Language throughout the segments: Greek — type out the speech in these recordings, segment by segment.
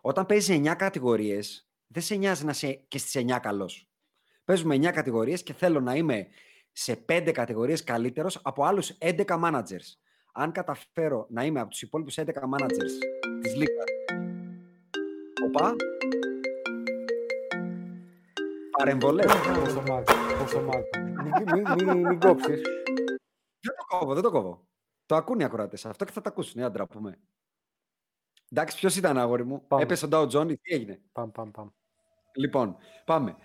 Όταν παίζεις 9 κατηγορίες, δεν σε νοιάζει να είσαι και στις 9 καλός. Παίζουμε 9 κατηγορίες και θέλω να είμαι σε 5 κατηγορίες καλύτερος από άλλους 11 managers. Αν καταφέρω να είμαι από τους υπόλοιπους 11 managers της Λίγκα. Οπα. Παρεμβολές. Πόσο μάρκο. Πόσο μάρκο. Μην κόψεις. Δεν το κόβω, δεν το κόβω. Το ακούνε οι ακροατές. Αυτό και θα τα ακούσουν. Για να πούμε. Εντάξει, ποιο ήταν αγόρι μου. Πάμε. Έπεσε ο Ντάου Τζόνι, τι έγινε. Πάμε, πάμε, πάμε. Λοιπόν, πάμε.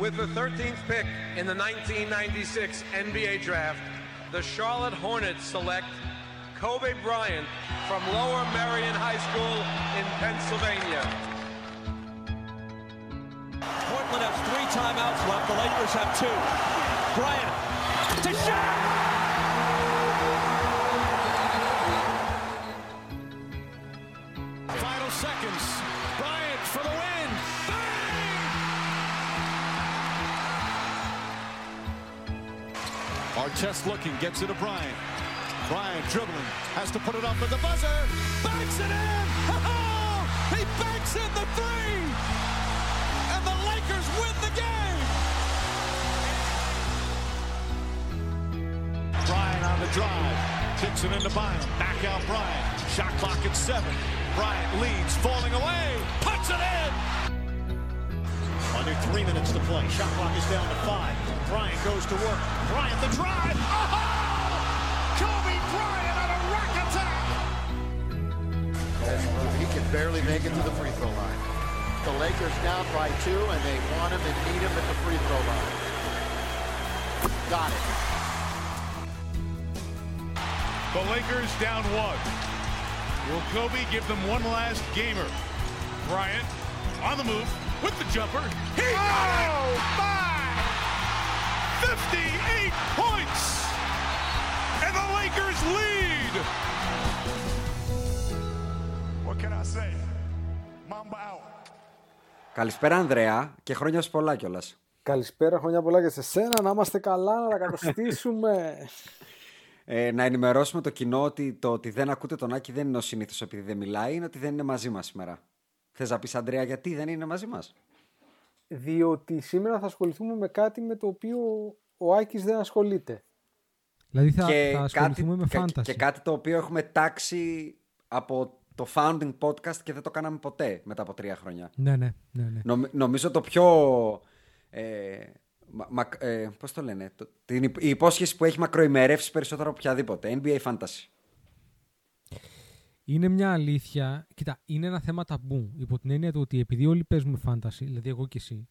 With the 13th pick in the 1996 NBA draft, the Charlotte Hornets select Kobe Bryant from Lower Merion High School in Pennsylvania. Portland has three timeouts left. The Lakers have two. Bryant to shot. Seconds. Bryant for the win. Bang! Artest looking, gets it to Bryant. Bryant dribbling, has to put it up at the buzzer. Banks it in. Oh, he banks in the three and the Lakers win the game. Bryant on the drive, kicks it into Bynum. Back out Bryant. Shot clock at seven. Bryant leads, falling away, puts it in. Under three minutes to play. Shot clock is down to five. Bryant goes to work. Bryant the drive. Oh! Kobe Bryant on a rack attack. He can barely make it to the free throw line. The Lakers down by two, and they want him and need him at the free throw line. Got it. The Lakers down one. Will Kobe give them one last gamer? Bryant on the move with the jumper. He got it! My! 58 points! And the Lakers lead! What can I say? Mamba out. Καλησπέρα, Ανδρέα, και χρόνια σου πολλά κιόλα. Καλησπέρα, χρόνια πολλά και σε σένα. Να είμαστε καλά, να τα καταστήσουμε. Ε, να ενημερώσουμε το κοινό ότι το ότι δεν ακούτε τον Άκη δεν είναι ο συνήθως επειδή δεν μιλάει, είναι ότι δεν είναι μαζί μας σήμερα. Θες να πεις, Ανδρέα, γιατί δεν είναι μαζί μας; Διότι σήμερα θα ασχοληθούμε με κάτι με το οποίο ο Άκης δεν ασχολείται. Δηλαδή θα, θα ασχοληθούμε με και, fantasy. και κάτι το οποίο έχουμε τάξει από το founding podcast και δεν το κάναμε ποτέ μετά από τρία χρόνια. Ναι, ναι, ναι. ναι. Νομ- νομίζω το πιο. Ε, μα, μα- ε, πώς το λένε, το, την, υπ- η υπόσχεση που έχει μακροημερεύσει περισσότερο από οποιαδήποτε. NBA Fantasy. Είναι μια αλήθεια. Κοίτα, είναι ένα θέμα ταμπού. Υπό την έννοια του ότι επειδή όλοι παίζουμε fantasy, δηλαδή εγώ και εσύ,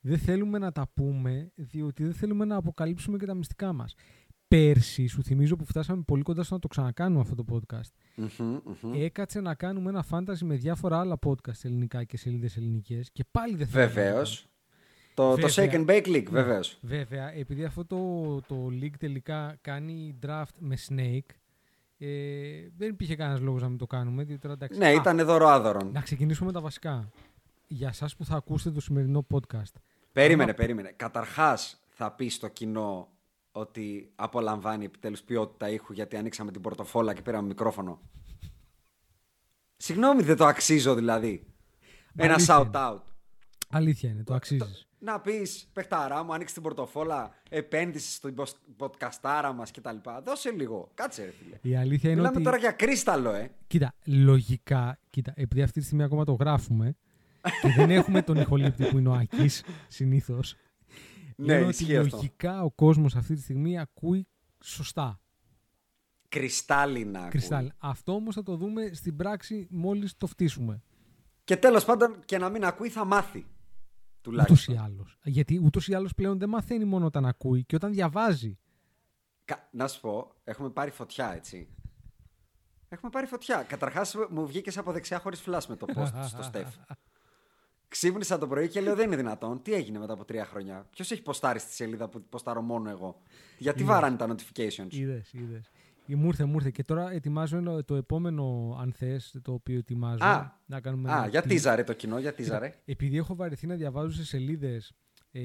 δεν θέλουμε να τα πούμε, διότι δεν θέλουμε να αποκαλύψουμε και τα μυστικά μας. Πέρσι, σου θυμίζω που φτάσαμε πολύ κοντά στο να το ξανακάνουμε αυτό το podcast. Μμμ, μμμ. Έκατσε να κάνουμε ένα fantasy με διάφορα άλλα podcast ελληνικά και σελίδες ελληνικές και πάλι δεν θέλαμε. Βεβαίως. Να Το, το Βέβαια. Shake and Bake League, Ναι. βεβαίως. Βέβαια, επειδή αυτό το, το league τελικά κάνει draft με Snake, ε, δεν υπήρχε κανένας λόγος να μην το κάνουμε. διότι τώρα, εντάξει, Ναι, Α, ήταν δώρο άδωρον. Να ξεκινήσουμε με τα βασικά. Για εσά που θα ακούσετε το σημερινό podcast. Περίμενε, Άμα- περίμενε. Καταρχάς, θα πεις στο κοινό ότι απολαμβάνει επιτέλους ποιότητα ήχου γιατί ανοίξαμε την πορτοφόλα και πήραμε μικρόφωνο. Συγγνώμη, δεν το αξίζω δηλαδή. Ένα Αλήθεια shout είναι. out. Αλήθεια είναι, το αξίζεις. Να πεις, παιχταρά μου, ανοίξει την πορτοφόλα, επένδυση στην podcastάρα μας κτλ. Δώσε λίγο. Κάτσε, ρε φίλε. Η αλήθεια είναι Μιλάμε ότι. τώρα για κρίσταλο, ε. Κοίτα, λογικά, κοίτα, επειδή αυτή τη στιγμή ακόμα το γράφουμε και δεν έχουμε τον ηχολήπτη που είναι ο Άκη συνήθως. Ναι, είναι ότι ισχύει αυτό. λογικά ο κόσμος αυτή τη στιγμή ακούει σωστά. Κρυστάλλινα. ακούει. Κρυστάλλ. Αυτό όμως θα το δούμε στην πράξη μόλις το φτύσουμε. Και τέλος πάντων, και να μην ακούει, θα μάθει. Ούτως Τουλάχιστον. ή άλλως. Γιατί ούτως ή άλλως πλέον δεν μαθαίνει μόνο όταν ακούει και όταν διαβάζει. Κα- Να σου πω, έχουμε πάρει φωτιά, έτσι. Έχουμε πάρει φωτιά. Καταρχάς, μου βγήκες από δεξιά χωρίς φλάσ με το post στο Στεφ. Ξύπνησα το πρωί και λέω: Δεν είναι δυνατόν. Τι έγινε μετά από τρία χρόνια; Ποιος έχει ποστάρει στη σελίδα που ποστάρω μόνο εγώ; Γιατί βάρανε τα notifications; Είδες, είδες. Μου ήρθε, μου ήρθε. Και τώρα ετοιμάζω ένα- το επόμενο, αν θες, το οποίο ετοιμάζω. Α, να κάνουμε Α, ένα για κλικ. τίζαρε το κοινό, για τίζαρε. Επειδή έχω βαρεθεί να διαβάζω σε σελίδες ε,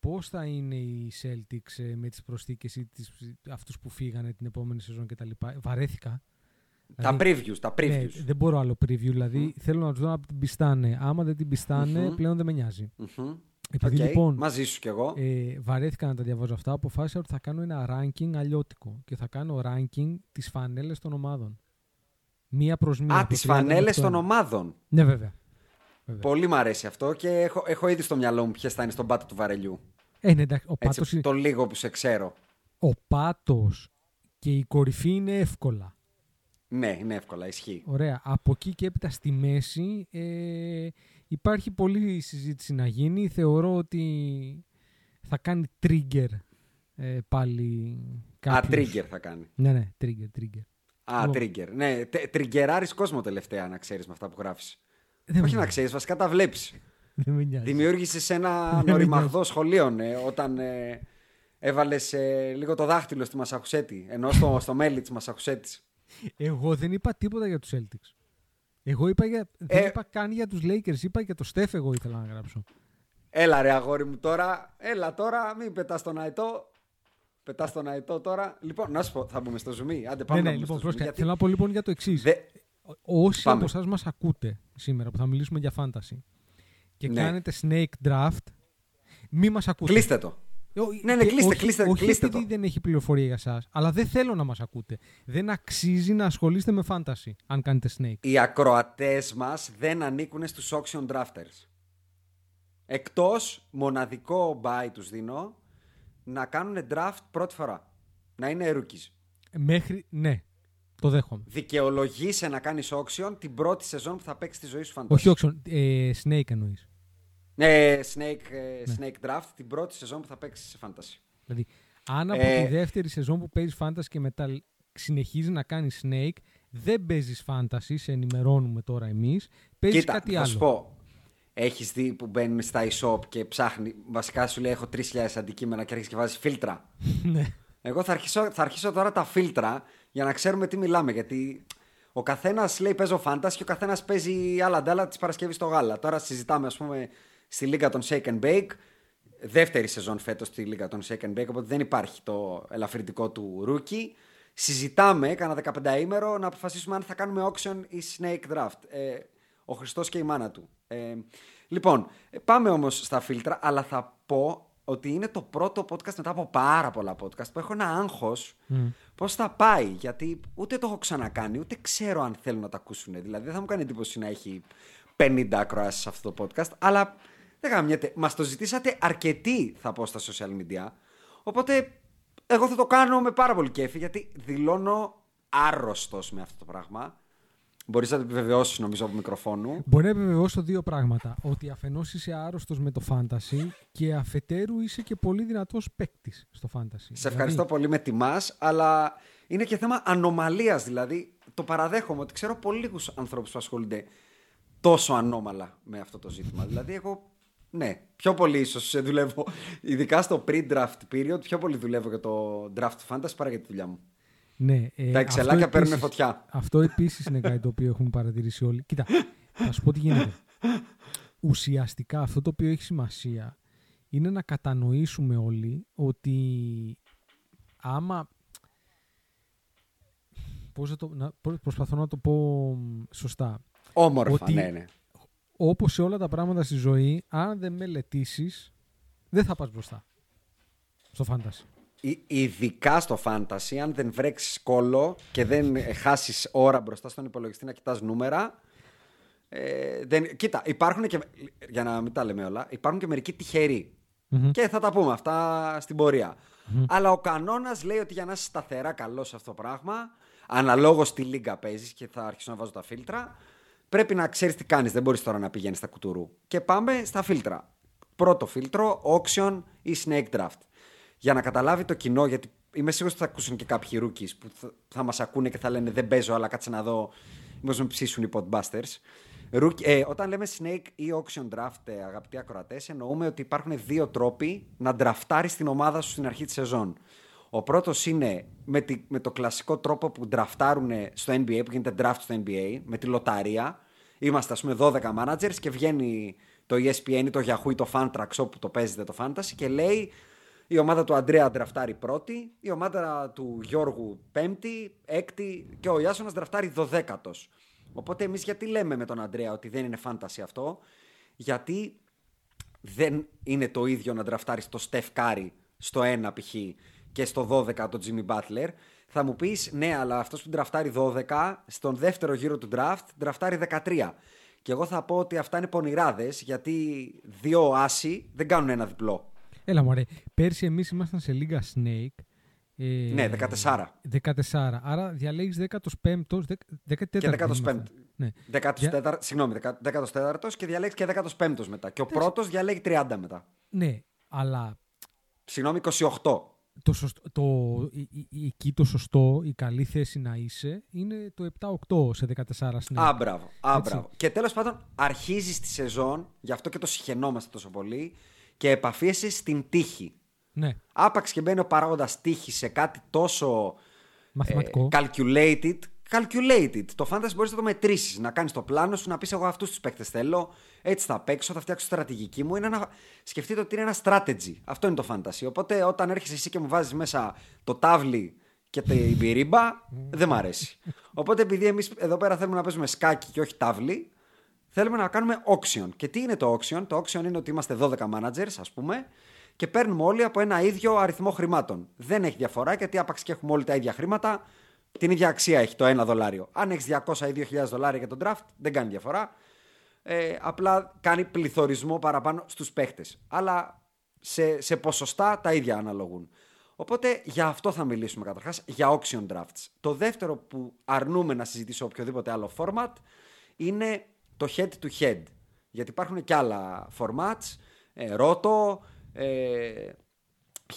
πώς θα είναι οι Celtics ε, με τις προσθήκες ή τις, αυτούς που φύγανε την επόμενη σεζόν κτλ. Βαρέθηκα. Τα previews, τα Ναι, previews. δεν μπορώ άλλο preview. Δηλαδή θέλω να τους δω να την πιστάνε. Άμα δεν την πιστανε πλέον δεν με νοιάζει. Μμμ. Επειδή Οκ, λοιπόν Μαζί σου κι εγώ. ε, βαρέθηκα να τα διαβάζω αυτά, αποφάσισα ότι θα κάνω ένα ranking αλλιώτικο. Και θα κάνω ranking τις φανέλες των ομάδων. Μία προς μία. Α, από τις 30 φανέλες μέχρι το των ένα. ομάδων. Ναι, βέβαια. βέβαια. Πολύ μου αρέσει αυτό και έχω, έχω ήδη στο μυαλό μου ποιες θα είναι στον πάτο του βαρελιού. Ε, ναι, εντάξει, ο Έτσι, πάτος, το λίγο που σε ξέρω. ο πάτος και η κορυφή είναι εύκολα. Ναι, είναι εύκολα, ισχύει. Ωραία. Από εκεί και έπειτα στη μέση ε, υπάρχει πολλή συζήτηση να γίνει. Θεωρώ ότι θα κάνει trigger ε, πάλι Α, κάποιος. trigger θα κάνει. Ναι, ναι, trigger, trigger. Α, Λοιπόν. trigger. Ναι, τριγκεράρει κόσμο τελευταία, να ξέρεις με αυτά που γράφεις. Δεν Όχι με να ξέρεις, βασικά τα βλέπεις. Δεν με νοιάζει. Δημιούργησες ένα με νοριμαγδό σχολείο ναι, όταν ε, έβαλες λίγο το δάχτυλο στη Μασαχουσέτη. Ενώ στο, στο μέλι τη Μασαχουσέτης. Εγώ δεν είπα τίποτα για τους Celtics. Εγώ είπα για, δεν Ε. είπα καν για τους Lakers. Είπα για το Steph εγώ ήθελα να γράψω. Έλα ρε αγόρι μου τώρα. Έλα τώρα, μην πετάς τον αετό. Πετάς τον αετό τώρα. Λοιπόν, να σου πω, θα μπούμε στο ζουμί. Άντε πάμε ναι, να ναι, μπούμε λοιπόν, στο ζουμί. πρόσεχε. γιατί Θέλω να πω λοιπόν για το εξής. δε- Όσοι Πάμε. από εσάς μας ακούτε σήμερα που θα μιλήσουμε για fantasy και Ναι. κάνετε snake draft, μη μας ακούτε. Κλείστε το. Ε, ο- Ναι, ναι, και κλείστε, όχι, κλείστε, όχι κλείστε επειδή το. δεν έχει πληροφορία για εσάς, αλλά δεν θέλω να μας ακούτε. Δεν αξίζει να ασχολείστε με fantasy αν κάνετε snake. Οι ακροατές μας δεν ανήκουν στους auction drafters. Εκτός μοναδικό buy τους δίνω να κάνουν draft πρώτη φορά. Να είναι rookies. Μέχρι. Ναι, το δέχομαι. Δικαιολογείσαι να κάνεις auction την πρώτη σεζόν που θα παίξεις τη ζωή σου fantasy. Όχι auction, ε, snake εννοείς. Ναι, snake, ε, Ναι. snake draft την πρώτη σεζόν που θα παίξει σε fantasy. Δηλαδή, αν από Ε, τη δεύτερη σεζόν που παίζεις fantasy και μετά συνεχίζεις να κάνεις snake, δεν παίζεις fantasy, σε ενημερώνουμε τώρα εμείς. Παίζεις Κοίτα, κάτι θα άλλο. σου πω. Έχεις δει που μπαίνουν στα e-shop και ψάχνει. Βασικά σου λέει έχω 3.000 αντικείμενα και αρχίζεις και βάζεις φίλτρα. ναι. Εγώ θα αρχίσω, θα αρχίσω τώρα τα φίλτρα για να ξέρουμε τι μιλάμε. Γιατί ο καθένας λέει παίζω φάνταση και ο καθένας παίζει άλλα ντάλα τη Παρασκευή στο γάλα. Τώρα συζητάμε, ας πούμε, στη Λίγα των Shake and Bake. Δεύτερη σεζόν φέτος στη Λίγα των Shake and Bake, οπότε δεν υπάρχει το ελαφρυντικό του Rookie. Συζητάμε, κάνα 15 ημέρο, να αποφασίσουμε αν θα κάνουμε auction ή snake draft. Ε, ο Χριστός και η μάνα του. Ε, λοιπόν, ε, πάμε όμως στα φίλτρα, αλλά θα πω ότι είναι το πρώτο podcast μετά από πάρα πολλά podcast που έχω ένα άγχος πώς θα πάει. Γιατί ούτε το έχω ξανακάνει, ούτε ξέρω αν θέλουν να το ακούσουν. Δηλαδή, δεν θα μου κάνει εντύπωση να έχει 50 ακροάσεις σε αυτό το podcast, αλλά δεν γαμιέται. Μας το ζητήσατε αρκετοί, θα πω στα social media. Οπότε, εγώ θα το κάνω με πάρα πολύ κέφι, γιατί δηλώνω άρρωστος με αυτό το πράγμα. Μπορείς να το επιβεβαιώσεις, νομίζω, από μικροφόνου. Μπορεί να επιβεβαιώσω δύο πράγματα. Ότι αφενός είσαι άρρωστος με το fantasy και αφετέρου είσαι και πολύ δυνατός παίκτης στο fantasy. Σε ευχαριστώ πολύ με τιμάς, αλλά είναι και θέμα ανομαλίας. Δηλαδή, το παραδέχομαι ότι ξέρω πολύ λίγους ανθρώπους που ασχολούνται τόσο ανώμαλα με αυτό το ζήτημα. δηλαδή, εγώ, ναι, πιο πολύ ίσως δουλεύω, ειδικά στο pre-draft period, πιο πολύ δουλεύω για το draft fantasy παρά για τη δουλειά μου. Ναι, ε, Τα αυτό εξελάκια παίρνουν επίσης- φωτιά. Αυτό επίσης είναι κάτι το οποίο έχουμε παρατηρήσει όλοι. Κοίτα, θα σου πω τι γίνεται. Ουσιαστικά αυτό το οποίο έχει σημασία είναι να κατανοήσουμε όλοι ότι άμα. Πώς θα το, να, πώς- προσπαθώ να το πω μ, σωστά. Όμορφα, Ότι- ναι, ναι. Όπως σε όλα τα πράγματα στη ζωή, αν δεν μελετήσεις, δεν θα πας μπροστά. Στο φάνταση. Ι- Ειδικά στο fantasy, αν δεν βρέξεις κόλλο και δεν χάσεις ώρα μπροστά στον υπολογιστή να κοιτάς νούμερα. Ε, δεν, κοίτα, υπάρχουν και. Για να μην τα λέμε όλα, υπάρχουν και μερικοί τυχεροί. Και θα τα πούμε αυτά στην πορεια Αλλά ο κανόνας λέει ότι για να είσαι σταθερά καλός σε αυτό το πράγμα, αναλόγως τι λίγα παίζεις και θα αρχίσω να βάζω τα φίλτρα, πρέπει να ξέρεις τι κάνεις. Δεν μπορείς τώρα να πηγαίνεις στα κουτουρού. Και πάμε στα φίλτρα. Πρώτο φίλτρο, auction ή snake draft. Για να καταλάβει το κοινό, γιατί είμαι σίγουρος ότι θα ακούσουν και κάποιοι rookies που θα, θα μας ακούνε και θα λένε Δεν παίζω, αλλά κάτσε να δω. Μήπως με ψήσουν οι podbusters. Rookie- ε, όταν λέμε snake ή auction draft, ε, αγαπητοί ακροατές, εννοούμε ότι υπάρχουν δύο τρόποι να ντραφτάρει την ομάδα σου στην αρχή της σεζόν. Ο πρώτος είναι με, τη- με το κλασικό τρόπο που ντραφτάρουν στο NBA, που γίνεται draft στο NBA, με τη λοταρία. Είμαστε, ας πούμε, 12 managers και βγαίνει το E ESPN ή το Yahoo ή το Fantrax όπου το παίζετε το Fantasy και λέει Η ομάδα του Αντρέα ντραφτάρει πρώτη, η ομάδα του Γιώργου πέμπτη, έκτη και ο Ιάσονας ντραφτάρει δωδέκατος. Οπότε εμείς γιατί λέμε με τον Αντρέα ότι δεν είναι fantasy αυτό, γιατί δεν είναι το ίδιο να ντραφτάρεις το Στεφ Κάρι στο 1 π.χ. και στο 12 το Jimmy Butler. Θα μου πεις, ναι, αλλά αυτός που ντραφτάρει 12, στον δεύτερο γύρο του draft, ντραφτάρει 13. Και εγώ θα πω ότι αυτά είναι πονηράδες, γιατί δύο άσοι δεν κάνουν ένα διπλό. Έλα μωρέ, πέρσι εμείς ήμασταν σε λίγα Snake. Ε, Ναι, 14. 14. Άρα διαλέγεις 15ος, 14 Και 15. Ναι. 14, Συγγνώμη, 14ο και διαλέγεις και 15ο μετά. Και ο πρώτος διαλέγει 30 μετά. ναι, αλλά Συγγνώμη, 28. Το σωστό, το, η- η- η- εκεί το σωστό, η καλή θέση να είσαι είναι το 7-8 σε 14 Snake. Α, μπράβο. Α, Έτσι. μπράβο. Και τέλος πάντων, αρχίζεις τη σεζόν, γι' αυτό και το συχαινόμαστε τόσο πολύ, και επαφίεσαι στην τύχη. Ναι, Άπαξ και μπαίνει ο παράγοντας τύχη σε κάτι τόσο μαθηματικό. ε, calculated. Calculated. Το fantasy μπορείς να το μετρήσεις, να κάνεις το πλάνο σου, να πεις: Εγώ αυτούς τους παίκτες θέλω, έτσι θα παίξω, θα φτιάξω στρατηγική μου. Είναι ένα... Σκεφτείτε ότι είναι ένα strategy. Αυτό είναι το fantasy. Οπότε όταν έρχεσαι εσύ και μου βάζεις μέσα το τάβλι και την πυρίμπα, δεν μ' αρέσει. Οπότε επειδή εμείς εδώ πέρα θέλουμε να παίζουμε σκάκι και όχι τάβλι, θέλουμε να κάνουμε auction. Και τι είναι το auction? Το auction είναι ότι είμαστε 12 managers, ας πούμε, και παίρνουμε όλοι από ένα ίδιο αριθμό χρημάτων. Δεν έχει διαφορά γιατί άπαξ και έχουμε όλοι τα ίδια χρήματα, την ίδια αξία έχει το ένα δολάριο. Αν έχεις 200 ή 2.000 δολάρια για τον draft, δεν κάνει διαφορά. Ε, απλά κάνει πληθωρισμό παραπάνω στους παίχτες. Αλλά σε, σε ποσοστά τα ίδια αναλογούν. Οπότε για αυτό θα μιλήσουμε καταρχάς, για auction drafts. Το δεύτερο που αρνούμε να συζητήσω οποιοδήποτε άλλο format είναι το head to head. Γιατί υπάρχουν και άλλα formats, ε, roto, ε,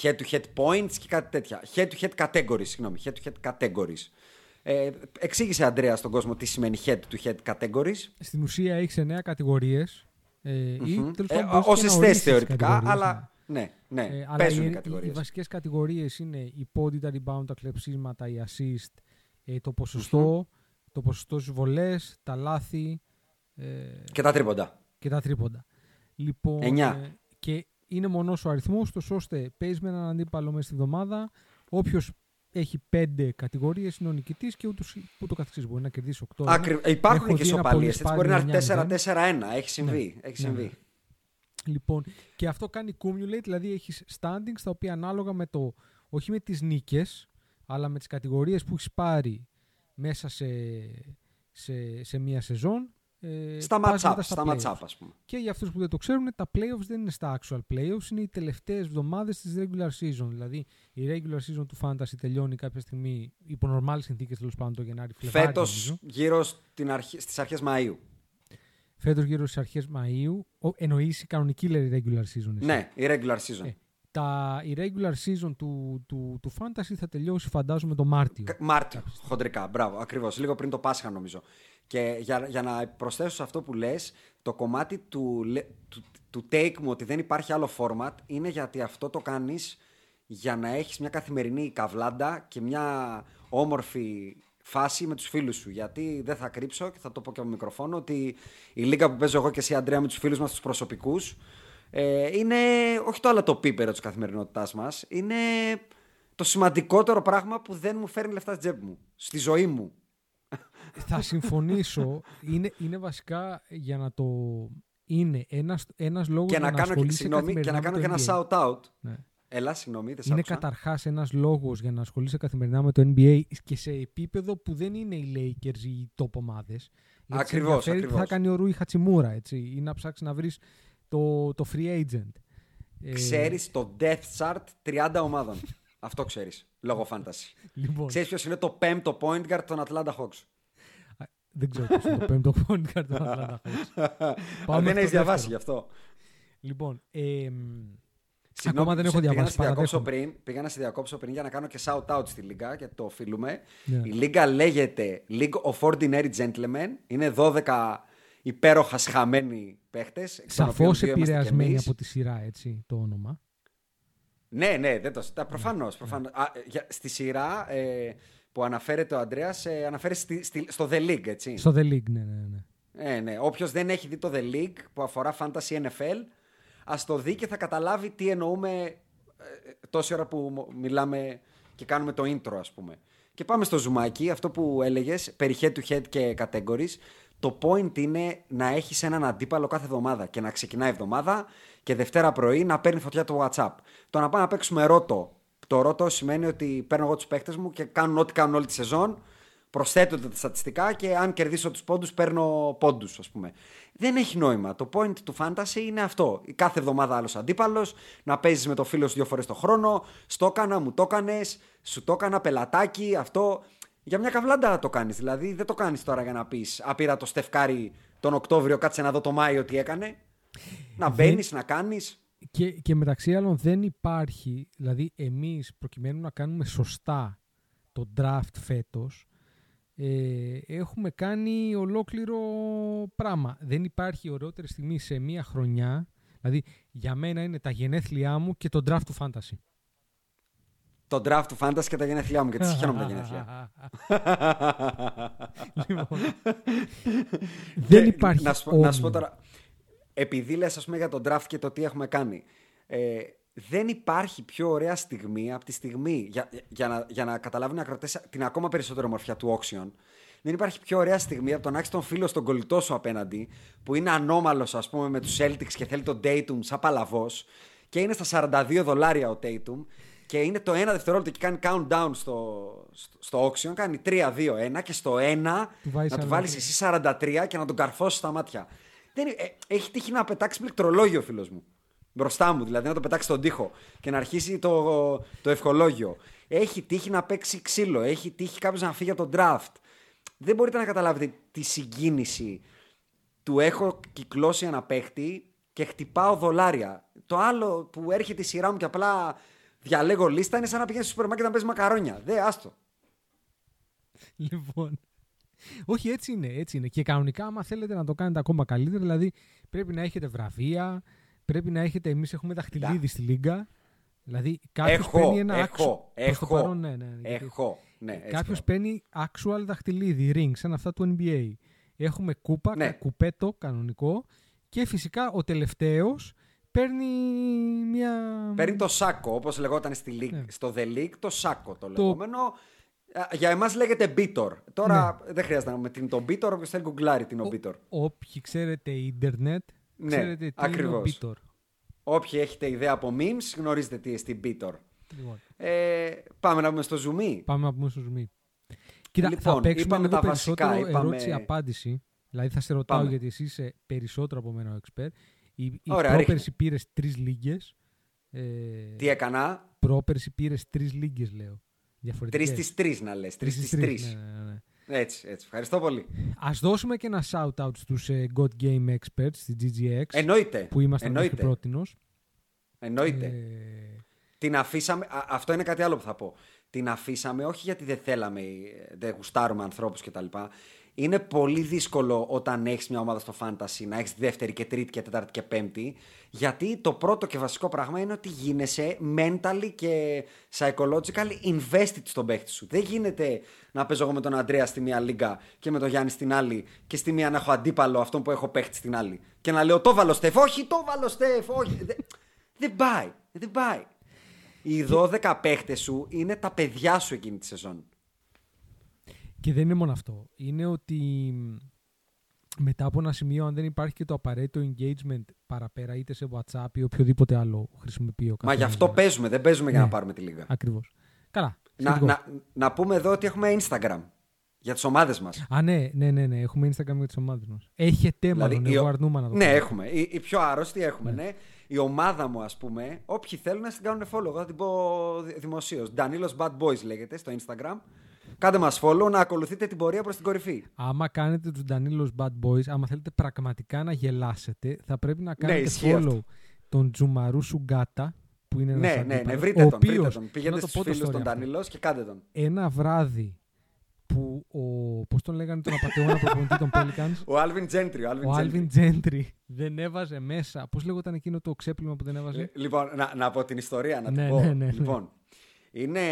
head to head points και κάτι τέτοια. Head to head categories, συγγνώμη, head to head categories. Ε, εξήγησε Αντρέα στον κόσμο τι σημαίνει head to head categories. Στην ουσία έχει 9 κατηγορίες. Ε, ή τέλος πάντων Ε, μπορείς και Όσε να θες ορίσεις τις θεωρητικά, κατηγορίες, αλλά ναι, ναι, Ε, αλλά παίζουν οι οι, κατηγορίες. οι βασικές κατηγορίες είναι η πόντι, τα rebound, τα κλεψίματα, η assist, ε, το ποσοστό, το ποσοστό στις βολές, τα λάθη ε, Και τα τρίποντα. και τα τρίποντα. Λοιπόν, Εννιά. ε, και είναι μονός ο αριθμός, ώστε παίζεις με έναν αντίπαλο μέσα στη βδομάδα. Όποιος έχει πέντε κατηγορίες είναι ο νικητής και ούτως ούτω καθεξής. Μπορεί να κερδίσει 8. Άκρι... Υπάρχουν και ισοπαλίες. Έτσι μπορεί να είναι 4-4-1. 4-4-1. Έχει συμβεί. Ναι. Έχει Ναι, συμβεί. ναι. Λοιπόν, και αυτό κάνει cumulate, δηλαδή έχεις standings τα οποία ανάλογα με το, όχι με τις νίκες, αλλά με τις κατηγορίες που έχεις πάρει μέσα σε, σε, σε μία σεζόν. Ε, Στα πας match-up, μετά στα playoffs. match-up, ας πούμε. Και για αυτούς που δεν το ξέρουν, τα playoffs δεν είναι στα actual playoffs, είναι οι τελευταίες εβδομάδες της regular season. Δηλαδή, η regular season του fantasy τελειώνει κάποια στιγμή, υπό νορμάλες συνθήκες τέλος πάντων το Γενάρη, Φλεβάρι, Φέτος νομίζω. γύρω στην αρχή, στις αρχές Μαΐου. Φέτος γύρω στις αρχές Μαΐου, ο- εννοείς η κανονική λέει, regular season. εσύ. Ναι, η regular season. Ε, τα, η regular season του, του, του Fantasy θα τελειώσει φαντάζομαι το Μάρτιο. Κα- Μάρτιο, χοντρικά. Μπράβο, ακριβώς. Λίγο πριν το Πάσχα, νομίζω. Και για, για να προσθέσω σε αυτό που λες, το κομμάτι του, λε- του, του take μου ότι δεν υπάρχει άλλο format είναι γιατί αυτό το κάνεις για να έχεις μια καθημερινή καβλάντα και μια όμορφη φάση με τους φίλους σου. Γιατί δεν θα κρύψω και θα το πω και από μικροφόνο ότι η λίγα που παίζω εγώ και εσύ, Αντρέα, με τους φίλους μας, τους προσωπικούς, ε, είναι όχι το άλλο το πίπερο της καθημερινότητάς μας, είναι το σημαντικότερο πράγμα που δεν μου φέρνει λεφτά στην τσέπη μου, στη ζωή μου. θα συμφωνήσω. Είναι, είναι βασικά για να το. Είναι ένας, ένας λόγος Και για να, κάνω, και, ασχολείσαι συγγνώμη, και να καθημερινά κάνω και με ένα το NBA. shout-out. Ναι. Έλα, συγγνώμη, δεν σ' Είναι άκουσα. καταρχάς ένας λόγος για να ασχολείσαι καθημερινά με το NBA και σε επίπεδο που δεν είναι οι Lakers ή οι top ομάδες. Γιατί σε Ακριβώς, ενδιαφέρει τι θα ακριβώς. κάνει ο Ρούι Χατσιμούρα, έτσι, ή να ψάξεις να βρεις το, το free agent. Ε, Ξέρεις το death chart 30 ομάδων. Αυτό ξέρεις, λόγω fantasy. λοιπόν, Ξέρεις ποιος είναι το πέμπτο point guard των Atlanta Hawks; δεν ξέρω ποιος είναι το πέμπτο point guard των Atlanta Hawks. Α, Πάμε δεν στο έχεις διαβάσει δεύτερο. γι' αυτό. Λοιπόν, ε, Συγγνώμη, Ακόμα δεν έχω πήγα να διαβάσει, σε διακόψω παραδέχομαι. πριν, πήγα να σε διακόψω πριν για να κάνω και shout out στη Λίγκα γιατί το οφείλουμε. Ναι. Η Λίγκα λέγεται League of Ordinary Gentlemen. Είναι 12 υπέροχα σχαμένοι παίχτες. εκ των οποίων σαφώς δύο είμαστε κι επηρεασμένη εμείς. από τη σειρά, έτσι, το όνομα. Ναι, ναι, δεν το συζητά. Προφανώς. Προφανώς. Α, για- στη σειρά ε, που αναφέρεται ο Αντρέας, ε, αναφέρει στη, στη- στο The League, έτσι. Στο The League, ναι, ναι, ναι. Ε, ναι. Όποιος δεν έχει δει το The League που αφορά Fantasy NFL, ας το δει και θα καταλάβει τι εννοούμε ε, τόση ώρα που μ- μιλάμε και κάνουμε το intro, ας πούμε. Και πάμε στο ζουμάκι, αυτό που έλεγες, περί head to head και categories. Το point είναι να έχεις έναν αντίπαλο κάθε εβδομάδα και να ξεκινάει η εβδομάδα και Δευτέρα πρωί να παίρνει φωτιά το WhatsApp. Το να πάμε να παίξουμε ρότο. Το ρότο σημαίνει ότι παίρνω εγώ τους παίχτες μου και κάνουν ό,τι κάνουν όλη τη σεζόν προσθέτονται τα στατιστικά και αν κερδίσω τους πόντους παίρνω πόντους ας πούμε. Δεν έχει νόημα. Το point του fantasy είναι αυτό. Η κάθε εβδομάδα άλλος αντίπαλος, να παίζεις με το φίλο σου δύο φορές το χρόνο, στο έκανα, μου το έκανες, σου το έκανα, πελατάκι, αυτό. Για μια καβλάντα το κάνεις. Δηλαδή δεν το κάνεις τώρα για να πεις απήρα το Στεφκάρι τον Οκτώβριο, κάτσε να δω το Μάιο τι έκανε. Να μπαίνεις, να κάνεις. Και, και μεταξύ άλλων δεν υπάρχει, δηλαδή εμείς προκειμένου να κάνουμε σωστά το draft φέτος, ε, έχουμε κάνει ολόκληρο πράγμα. Δεν υπάρχει ωραιότερη στιγμή σε μία χρονιά, δηλαδή για μένα είναι τα γενέθλιά μου και το draft του fantasy. Το draft του fantasy και τα γενέθλιά μου και τις συγχαίρω με τα γενέθλια. λοιπόν, δεν Και υπάρχει Να σου, πω- να σου πω όμοιο. τώρα, επειδή λες ας πούμε για τον draft και το τι έχουμε κάνει, ε, δεν υπάρχει πιο ωραία στιγμή από τη στιγμή, για, για, να, για να καταλάβουν οι ακροτές την ακόμα περισσότερη ομορφιά του auction, δεν υπάρχει πιο ωραία στιγμή από το να έχεις τον φίλο στον κολλητό σου απέναντι, που είναι ανώμαλος, ας πούμε, με τους Celtics και θέλει τον Tatum σαν παλαβός, και είναι στα 42 δολάρια ο Tatum, και είναι το ένα δευτερόλεπτο και κάνει countdown στο, στο, στο auction, κάνει 3, 2, 1 και στο 1 Του βάζεις να του 43. βάλεις εσύ 43 και να τον καρφώσεις στα μάτια. Δεν, είναι- ε, έχει τύχει να πετάξει πληκτρολόγιο ο φίλος μου. Μπροστά μου, δηλαδή να το πετάξει στον τοίχο και να αρχίσει το, το ευχολόγιο. Έχει τύχει να παίξει ξύλο. Έχει τύχει κάποιος να φύγει από τον draft. Δεν μπορείτε να καταλάβετε τη συγκίνηση του έχω κυκλώσει ένα παίχτη και χτυπάω δολάρια. Το άλλο που έρχεται η σειρά μου και απλά διαλέγω λίστα είναι σαν να πηγαίνεις στο σούπερ μάρκετ να παίζεις μακαρόνια. Δε, άστο. Λοιπόν. Όχι, έτσι είναι, έτσι είναι. Και κανονικά, άμα θέλετε να το κάνετε ακόμα καλύτερα, δηλαδή πρέπει να έχετε βραβεία, πρέπει να έχετε. Εμείς έχουμε δαχτυλίδι στη Λίγκα. Δηλαδή κάποιος Έχω, παίρνει ένα έχω, άξο- προς το έχω, παρόν, ναι, ναι, ναι, γιατί έχω. Ναι, έτσι Κάποιος πράγμα. παίρνει actual δαχτυλίδι, ring, σαν αυτά του NBA. Έχουμε κούπα, Ναι. κα- κουπέτο κανονικό. Και φυσικά ο τελευταίος παίρνει μια. Παίρνει το σάκο, όπως λεγόταν στη League, Ναι. στο The League, το σάκο το, Το- λεγόμενο. Α, Για εμάς λέγεται Bitor. Τώρα δεν χρειάζεται να με την τον Bitor, όποιο θέλει γκουγκλάρει την ο Ναι. Ο- Bitor. Όποιοι ξέρετε ίντερνετ, Ναι, ξέρετε τι ακριβώς. είναι ο Bitor. Όποιοι έχετε ιδέα από memes, γνωρίζετε τι είναι στην Bitor. Λοιπόν, Ε, πάμε να πούμε στο zoom. πάμε να πούμε στο zoom. Κοίτα, θα Λοιπόν, παίξουμε είπαμε λίγο τα βασικά, περισσότερο είπαμε- ερώτηση-απάντηση. Δηλαδή θα σε ρωτάω Πάμε. γιατί εσύ είσαι περισσότερο από μένα ο expert. Η, η Ωραία, πρόπερση πήρες τρεις λίγε. Ε, Τι έκανα, πρόπερση πήρες τρεις λίγε, λέω. τρεις Διαφορετικές. στις τρεις να λες. Τρεις Τρεις στις στις τρεις. τρεις, ναι, ναι, ναι. Έτσι, έτσι. Ευχαριστώ πολύ. Ας δώσουμε και ένα shout-out στους ε, God Game Experts στη GGX Εννοείται. που ήμασταν μέχρι Εννοείται. πρότινος. Εννοείται. Ε, Την αφήσαμε. α, αυτό είναι κάτι άλλο που θα πω. Την αφήσαμε όχι γιατί δεν θέλαμε, ε, δεν γουστάρουμε ανθρώπους κτλ. Είναι πολύ δύσκολο όταν έχεις μια ομάδα στο fantasy να έχεις δεύτερη και τρίτη και τέταρτη και πέμπτη. Γιατί το πρώτο και βασικό πράγμα είναι ότι γίνεσαι mentally και psychologically invested στον παίχτη σου. Δεν γίνεται να παίζω εγώ με τον Αντρέα στη μία λίγα και με τον Γιάννη στην άλλη και στη μία να έχω αντίπαλο αυτόν που έχω παίχτη στην άλλη. Και να λέω το βάλω Στεφ, όχι το βάλω Στεφ, όχι. Δεν- Δεν πάει. Δεν πάει. Οι 12 παίχτες σου είναι τα παιδιά σου εκείνη τη σεζόν. Και δεν είναι μόνο αυτό. Είναι ότι μετά από ένα σημείο, αν δεν υπάρχει και το απαραίτητο engagement παραπέρα, είτε σε WhatsApp ή οποιοδήποτε άλλο χρησιμοποιεί ο Μα καθένας γι' αυτό για- παίζουμε, δεν παίζουμε για Ναι. να πάρουμε τη λίγα. Ακριβώς. Καλά. Να, σχετικό. να, να πούμε εδώ ότι έχουμε Instagram για τις ομάδες μας. Α, ναι, ναι, ναι, ναι. Έχουμε Instagram για τις ομάδες μας. Έχετε μάλλον, η- εγώ αρνούμαι να το Ναι, πω. έχουμε. Η, η πιο άρρωστη έχουμε, ναι. Η ομάδα μου, ας πούμε, όποιοι θέλουν να την κάνουν follow, εγώ θα την πω δημοσίως. Ντανίλο Bad Boys λέγεται στο Instagram. Κάντε μας follow να ακολουθείτε την πορεία προς την κορυφή. Άμα κάνετε τους Danilos Bad Boys, άμα θέλετε πραγματικά να γελάσετε, θα πρέπει να κάνετε ισχύει follow αυτό. τον Τζουμαρού Σουγκάτα, που είναι ένας Ναι, ναι, ναι, αντίπαλος, βρείτε ο τον. Βρείτε οποίος, τον. Πηγαίνετε να το στους πω το φίλους story των αυτό. Ντανίλο και κάντε τον. Ένα βράδυ που ο, πώς τον λέγανε τον απαταιώνα προπονητή των Pelicans, Ο Alvin Gentry. Ο Alvin ο Gentry. Alvin Gentry δεν έβαζε μέσα. Πώς λέγονταν εκείνο το ξέπλυμα που δεν έβαζε; Ε, Λοιπόν, να, να πω την ιστορία, να Ναι, την πω. ναι, ναι, ναι. Λοιπόν, είναι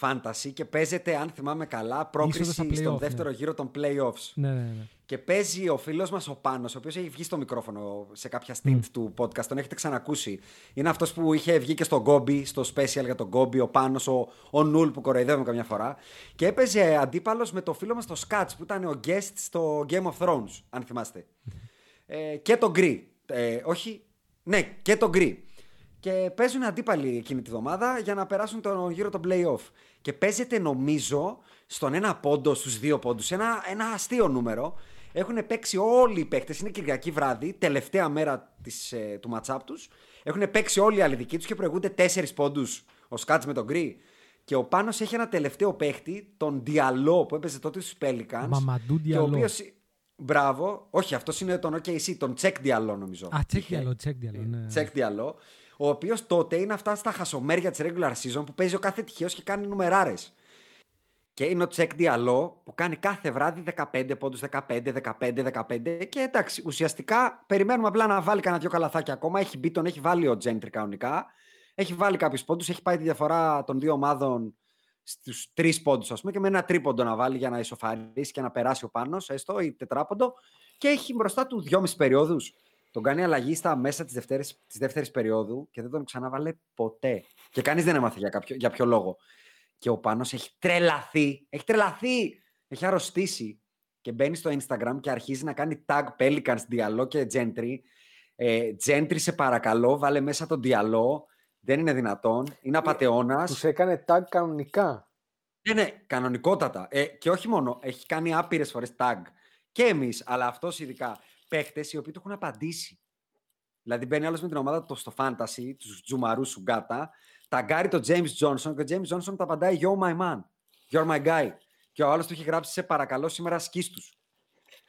fantasy και παίζεται, αν θυμάμαι καλά, Είσοδο πρόκριση στα στον play-off, δεύτερο ναι. γύρο των playoffs. Ναι, ναι, ναι. και παίζει ο φίλος μας ο Πάνος, ο οποίος έχει βγει στο μικρόφωνο σε κάποια stint του podcast, τον έχετε ξανακούσει. Είναι αυτός που είχε βγει και στο Γκόμπι, στο special για τον Γκόμπι, ο Πάνος, ο, ο Νουλ που κοροϊδεύουμε καμιά φορά. Και έπαιζε αντίπαλος με το φίλο μας το Σκάτς που ήταν ο guest στο Game of Thrones, αν θυμάστε. Ε, και τον Γκρι. Ε, όχι, ναι, και τον Γκρι. Και παίζουν αντίπαλοι εκείνη τη βδομάδα για να περάσουν τον γύρο των playoff. Και παίζεται νομίζω στον ένα πόντο, στους δύο πόντους, ένα, ένα αστείο νούμερο. Έχουν παίξει όλοι οι παίκτες. Είναι Κυριακή βράδυ, τελευταία μέρα της, ε, του matchup τους. Έχουν παίξει όλοι οι άλλοι δικοί τους και προηγούνται τέσσερις πόντους ο Σκάτς με τον Γκρι. Και ο Πάνος έχει ένα τελευταίο παίχτη, τον Διαλό που έπαιζε τότε στους Pelicans. Μαμαντού και ο Diallo. οποίος- Μπράβο. Όχι, αυτός είναι τον OKC, τον Τσεκ Διαλό νομίζω. Α, τσεκ Είχε. διαλό, τσεκ διαλό. Ναι. Τσεκ Διαλό. Ο οποίος τότε είναι αυτά στα χασομέρια της regular season που παίζει ο κάθε τυχαίος και κάνει νουμεράρε. Και είναι ο Τσεκ Διαλό που κάνει κάθε βράδυ 15 πόντους, 15, 15, 15. Και εντάξει, ουσιαστικά περιμένουμε απλά να βάλει κανένα δυο καλαθάκια ακόμα. Έχει μπει, τον έχει βάλει ο Τζέντρι κανονικά. Έχει βάλει κάποιους πόντους, έχει πάει τη διαφορά των δύο ομάδων στους τρεις πόντους, ας πούμε, και με ένα τρίποντο να βάλει για να ισοφαρίσει και να περάσει ο πάνω, έστω, ή τετράποντο. Και έχει μπροστά του δυόμιση περιόδους. Τον κάνει αλλαγή στα μέσα της της δεύτερης περίοδου και δεν τον ξανάβαλε ποτέ. Και κανείς δεν έμαθε για, κάποιο, για ποιο λόγο. Και ο Πάνος έχει τρελαθεί. Έχει τρελαθεί. Έχει αρρωστήσει. Και μπαίνει στο Instagram και αρχίζει να κάνει tag Pelicans, Diallo και Gentry. Ε, Gentry, σε παρακαλώ, βάλε μέσα τον Diallo. Δεν είναι δυνατόν. Είναι απαταιώνας. Τους έκανε tag κανονικά. Ναι, ναι, κανονικότατα. Ε, και όχι μόνο, έχει κάνει άπειρες φορές tag. Και εμείς, αλλά αυτός ειδικά. Παίχτες οι οποίοι του έχουν απαντήσει. Δηλαδή μπαίνει άλλος με την ομάδα του στο fantasy, τους τζουμαρούς σου γκάτα, ταγκάρει τον James Johnson και ο James Johnson τα απαντάει Yo my man, you're my guy. Και ο άλλος του έχει γράψει σε παρακαλώ σήμερα σκίστου.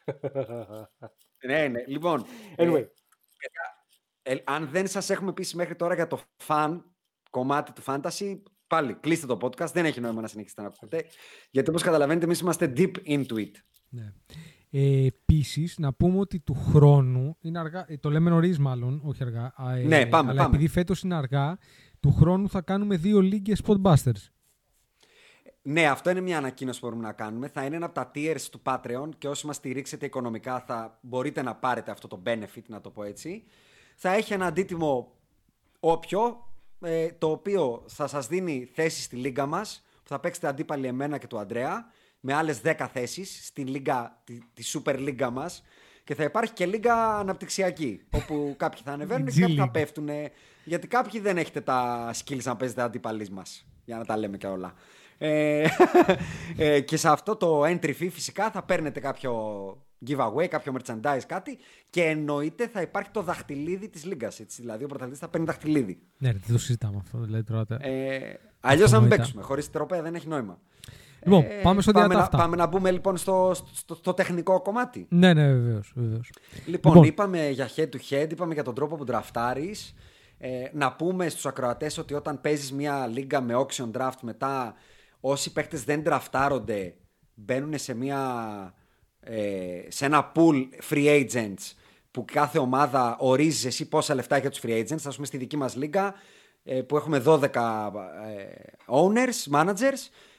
ναι, ναι. Λοιπόν, ε, Anyway, ε, αν δεν σας έχουμε πείσει μέχρι τώρα για το fan κομμάτι του fantasy, πάλι κλείστε το podcast. Δεν έχει νόημα να συνεχίσετε να ακούτε. Γιατί όπως καταλαβαίνετε εμείς είμαστε deep into it. Ναι. Ε, Επίσης, να πούμε ότι του χρόνου είναι αργά. ε, το λέμε νωρίς, μάλλον, όχι αργά. α, ε, Ναι, πάμε, Αλλά πάμε. επειδή φέτος είναι αργά, του χρόνου θα κάνουμε δύο λίγε Spotbusters. Ναι, αυτό είναι μια ανακοίνωση που μπορούμε να κάνουμε. Θα είναι ένα από τα tiers του Patreon και όσοι μας στηρίξετε οικονομικά θα μπορείτε να πάρετε αυτό το benefit, να το πω έτσι. Θα έχει ένα αντίτιμο όποιο, ε, το οποίο θα σας δίνει θέση στη λίγα μας, που θα παίξετε αντίπαλοι εμένα και του Αντρέα, με άλλες 10 θέσεις στην λίγα, τη, τη super λίγα μας. Και θα υπάρχει και λίγα αναπτυξιακή, όπου κάποιοι θα ανεβαίνουν και κάποιοι θα G-League. πέφτουν. Γιατί κάποιοι δεν έχετε τα skills να παίζετε αντίπαλοι μας. Για να τα λέμε και όλα. Ε, ε, και σε αυτό το entry fee φυσικά θα παίρνετε κάποιο giveaway, κάποιο merchandise, κάτι και εννοείται θα υπάρχει το δαχτυλίδι της λίγας. Έτσι, δηλαδή ο πρωταθλητής θα παίρνει δαχτυλίδι. Ναι, ρε, δεν το συζητάμε αυτό. Δηλαδή, τώρα, τε- Ε, Αλλιώς να μην Αυτονόητα. παίξουμε. Χωρίς τροπέα δεν έχει νόημα. Λοιπόν, Ε, πάμε στο πάμε, να, διατάφτα. πάμε να μπούμε λοιπόν στο, στο, στο τεχνικό κομμάτι. Ναι, ναι, βεβαίως. Βεβαίως. Λοιπόν, Λοιπόν. είπαμε για head to head, είπαμε για τον τρόπο που ντραφτάρεις. Ε, να πούμε στους ακροατές ότι όταν παίζεις μια λίγα με auction draft μετά, όσοι παίχτες δεν ντραφτάρονται, μπαίνουν σε, μια, ε, σε ένα pool free agents που κάθε ομάδα ορίζεις εσύ πόσα λεφτά έχει για τους free agents. Ας πούμε στη δική μας λίγα ε, που έχουμε 12 ε, owners, managers, ε, ε,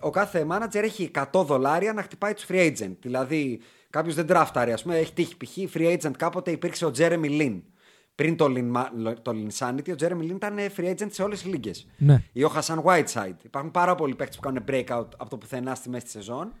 ο κάθε manager έχει 100 δολάρια να χτυπάει τους free agent. Δηλαδή, κάποιος δεν τράφταρε, ας πούμε, έχει τύχει π.χ. free agent κάποτε υπήρξε ο Jeremy Lin. Πριν το Lin, Ma- το Lin Sanity, ο Jeremy Lin ήταν free agent σε όλες τις λίγες. Ναι. Ή ο Hassan Whiteside. Υπάρχουν πάρα πολλοί παίκτες που κάνουν breakout από το πουθενά στη μέση της σεζόν.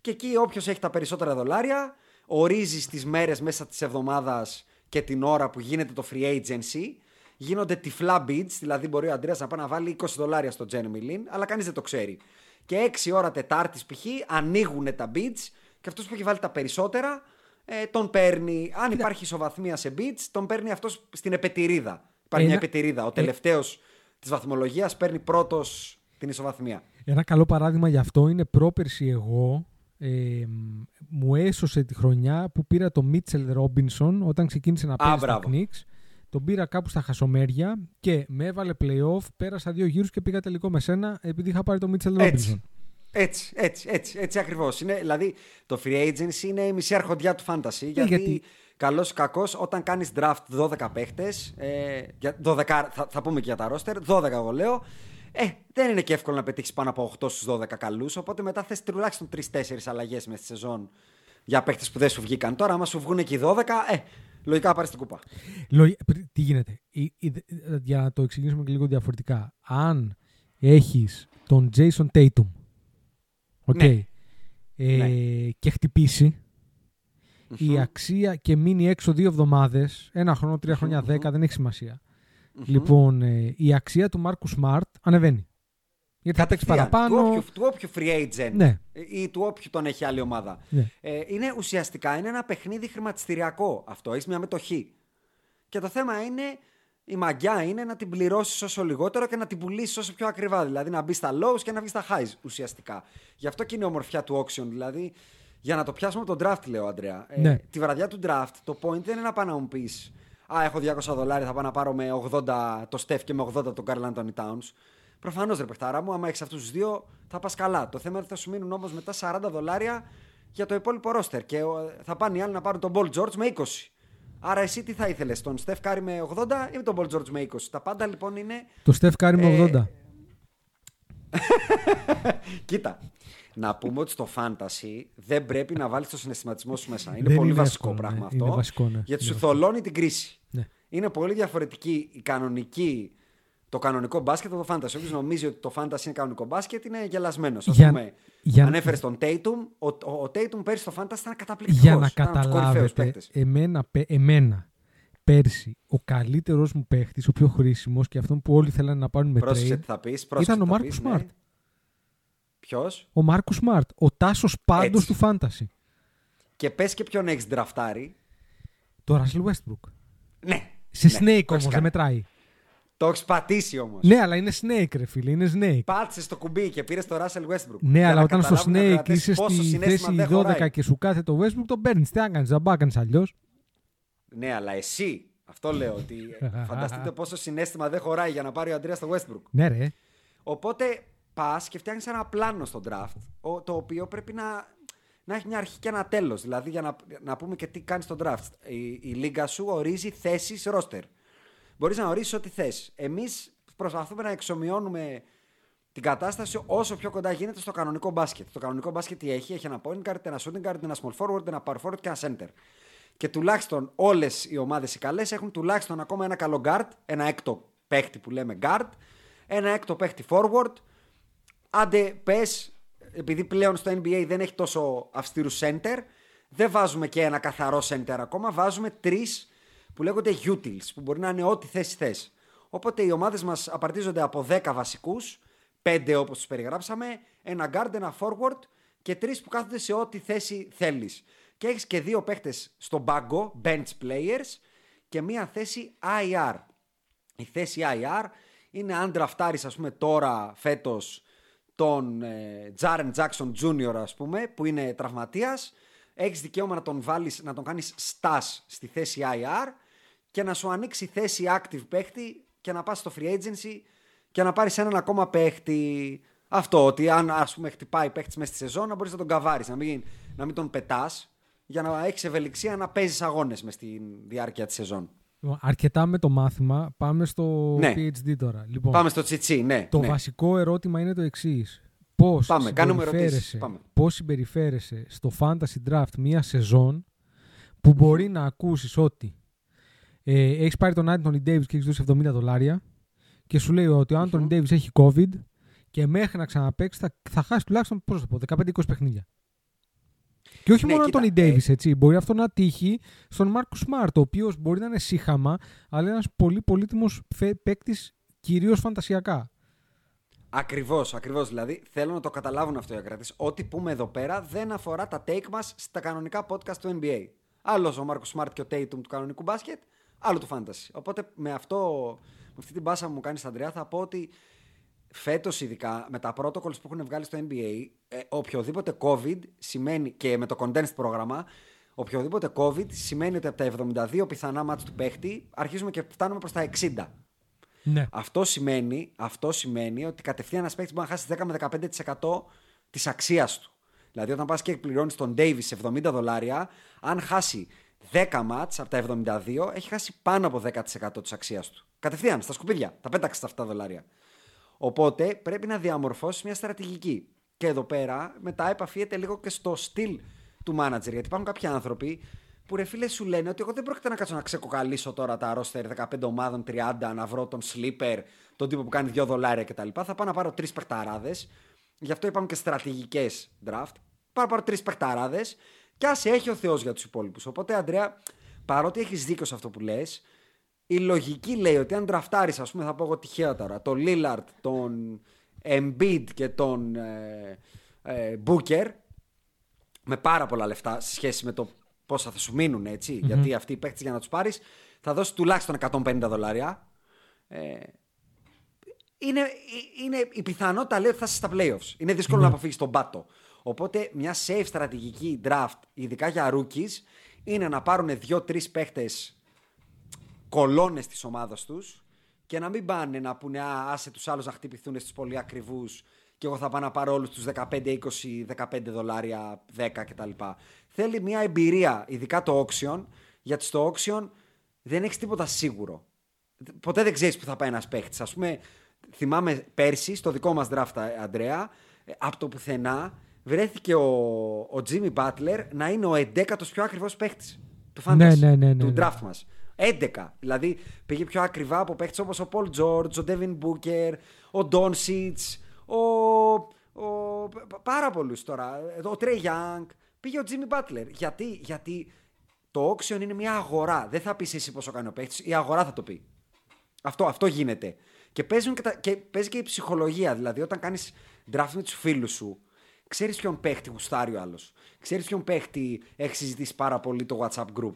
Και εκεί όποιος έχει τα περισσότερα δολάρια, ορίζει τι μέρες μέσα της εβδομάδας και την ώρα που γίνεται το free agency. Γίνονται τυφλά bids, δηλαδή μπορεί ο Αντρέας να πάει να βάλει 20 δολάρια στο Jeremy Lin, αλλά κανείς δεν το ξέρει. Και 6 ώρα Τετάρτης π.χ. ανοίγουν τα bids και αυτός που έχει βάλει τα περισσότερα ε, τον παίρνει. Αν υπάρχει ισοβαθμία σε bids, τον παίρνει αυτός στην επετηρίδα. Υπάρχει μια Ένα- επετηρίδα. Ο τελευταίος της βαθμολογίας παίρνει πρώτος την ισοβαθμία. Ένα καλό παράδειγμα γι' αυτό είναι πρόπερση εγώ. Ε, μ, μου έσωσε τη χρονιά που πήρα το Μίτσελ Ρόμπινσον όταν ξεκίνησε να παίζει στα μπράβο. Knicks. Τον πήρα κάπου στα χασομέρια και με έβαλε playoff. Πέρασα δύο γύρους και πήγα τελικό με σένα επειδή είχα πάρει το Μίτσελ Έτσι. Ρόμπινσον. Έτσι, έτσι, έτσι, έτσι ακριβώς. Δηλαδή, το free agency είναι η μισή αρχοντιά του fantasy. γιατί, Ε, γιατί- καλός ή κακός, όταν κάνεις draft 12 παίχτες, ε, για 12, θα, θα πούμε και για τα roster, 12 εγώ λέω, ε, δεν είναι και εύκολο να πετύχεις πάνω από 8 στους 12 καλούς. Οπότε μετά θες τουλάχιστον 3-4 αλλαγές μέσα στη σεζόν για παίχτες που δεν σου βγήκαν. Τώρα, άμα σου βγουν και οι 12, ε, λογικά πάρεις την κούπα. Λογι- πρι- Τι γίνεται; Η- η- Για να το εξηγήσουμε και λίγο διαφορετικά. Αν έχεις τον Jason Tatum OK, Ναι. ε, και χτυπήσει η αξία και μείνει έξω δύο εβδομάδες, ένα χρόνο, τρία χρόνια, δέκα, δεν έχει σημασία. Λοιπόν, ε, η αξία του Μάρκου Σμαρτ ανεβαίνει. Γιατί θα παίξει Κατευθείαν, παραπάνω. Του όποιου, του όποιου free agent Ναι. ή του όποιου τον έχει άλλη ομάδα. Ναι. Ε, είναι ουσιαστικά είναι ένα παιχνίδι χρηματιστηριακό αυτό. Έχεις μια μετοχή. Και το θέμα είναι, η μαγιά είναι να την πληρώσεις όσο λιγότερο και να την πουλήσεις όσο πιο ακριβά. Δηλαδή να μπεις στα lows και να βγεις στα highs ουσιαστικά. Γι' αυτό και είναι η ομορφιά του auction. Δηλαδή, για να το πιάσουμε από τον draft, λέω Αντρέα. Ε, Ναι. Τη βραδιά του draft, το point δεν είναι να πάω να μου πεις Α, έχω 200 δολάρια, θα πάω να πάρω με 80 το Steph και με 80 τον Carl Anthony Towns. Προφανώς ρε παιχτάρα μου, άμα έχεις αυτούς τους δύο, θα πας καλά. Το θέμα είναι ότι θα σου μείνουν όμως μετά 40 δολάρια για το υπόλοιπο ρόστερ. Και ο, θα πάνε οι άλλοι να πάρουν τον Ball George με 20. Άρα εσύ τι θα ήθελες, τον Steph Curry με 80 ή με τον Ball George με 20. Τα πάντα λοιπόν είναι. Το Steph Curry με Ε, 80. Κοίτα. Να πούμε ότι στο fantasy δεν πρέπει να βάλεις το συναισθηματισμό σου μέσα. Είναι Δεν πολύ είναι βασικό εύκολο, πράγμα ναι. αυτό. Είναι βασικό, ναι. Γιατί Είναι σου θολώνει την κρίση. Ναι. Είναι πολύ διαφορετική η κανονική, το κανονικό μπάσκετ από το fantasy. Όποιος νομίζει ότι το fantasy είναι κανονικό μπάσκετ είναι γελασμένος. Α Για- πούμε, για- ανέφερες τον Tatum. Ο, ο, ο Tatum πέρσι στο fantasy ήταν καταπληκτικός. Για να καταλάβετε, εμένα, πε- εμένα πέρσι ο καλύτερος μου παίχτης, ο πιο χρήσιμος και αυτόν που όλοι θέλανε να πάρουν με Πρόσεξε trade τι θα πεις. ήταν ο Μάρκο Σμαρτ. Ποιος; Ο Μάρκο Σμαρτ, ο τάσος πάντως Έτσι. του Fantasy. Και πες και ποιον έχεις ντραφτάρει. Το Russell Westbrook. Ναι. Σε ναι, Snake το έχεις όμως, δεν κάνει. μετράει. Το έχεις πατήσει όμως. Ναι, αλλά είναι Snake ρε φίλε, είναι Snake. Πάτησες το κουμπί και πήρες το Russell Westbrook. Ναι, Για αλλά να όταν στο καταλάβουν οι Snake ακροατές είσαι πόσο στη συναίσθημα θέση δεν 12 χωράει. και σου κάθεται το Westbrook, τον παίρνεις. Τι έκανε, δεν πάει αλλιώς. Ναι, αλλά εσύ. Αυτό λέω ότι φανταστείτε πόσο συνέστημα δεν χωράει για να πάρει ο Αντρέα στο Westbrook. Ναι, ρε. Οπότε πας και φτιάχνεις ένα πλάνο στο draft, ο- το οποίο πρέπει να, να έχει μια αρχή και ένα τέλος. Δηλαδή, για να, να πούμε και τι κάνεις στο draft. Η, η λίγα σου ορίζει θέσεις roster. Μπορείς να ορίσεις ό,τι θες. Εμείς προσπαθούμε να εξομοιώνουμε την κατάσταση όσο πιο κοντά γίνεται στο κανονικό μπάσκετ. Το κανονικό μπάσκετ τι έχει, έχει ένα point guard, ένα shooting guard, ένα small forward, ένα power forward και ένα center. Και τουλάχιστον όλες οι ομάδες οι καλές έχουν τουλάχιστον ακόμα ένα καλό guard, ένα έκτο παίχτη που λέμε guard, ένα έκτο παίχτη forward. Άντε, πες, επειδή πλέον στο NBA δεν έχει τόσο αυστηρούς center, δεν βάζουμε και ένα καθαρό center ακόμα, βάζουμε τρεις που λέγονται utils, που μπορεί να είναι ό,τι θέση θες. Οπότε οι ομάδες μας απαρτίζονται από 10 βασικούς, 5 όπως τους περιγράψαμε, ένα guard, ένα forward και τρεις που κάθονται σε ό,τι θέση θέλεις. Και έχεις και δύο παίχτες στον πάγκο, bench players, και μία θέση IR. Η θέση IR είναι αν ντραφτάρεις ας πούμε τώρα φέτος τον ε, Jaren Jackson Jr. ας πούμε που είναι τραυματίας έχεις δικαίωμα να τον βάλεις, να τον κάνεις στάς στη θέση IR και να σου ανοίξει θέση active παίχτη και να πας στο free agency και να πάρεις έναν ακόμα παίχτη αυτό ότι αν ας πούμε χτυπάει παίχτης μέσα στη σεζόν να μπορείς να τον καβάρεις να μην, να μην τον πετάς για να έχεις ευελιξία να παίζεις αγώνες μες στη διάρκεια της σεζόν. Λοιπόν, Αρκετά με το μάθημα. Πάμε στο Ναι. PhD τώρα. Λοιπόν, Πάμε στο τσιτσί, ναι. το ναι. βασικό ερώτημα είναι το εξής. Πώς Πάμε, κάνουμε ερωτήσεις. Πάμε. πώς συμπεριφέρεσαι στο fantasy draft μία σεζόν που μπορεί να ακούσεις ότι ε, έχεις πάρει τον Anthony Davis και έχεις δώσει 70 δολάρια και σου λέει ότι ο Anthony Davis έχει COVID και μέχρι να ξαναπαίξει θα, θα χάσει τουλάχιστον πώς θα το πω, 15-20 παιχνίδια. Και όχι Ναι, μόνο κοίτα, Anthony Davis, έτσι. Μπορεί αυτό να τύχει στον Μάρκο Σμαρτ, ο οποίος μπορεί να είναι σύχαμα, αλλά είναι ένας πολύ πολύτιμος παίκτης, κυρίως φαντασιακά. Ακριβώς, ακριβώς. Δηλαδή θέλω να το καταλάβουν αυτό οι ακρατέ. Ό,τι πούμε εδώ πέρα δεν αφορά τα take μας στα κανονικά podcast του NBA. Άλλος ο Μάρκο Σμαρτ και ο Tatum του κανονικού μπάσκετ, άλλο του fantasy. Οπότε με, αυτό, με αυτή την πάσα που μου κάνεις, Αντρέα, θα πω ότι φέτος ειδικά με τα protocols που έχουν βγάλει στο NBA, ε, οποιοδήποτε COVID σημαίνει και με το condensed πρόγραμμα, οποιοδήποτε COVID σημαίνει ότι από τα 72 πιθανά μάτς του παίχτη αρχίζουμε και φτάνουμε προς τα 60. Ναι. Αυτό σημαίνει, αυτό σημαίνει ότι κατευθείαν ένας παίκτη μπορεί να χάσει 10 με 15% της αξίας του. Δηλαδή, όταν πας και πληρώνει τον Davis 70 δολάρια, αν χάσει 10 μάτς από τα 72, έχει χάσει πάνω από 10% της αξίας του. Κατευθείαν, στα σκουπίδια. Τα πέταξε τα 7 δολάρια. Οπότε πρέπει να διαμορφώσεις μια στρατηγική. Και εδώ πέρα μετά επαφίεται λίγο και στο στυλ του manager. Γιατί υπάρχουν κάποιοι άνθρωποι που ρε φίλε σου λένε ότι εγώ δεν πρόκειται να κάτσω να ξεκοκαλίσω τώρα τα roster 15 ομάδων 30, να βρω τον sleeper, τον τύπο που κάνει 2 δολάρια κτλ. Θα πάω να πάρω τρεις παιχταράδε. Γι' αυτό υπάρχουν και στρατηγικές draft. Πάω να πάρω τρεις παιχταράδε και άσε έχει ο Θεός για τους υπόλοιπους. Οπότε, Αντρέα, παρότι έχεις δίκιο σε αυτό που λες, η λογική λέει ότι αν τραφτάρει, ας πούμε, θα πω εγώ τυχαία τώρα, τον Lillard, τον Embiid και τον ε, ε, Booker, με πάρα πολλά λεφτά σε σχέση με το πόσα θα σου μείνουν, Γιατί αυτοί οι παίκτες για να τους πάρεις θα δώσεις τουλάχιστον 150 δολάρια. Ε, είναι, είναι, η πιθανότητα λέει ότι θα είσαι στα playoffs. Είναι δύσκολο να αποφύγεις τον πάτο. Οπότε μια safe στρατηγική draft, ειδικά για rookies, είναι να πάρουν δύο-τρεις παίχτες κολόνες της ομάδας τους και να μην πάνε να πούνε Α, άσε τους άλλους να χτυπηθούν στι πολύ ακριβούς και εγώ θα πάω να πάρω όλους τους 15, 20, 15 δολάρια, 10 κτλ. Θέλει μια εμπειρία, ειδικά το auction, γιατί στο auction δεν έχεις τίποτα σίγουρο. Ποτέ δεν ξέρεις που θα πάει ένας παίχτης. Α πούμε, θυμάμαι πέρσι, στο δικό μας draft, Αντρέα, από το πουθενά βρέθηκε ο, ο Jimmy Butler να είναι ο 11ο πιο ακριβώ παίχτης του fantasy, ναι, ναι, ναι, του ναι. draft μας. 11. Δηλαδή πήγε πιο ακριβά από παίχτες όπως ο Paul George, ο Devin Booker, ο Doncic, ο, ο, πάρα πολλούς τώρα. Ο Trey Young. Πήγε ο Jimmy Butler. Γιατί, γιατί το auction είναι μια αγορά. Δεν θα πεις εσύ πόσο κάνει ο παίχτης, η αγορά θα το πει. Αυτό, αυτό γίνεται. Και, παίζουν και, τα, και παίζει και η ψυχολογία. Δηλαδή, όταν κάνεις draft με τους φίλους σου, ξέρεις ποιον παίχτη γουστάρει ο άλλος; Ξέρεις ποιον παίχτη έχει συζητήσει πάρα πολύ το WhatsApp group;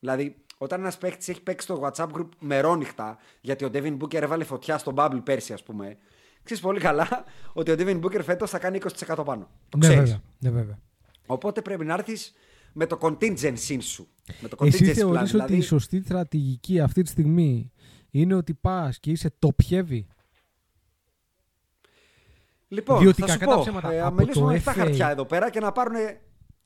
Δηλαδή, όταν ένας παίχτης έχει παίξει το WhatsApp group μερόνυχτα, γιατί ο Devin Booker έβαλε φωτιά στο Bubble πέρσι, ας πούμε, ξέρεις πολύ καλά ότι ο Devin Booker φέτος θα κάνει 20% πάνω. Το Ναι, ξέρεις. βέβαια. Ναι, βέβαια. Οπότε πρέπει να έρθεις με το contingency σου. Με το Εσύ contingency plan. θεωρείς ότι δηλαδή, η σωστή στρατηγική αυτή τη στιγμή είναι ότι πας και είσαι top heavy. Λοιπόν, διότι θα σου κακά τα πω, ψέματα, ε, από μιλήσουμε το με τα FA χαρτιά εδώ πέρα και να πάρουν.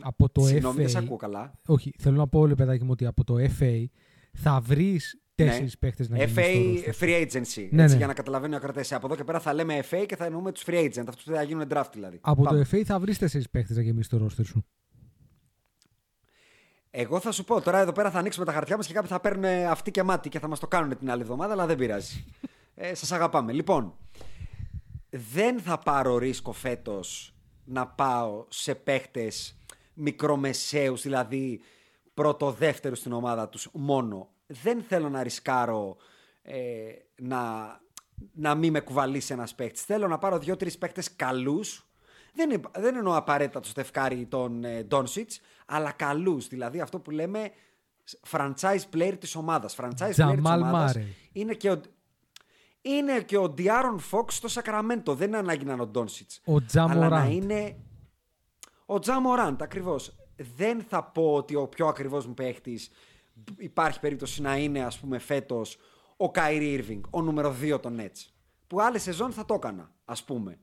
Από το Συγγνώμη, FA... δεν σε ακούω καλά. Όχι, θέλω να πω, ρε παιδάκι μου, ότι από το FA θα βρεις τέσσερις Ναι. παίχτες να γίνουν FA στο roster. free agency. Ναι, έτσι, ναι. Για να καταλαβαίνει ο ακροτέ. Από εδώ και πέρα θα λέμε FA και θα εννοούμε τους free agent. Αυτούς που θα γίνουν draft δηλαδή. Από Πάμε. το FA θα βρεις τέσσερις παίχτες να γεμίσεις το roster σου. Εγώ θα σου πω τώρα εδώ πέρα θα ανοίξουμε τα χαρτιά μας και κάποιοι θα παίρνουν αυτή και μάτι και θα μας το κάνουν την άλλη εβδομάδα, αλλά δεν πειράζει. ε, Σας αγαπάμε. Λοιπόν, δεν θα πάρω ρίσκο φέτος να πάω σε παίχτες μικρομεσαίους, δηλαδή πρώτο-δεύτερου στην ομάδα τους μόνο. Δεν θέλω να ρισκάρω ε, να, να μην με κουβαλήσει ένας παίχτης. Θέλω να πάρω δύο-τρεις παίχτες καλούς. Δεν, είναι- δεν εννοώ απαραίτητα το Στεφκάρη ή τον ε, Ντόνσιτς, αλλά καλούς. Δηλαδή αυτό που λέμε franchise player της ομάδας. Franchise player της Τζαμάλ ομάδας Μάρεϊ. είναι και ο, είναι και ο Ντιάρον Φόξ στο Σακραμέντο. Δεν είναι ανάγκη να είναι ο Ντόνσιτς. Ο Τζα Αλλά να Μοράντ. είναι ο Τζα Μοράντ, ακριβώς. Δεν θα πω ότι ο πιο ακριβώ μου παίχτης υπάρχει περίπτωση να είναι, ας πούμε, φέτος ο Κάιρι Ήρβινγκ, ο νούμερο 2 των Nets. Που άλλη σεζόν θα το έκανα, ας πούμε.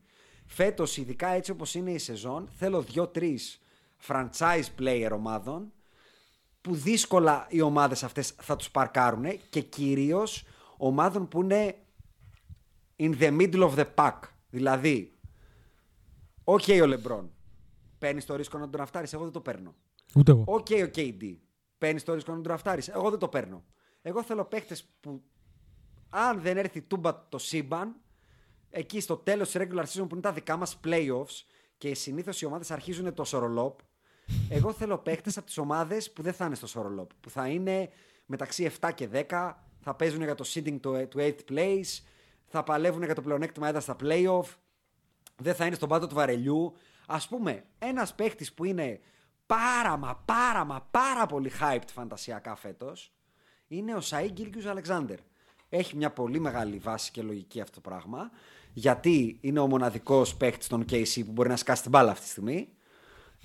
Φέτος, ειδικά έτσι όπως είναι η σεζόν, θέλω 2-3 franchise player ομάδων που δύσκολα οι ομάδες αυτές θα τους παρκάρουν και κυρίως ομάδων που είναι in the middle of the pack. Δηλαδή, οκ ο Λεμπρόν, παίρνεις το ρίσκο να τον αφτάρεις, εγώ δεν το παίρνω. Ούτε εγώ. Οκ ο KD, παίρνεις το ρίσκο να τον αφτάρεις, εγώ δεν το παίρνω. Εγώ θέλω παίχτες που αν δεν έρθει τούμπα το σύμπαν, εκεί στο τέλος της regular season που είναι τα δικά μας playoffs και συνήθως οι ομάδες αρχίζουν το σορολόπ, εγώ θέλω παίχτες από τις ομάδες που δεν θα είναι στο σορολόπ, που θα είναι μεταξύ 7 και 10, θα παίζουν για το seeding του, του 8th place, θα παλεύουν για το πλεονέκτημα έδρα στα playoff, δεν θα είναι στον πάτο του βαρελιού. Ας πούμε, ένας παίχτης που είναι πάρα μα πάρα μα πάρα πολύ hyped φαντασιακά φέτος, είναι ο Σαΐ Γκίλκιους Αλεξάνδερ. Έχει μια πολύ μεγάλη βάση και λογική αυτό το πράγμα, γιατί είναι ο μοναδικός παίχτης των KC που μπορεί να σκάσει την μπάλα αυτή τη στιγμή.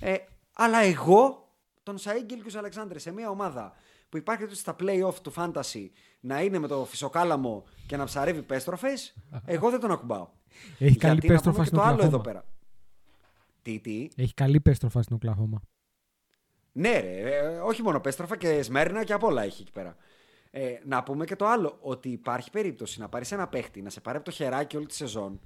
Ε, αλλά εγώ τον Σαΐ Γκίλκιους Αλεξάνδρ σε μια ομάδα που υπάρχει περίπτωση στα play-off του fantasy να είναι με το φυσοκάλαμο και να ψαρεύει πέστροφες, εγώ δεν τον ακουμπάω. Έχει καλή Γιατί να πούμε πέστροφα και στην το άλλο εδώ Οκλαχώμα. πέρα. Τι, τι; Έχει καλή πέστροφα στην Οκλαχώμα. Ναι, ρε, ε, όχι μόνο πέστροφα και σμέρνα και απ' όλα έχει εκεί πέρα. Ε, να πούμε και το άλλο, ότι υπάρχει περίπτωση να πάρεις ένα παίχτη, να σε πάρει από το χεράκι όλη τη σεζόν,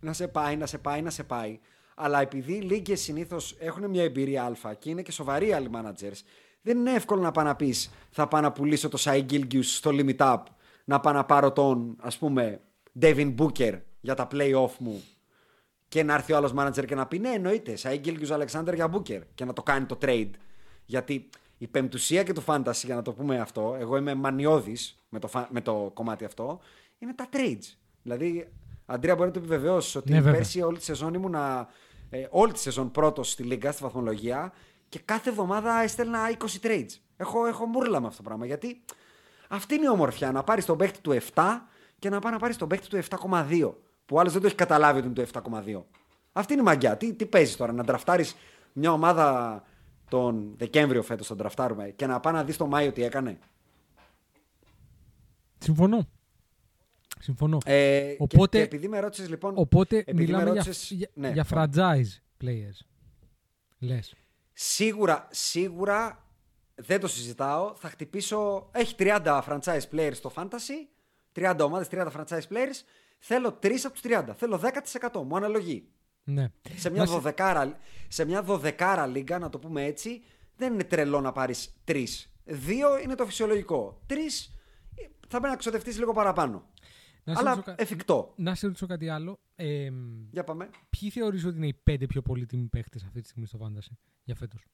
να σε πάει, να σε πάει, να σε πάει. Αλλά επειδή οι λίγκες συνήθως έχουν μια εμπειρία αλφα και είναι και σοβαροί άλλοι managers, δεν είναι εύκολο να πάω να πεις θα πάω να πουλήσω το Σάι Gilgius στο Limit Up, να πάω να πάρω τον ας πούμε Devin Booker για τα playoff μου και να έρθει ο άλλος manager και να πει ναι, εννοείται, Σάι Gilgius Alexander για Booker και να το κάνει το trade. Γιατί η πεμπτουσία και το fantasy, για να το πούμε αυτό, εγώ είμαι μανιώδης με, το, φα- με το κομμάτι αυτό, είναι τα trades. Δηλαδή, Αντρέα, μπορεί να το επιβεβαιώσεις ότι Ναι, βέβαια. πέρσι όλη τη σεζόν ήμουνα. Ε, όλη τη σεζόν πρώτος στη Λίγκα, στη βαθμολογία και κάθε εβδομάδα έστελνα 20 trades. Έχω, έχω μούρλα με αυτό το πράγμα γιατί αυτή είναι η ομορφιά. Να πάρεις τον παίκτη του 7 και να πάει να πάρεις τον παίκτη του 7,2. Που ο άλλος δεν το έχει καταλάβει ότι είναι το 7,2. Αυτή είναι η μαγιά. Τι, τι παίζεις τώρα, να τραφτάρει μια ομάδα τον Δεκέμβριο φέτος, τον τραφτάρουμε και να πάει να δεις τον Μάιο τι έκανε; Συμφωνώ. Συμφωνώ. Ε, και- Οπότε- και, επειδή με ρώτησες λοιπόν. Οπότε επειδή μιλάμε με για, ρώτησες- για, ναι, για πάμε. franchise players. Λες. Σίγουρα, σίγουρα δεν το συζητάω. Θα χτυπήσω. Έχει 30 franchise players στο fantasy. 30 ομάδες, 30 franchise players. Θέλω 3 από τους 30. Θέλω 10%. Μου αναλογεί. Ναι. Σε μια, Να σε- δωδεκάρα, σε μια δωδεκάρα λίγκα, να το πούμε έτσι, δεν είναι τρελό να πάρεις 3. 2 είναι το φυσιολογικό. 3 θα πρέπει να ξοδευτείς λίγο παραπάνω. Να σε Αλλά ρωτήσω κα- εφικτό. Να σε ρωτήσω κάτι άλλο. Ε, Για πάμε. ποιοι θεωρείς ότι είναι οι πέντε πιο πολύτιμοι παίχτες αυτή τη στιγμή στο Fantasy για φέτος;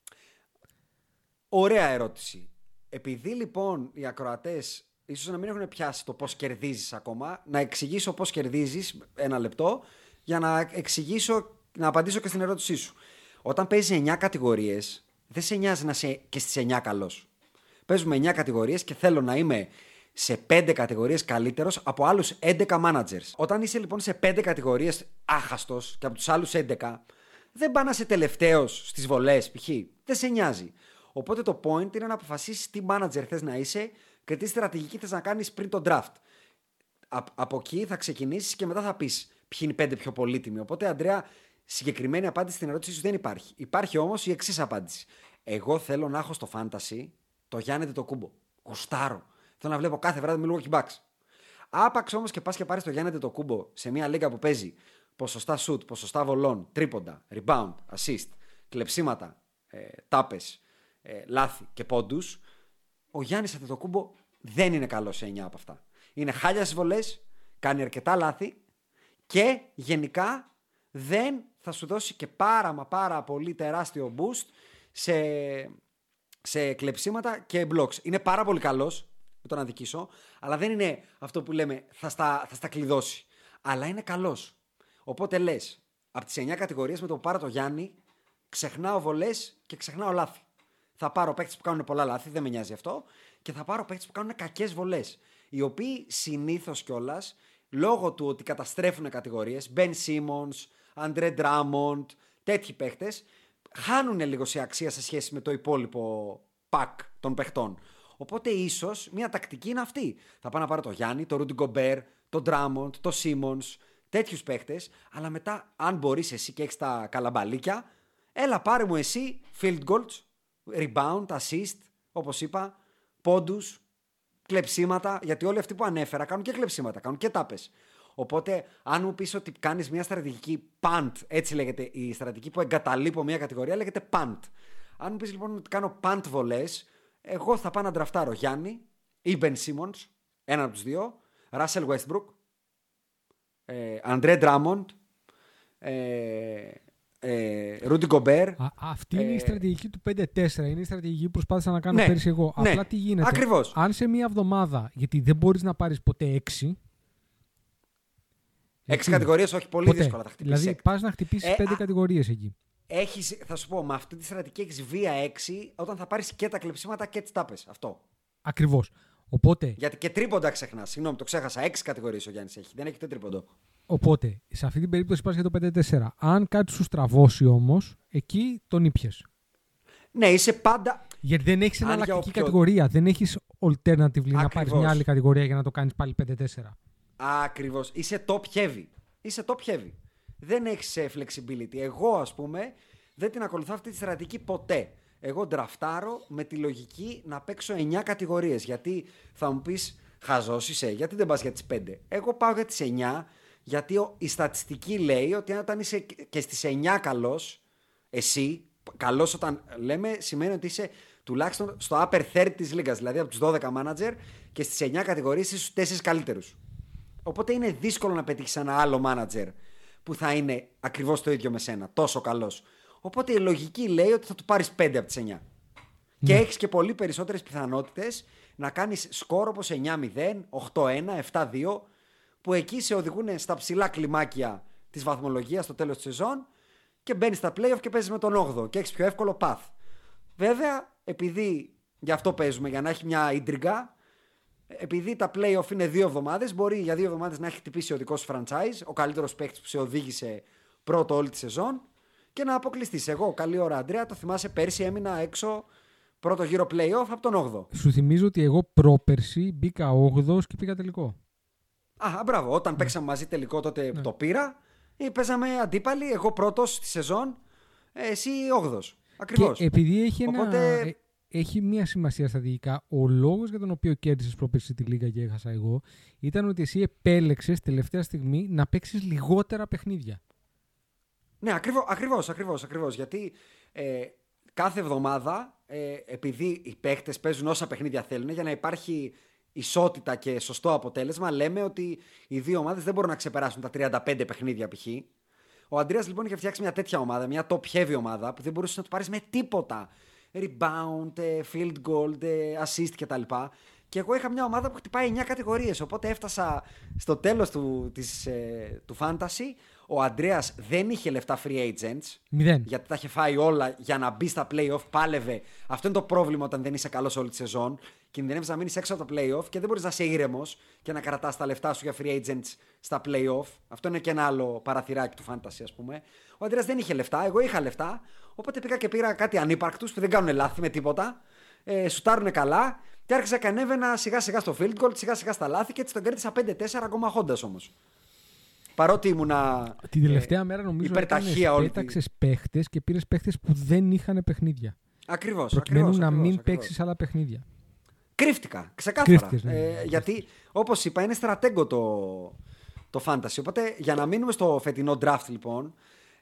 Ωραία ερώτηση. Επειδή λοιπόν οι ακροατές ίσως να μην έχουν πιάσει το πώς κερδίζεις ακόμα, να εξηγήσω πώς κερδίζεις ένα λεπτό για να εξηγήσω, να απαντήσω και στην ερώτησή σου. Όταν παίζει 9 κατηγορίες, δεν σε νοιάζει να είσαι και στις 9 καλός. Παίζουμε 9 κατηγορίες και θέλω να είμαι σε 5 κατηγορίες καλύτερος από άλλους 11 managers. Όταν είσαι λοιπόν σε 5 κατηγορίες άχαστος και από τους άλλους 11, δεν πάει να είσαι τελευταίος στις βολές, π.χ. Δεν σε νοιάζει. Οπότε το point είναι να αποφασίσεις τι manager θες να είσαι και τι στρατηγική θες να κάνεις πριν το draft. Α- από εκεί θα ξεκινήσεις και μετά θα πεις ποιοι είναι οι πέντε πιο πολύτιμοι. Οπότε, Αντρέα, συγκεκριμένη απάντηση στην ερώτησή σου δεν υπάρχει. Υπάρχει όμως η εξής απάντηση. Εγώ θέλω να έχω στο fantasy το Γιάννη το κούμπο. Γουστάρω. Θέλω να βλέπω κάθε βράδυ με λίγο μπαξ. Άπαξ όμως και πας και πάρεις το Γιάννη το κούμπο σε μια λίγα που παίζει ποσοστά shoot, ποσοστά βολών, τρίποντα, rebound, assist, κλεψίματα, ε, τάπες, ε, λάθη και πόντους. Ο Γιάννης Αντετοκούμπο δεν είναι καλός σε 9 από αυτά. Είναι χάλια στις βολές, κάνει αρκετά λάθη και γενικά δεν θα σου δώσει και πάρα μα πάρα πολύ τεράστιο boost σε, σε κλεψίματα και blocks. Είναι πάρα πολύ καλός, με τον αδικήσω, αλλά δεν είναι αυτό που λέμε θα στα, θα στα κλειδώσει. Αλλά είναι καλός. Οπότε λες, από τις 9 κατηγορίες με το που πάρω το Γιάννη, ξεχνάω βολές και ξεχνάω λάθη. Θα πάρω παίκτε που κάνουν πολλά λάθη, δεν με νοιάζει αυτό, και θα πάρω παίκτε που κάνουν κακές βολές. Οι οποίοι συνήθως κιόλας, λόγω του ότι καταστρέφουν κατηγορίες, Ben Simmons, Andre Drummond, τέτοιοι παίκτε, χάνουν λίγο σε αξία σε σχέση με το υπόλοιπο πακ των παιχτών. Οπότε ίσως μια τακτική είναι αυτή. Θα πάω να πάρω το Γιάννη, το Rudy Gobert, το Drummond, το Simmons, τέτοιους παίχτες, αλλά μετά, αν μπορείς εσύ και έχεις τα καλαμπαλίκια, έλα πάρε μου εσύ field goals, rebound, assist, όπως είπα, πόντους, κλεψίματα, γιατί όλοι αυτοί που ανέφερα κάνουν και κλεψίματα, κάνουν και τάπες. Οπότε, αν μου πεις ότι κάνεις μια στρατηγική punt, έτσι λέγεται η στρατηγική που εγκαταλείπω μια κατηγορία, λέγεται punt. Αν μου πεις λοιπόν ότι κάνω punt βολές, εγώ θα πάω να ντραφτάρω Γιάννη ή Ben Simmons, ένα από τους δύο, Russell Westbrook, ε, André Drummond, ε, ε, Rudy Gobert. Α, αυτή είναι η Ε, στρατηγική του 5-4. Είναι η στρατηγική που προσπάθησα να κάνω Ναι, πέρσι εγώ. ναι, Απλά τι γίνεται; ακριβώς. Αν σε μία εβδομάδα, γιατί δεν μπορείς να πάρεις ποτέ 6. Έξι κατηγορίες, όχι πολύ ποτέ. δύσκολα θα χτυπήσεις. Δηλαδή πας να χτυπήσεις Ε, 5 α- κατηγορίες εκεί. Έχεις, θα σου πω, με αυτή τη στρατηγική έχεις βία 6 όταν θα πάρεις και τα κλεψίματα και τις τάπες. Αυτό. Ακριβώς. Οπότε, Γιατί και τρίποντα ξεχνάς. Συγγνώμη, το ξέχασα. 6 κατηγορίες ο Γιάννης έχει. Δεν έχει ούτε τρίποντο. οπότε, σε αυτή την περίπτωση πας για το 5-4. Αν κάτι σου στραβώσει όμως, εκεί τον ήπιες. Ναι, είσαι πάντα. Γιατί δεν έχεις Αν για εναλλακτική όποιο- κατηγορία. Δεν έχεις alternatively να πάρεις Ακριβώς. μια άλλη κατηγορία για να το κάνεις πάλι 5-4. Ακριβώς. Είσαι top heavy. Είσαι top heavy. Δεν έχεις flexibility. Εγώ, ας πούμε, δεν την ακολουθώ αυτή τη στρατηγική ποτέ. Εγώ ντραφτάρω με τη λογική να παίξω 9 κατηγορίες. Γιατί θα μου πεις, χαζό είσαι, γιατί δεν πας για τις 5. Εγώ πάω για τις 9 Γιατί ο- η στατιστική λέει ότι όταν είσαι και στις 9 καλός, εσύ, καλός όταν λέμε, σημαίνει ότι είσαι τουλάχιστον στο upper third της λίγας, δηλαδή από τους 12 manager και στις 9 κατηγορίες είσαι στους 4 καλύτερους. Οπότε είναι δύσκολο να πετύχεις ένα άλλο manager που θα είναι ακριβώς το ίδιο με σένα, τόσο καλός. Οπότε η λογική λέει ότι θα του πάρεις 5 από τις 9. Και έχεις και πολύ περισσότερες πιθανότητες να κάνεις σκόρ όπως 9-0, 8-1, 7-2, που εκεί σε οδηγούν στα ψηλά κλιμάκια της βαθμολογίας στο τέλος της σεζόν και μπαίνεις στα playoff και παίζεις με τον 8ο και έχεις πιο εύκολο path. Βέβαια, επειδή γι' αυτό παίζουμε, για να έχει μια ίντριγκα, επειδή τα playoff είναι δύο εβδομάδες, μπορεί για δύο εβδομάδες να έχει χτυπήσει ο δικός σου franchise, ο καλύτερος παίκτης που σε οδήγησε πρώτο όλη τη σεζόν και να αποκλειστείς. Εγώ, καλή ώρα, Αντρέα, το θυμάσαι πέρσι έμεινα έξω πρώτο γύρο playoff από τον 8ο. Σου θυμίζω ότι εγώ πρόπερση μπήκα 8 και πήγα τελικό. Α, μπράβο. Όταν παίξαμε μαζί τελικό τότε που το πήρα, ε, παίζαμε αντίπαλοι. Εγώ πρώτος στη σεζόν, ε, εσύ 8ο. Ακριβώς. Και επειδή έχει, ένα, Οπότε- ε, έχει μία σημασία στρατηγικά, ο λόγος για τον οποίο κέρδισες πρόπερση τη Λίγα και έχασα εγώ ήταν ότι εσύ επέλεξες τελευταία στιγμή να παίξεις λιγότερα παιχνίδια. Ναι, ακριβώς, ακριβώς, ακριβώς, ακριβώς. Γιατί ε, κάθε εβδομάδα, ε, επειδή οι παίχτες παίζουν όσα παιχνίδια θέλουν, για να υπάρχει ισότητα και σωστό αποτέλεσμα, λέμε ότι οι δύο ομάδες δεν μπορούν να ξεπεράσουν τα 35 παιχνίδια π.χ. Ο Αντρέας λοιπόν είχε φτιάξει μια τέτοια ομάδα, μια top heavy ομάδα που δεν μπορούσες να του πάρεις με τίποτα. Rebound, ε, field goal, ε, assist κτλ. Και εγώ είχα μια ομάδα που χτυπάει 9 κατηγορίες. Οπότε έφτασα στο τέλος του, της, ε, του fantasy. Ο Αντρέας δεν είχε λεφτά free agents. Μηδέν. Γιατί τα είχε φάει όλα για να μπει στα playoff. Πάλευε. Αυτό είναι το πρόβλημα όταν δεν είσαι καλός όλη τη σεζόν. Κινδυνεύεις να μείνεις έξω από τα playoff και δεν μπορείς να είσαι ήρεμος και να κρατάς τα λεφτά σου για free agents στα playoff. Αυτό είναι και ένα άλλο παραθυράκι του fantasy, ας πούμε. Ο Αντρέας δεν είχε λεφτά. Εγώ είχα λεφτά. Οπότε πήγα και πήρα κάτι ανύπαρκτους που δεν κάνουν λάθη με τίποτα. Ε, σουτάρουν καλά. Και άρχισα και ανέβαινα σιγά σιγά στο field goal, σιγά σιγά στα λάθη και έτσι τον κέρδισα 5-4 ακόμα χώντας όμως. Παρότι ήμουνα. Την τελευταία ε, μέρα νομίζω υπερταχεία όλη. πέταξες παίχτες και πήρες παίχτες που δεν είχαν παιχνίδια. Ακριβώς. Προκειμένου να μην παίξεις άλλα παιχνίδια. Κρύφτηκα, ξεκάθαρα. Κρύφτηκες, ναι. ε, γιατί, όπως είπα, είναι στρατέγκο το, το fantasy. Οπότε, για να μείνουμε στο φετινό draft, λοιπόν,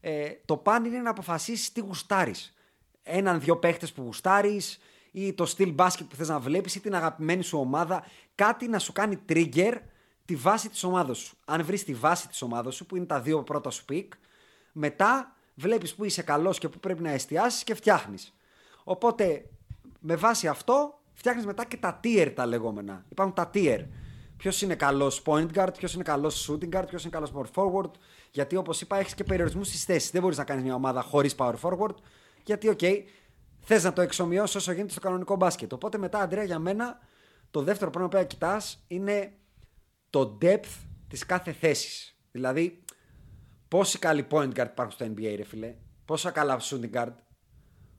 ε, το παν είναι να αποφασίσεις τι γουστάρεις. Έναν-δυο παίχτες που γουστάρεις, ή το στυλ μπάσκετ που θες να βλέπεις, ή την αγαπημένη σου ομάδα. Κάτι να σου κάνει trigger τη βάση της ομάδα σου. Αν βρεις τη βάση της ομάδα σου, που είναι τα δύο πρώτα σου pick, μετά βλέπεις που είσαι καλός και που πρέπει να εστιάσεις και φτιάχνεις. Οπότε, με βάση αυτό, φτιάχνεις μετά και τα tier τα λεγόμενα. Υπάρχουν τα tier. Ποιος είναι καλός point guard, ποιος είναι καλός shooting guard, ποιος είναι καλός power forward. Γιατί όπως είπα, έχεις και περιορισμούς στις θέσεις. Δεν μπορείς να κάνεις μια ομάδα χωρίς power forward. Γιατί, OK, okay, θες να το εξομοιώσεις όσο γίνεται στο κανονικό μπάσκετ. Οπότε μετά, Αντρέα, για μένα, το δεύτερο πράγμα που κοιτάς είναι το depth της κάθε θέσης. Δηλαδή, πόσοι καλοί point guard υπάρχουν στο NBA, ρε φιλέ. Πόσα καλά shooting guard.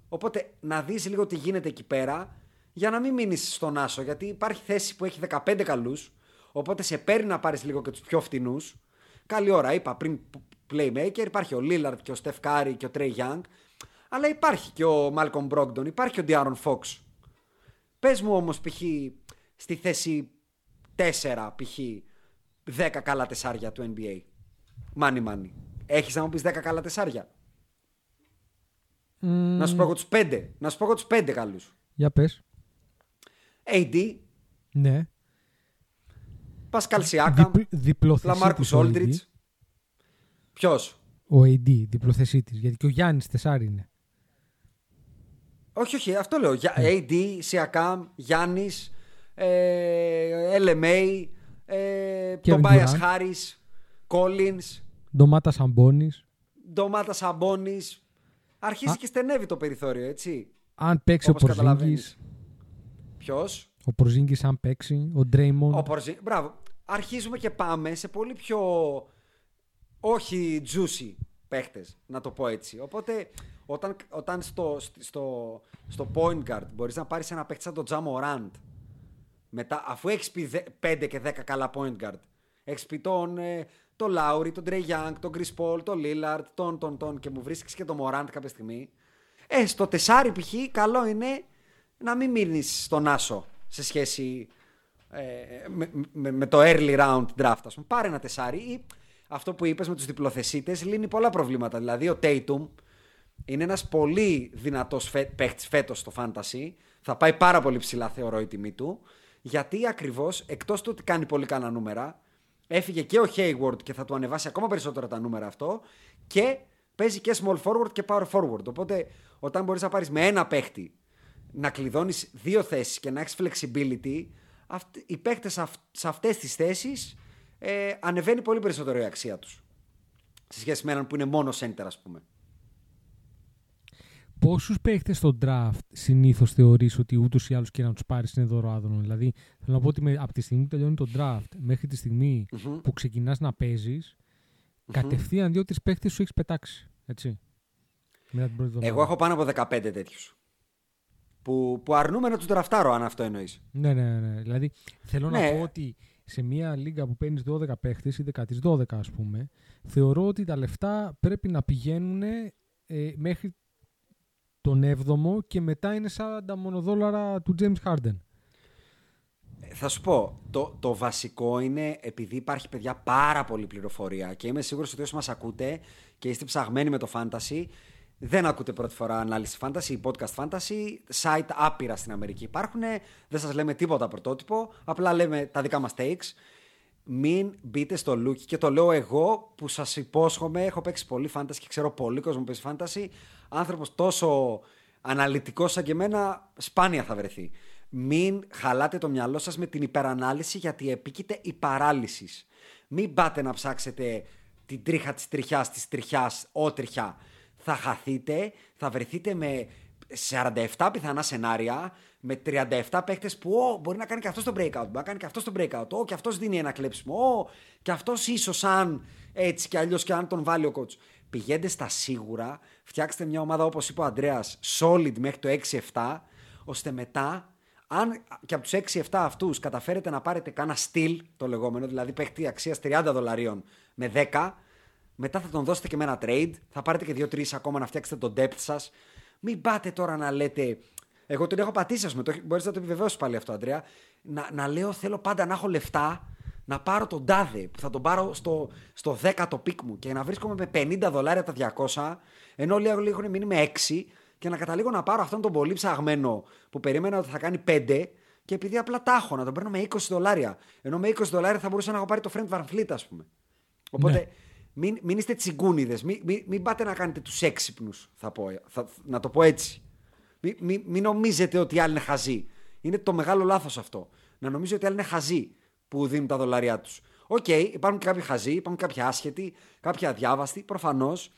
Οπότε να δεις λίγο τι γίνεται εκεί πέρα για να μην μείνεις στον άσο. Γιατί υπάρχει θέση που έχει 15 καλούς. Οπότε σε παίρνει να πάρεις λίγο και τους πιο φτηνούς. Καλή ώρα, είπα πριν playmaker. Υπάρχει ο Lillard και ο Steph Curry και ο Trey Young. Αλλά υπάρχει και ο Malcolm Brogdon, υπάρχει και ο Diaron Fox. Πες μου όμως π.χ. στη θέση 4 π.χ. 10 καλά τεσσάρια του NBA. Money money. Έχεις να μου πεις 10 καλά τεσσάρια; Να σου πω εγώ τους 5. Να σου πω εγώ τους 5 καλού. Για πες. AD, Ναι. Πασκάλ Σιάκαμ, Διπλ, διπλοθεσίτης Λαμάρκους Όλντριτζ. AD. Ποιος; Ο AD, διπλοθεσίτης. Γιατί και ο Γιάννης τεσάρι είναι. Όχι, όχι, αυτό λέω. Για- AD, Σιακάμ, Γιάννης, ε, LMA, ε, Kevin Tobias Durant. Harris, Collins, Ντομάντας Σαμπόνις. Ντομάντας Σαμπόνις. Αρχίζει Α. και στενεύει το περιθώριο, έτσι. Αν παίξει Όπως ο Πορζίνγκης. καταλαβαίνεις. Ποιος; Ο Πορζίνγκης αν παίξει. Ο Ντρέιμον. Ο Πορζί... Μπράβο. Αρχίζουμε και πάμε σε πολύ πιο όχι juicy παίχτες, να το πω έτσι. Οπότε, όταν, όταν στο, στο, στο point guard μπορείς να πάρεις ένα παίχτη σαν τον Τζα Morant, μετά, αφού έχεις πει 5 και 10 καλά point guard, έχεις πει τον, ε, τον Lowry, τον Trey Young, τον Chris Paul, τον Lillard, τον, τον, τον και μου βρίσκεις και τον Morant κάποια στιγμή. Ε, στο τεσάρι π.χ. καλό είναι να μην μείνεις στον άσο σε σχέση ε, με, με, με το early round draft, ας πούμε. Πάρε ένα τεσάρι ή αυτό που είπες με τους διπλοθεσίτες λύνει πολλά προβλήματα. Δηλαδή ο Tatum είναι ένας πολύ δυνατός φε... παίχτης φέτος στο fantasy. Θα πάει πάρα πολύ ψηλά θεωρώ η τιμή του. Γιατί ακριβώς εκτός του ότι κάνει πολύ καλά νούμερα έφυγε και ο Hayward και θα του ανεβάσει ακόμα περισσότερα τα νούμερα αυτό και παίζει και small forward και power forward. Οπότε όταν μπορείς να πάρεις με ένα παίχτη να κλειδώνεις δύο θέσεις και να έχεις flexibility αυτ- οι παίχτες αυ- σε αυτές τις θέσεις ε, ανεβαίνει πολύ περισσότερο η αξία τους. Σε σχέση με έναν που είναι μόνο center ας πούμε. Πόσους παίχτε στο draft συνήθως θεωρείς ότι ούτως ή άλλως και να τους πάρεις είναι δωρεάδων. Δηλαδή, θέλω να πω ότι με, από τη στιγμή που τελειώνει το draft μέχρι τη στιγμη που ξεκινάς να παίζεις, κατευθείαν δύο-τρεις παίχτε σου έχεις πετάξει. Έτσι. Μετά την πρώτη εβδομάδα. Εγώ έχω πάνω από 15 τέτοιους. Που, που αρνούμε να του τραφτάρω, αν αυτό εννοείς. Ναι, ναι, ναι. Δηλαδή, θέλω Ναι. να πω ότι σε μια λίγα που παίρνεις 12 παίχτες ή 10 12, ας πούμε, θεωρώ ότι τα λεφτά πρέπει να πηγαίνουν ε, μέχρι τον 7ο και μετά είναι σαν τα μονοδόλαρα του James Harden. Θα σου πω, το, το βασικό είναι επειδή υπάρχει παιδιά πάρα πολύ πληροφορία και είμαι σίγουρος ότι όσοι μας ακούτε και είστε ψαγμένοι με το fantasy, δεν ακούτε πρώτη φορά ανάλυση fantasy ή podcast fantasy, site άπειρα στην Αμερική υπάρχουν, δεν σας λέμε τίποτα πρωτότυπο, απλά λέμε τα δικά μας takes. Μην μπείτε στο λούκι και το λέω εγώ που σας υπόσχομαι, έχω παίξει πολύ fantasy και ξέρω πολύ κόσμο που παίζει fantasy, άνθρωπος τόσο αναλυτικός σαν και εμένα σπάνια θα βρεθεί. Μην χαλάτε το μυαλό σας με την υπερανάλυση γιατί επίκειται η παράλυσης. Μην πάτε να ψάξετε την τρίχα της τριχιάς της τριχιάς, ο τριχιά. Θα χαθείτε, θα βρεθείτε με 47 πιθανά σενάρια, με 37 παίχτες που «Ω, μπορεί να κάνει και αυτός το breakout, μπορεί να κάνει και αυτός το breakout, «Ω, και αυτός δίνει ένα κλέψιμο, «Ω, και αυτός ίσως αν έτσι και αλλιώς και αν τον βάλει ο coach. Πηγαίνετε στα σίγουρα, φτιάξτε μια ομάδα όπως είπε ο Αντρέας, solid μέχρι το 6-7, ώστε μετά αν και από τους 6-7 αυτούς καταφέρετε να πάρετε κάνα στυλ, το λεγόμενο, δηλαδή παίχτη αξίας 30 δολαρίων με 10, μετά θα τον δώσετε και με ένα trade, θα πάρετε και 2-3 ακόμα να φτιάξετε τον depth σας. Μην πάτε τώρα να λέτε. Εγώ τον έχω πατήσει, ας πούμε, μπορείς να το επιβεβαιώσεις πάλι αυτό, Αντρέα. Να, να λέω, θέλω πάντα να έχω λεφτά να πάρω τον τάδε που θα τον πάρω στο, στο 10ο pick μου και να βρίσκομαι με 50 δολάρια τα 200, ενώ όλοι άλλοι έχουν μείνει με 6 και να καταλήγω να πάρω αυτόν τον πολύ ψαγμένο που περίμενα ότι θα κάνει 5 και επειδή απλά τα έχω να τον παίρνω με 20 δολάρια. Ενώ με 20 δολάρια θα μπορούσα να έχω πάρει το Fred VanVleet, ας πούμε. Οπότε Ναι. Μην, μην είστε τσιγκούνιδες. Μην, μην, μην πάτε να κάνετε τους έξυπνους, θα πω. Θα, να το πω έτσι. Μην, μην, μην νομίζετε ότι οι άλλοι είναι χαζοί. Είναι το μεγάλο λάθος αυτό. Να νομίζω ότι οι άλλοι είναι χαζοί που δίνουν τα δολάρια τους. Οκ, υπάρχουν και κάποιοι χαζοί, υπάρχουν κάποιοι άσχετοι, κάποιοι αδιάβαστοι, προφανώς.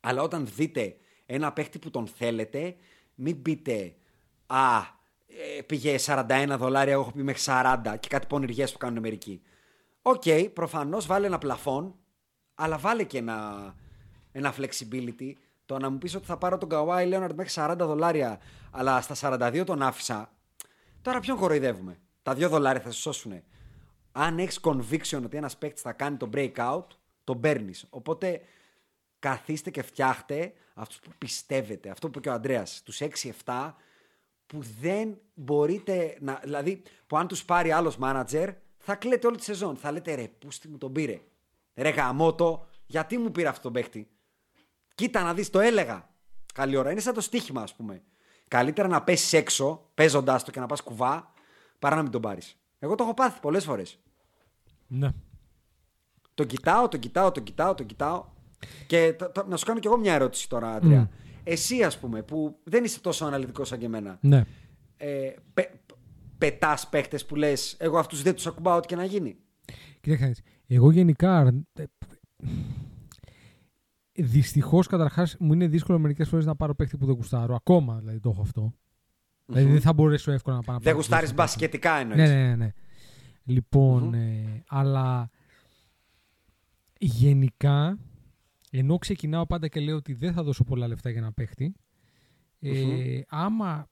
Αλλά όταν δείτε ένα παίχτη που τον θέλετε, μην πείτε Α, ε, πήγε 41 δολάρια, εγώ έχω πει μέχρι 40 και κάτι πονηριές που κάνουν μερικοί. OK, okay, προφανώς βάλε ένα πλαφόν, αλλά βάλε και ένα, ένα flexibility. Το να μου πεις ότι θα πάρω τον Kawhi Leonard μέχρι 40 δολάρια, αλλά στα 42 τον άφησα. Τώρα ποιον κοροϊδεύουμε; Τα 2 δολάρια θα σε σώσουν. Αν έχεις conviction ότι ένας παίκτης θα κάνει το breakout, τον παίρνεις. Οπότε καθίστε και φτιάχτε αυτούς που πιστεύετε. Αυτό που είπε και ο Αντρέα, τους 6-7 που δεν μπορείτε να. Δηλαδή, που αν τους πάρει άλλος manager, θα κλαίτε όλη τη σεζόν. Θα λέτε ρε, πούστη μου τον πήρε. Ρε γαμότο, γιατί μου πήρε αυτό τον παίχτη; Κοίτα να δεις, το έλεγα. Καλή ώρα. Είναι σαν το στοίχημα, ας πούμε. Καλύτερα να πέσεις έξω, παίζοντάς το και να πας κουβά, παρά να μην τον πάρεις. Εγώ το έχω πάθει πολλές φορές. Ναι. Τον κοιτάω, τον κοιτάω, τον κοιτάω, τον κοιτάω. Και το- το- να σου κάνω κι εγώ μια ερώτηση τώρα, Αντρέα. Εσύ, ας πούμε, που δεν είσαι τόσο αναλυτικός σαν και εμένα. Ναι. Ε, πε, Πετάς παίχτες που λες, Εγώ αυτούς δεν τους ακουμπάω ό,τι και να γίνει. Κοίταξε, να δεις. Εγώ γενικά. Δυστυχώς, καταρχάς, μου είναι δύσκολο μερικές φορές να πάρω παίχτη που δεν γουστάρω. Ακόμα δηλαδή το έχω αυτό. Δηλαδή δεν θα μπορέσω εύκολα να πάω να Δεν πάρω γουστάρεις παίχτη. μπασκετικά εννοείς. Ναι, ναι, ναι. ναι. λοιπον ε, αλλά γενικά, ενώ ξεκινάω πάντα και λέω ότι δεν θα δώσω πολλά λεφτά για να παίχτη, ε, άμα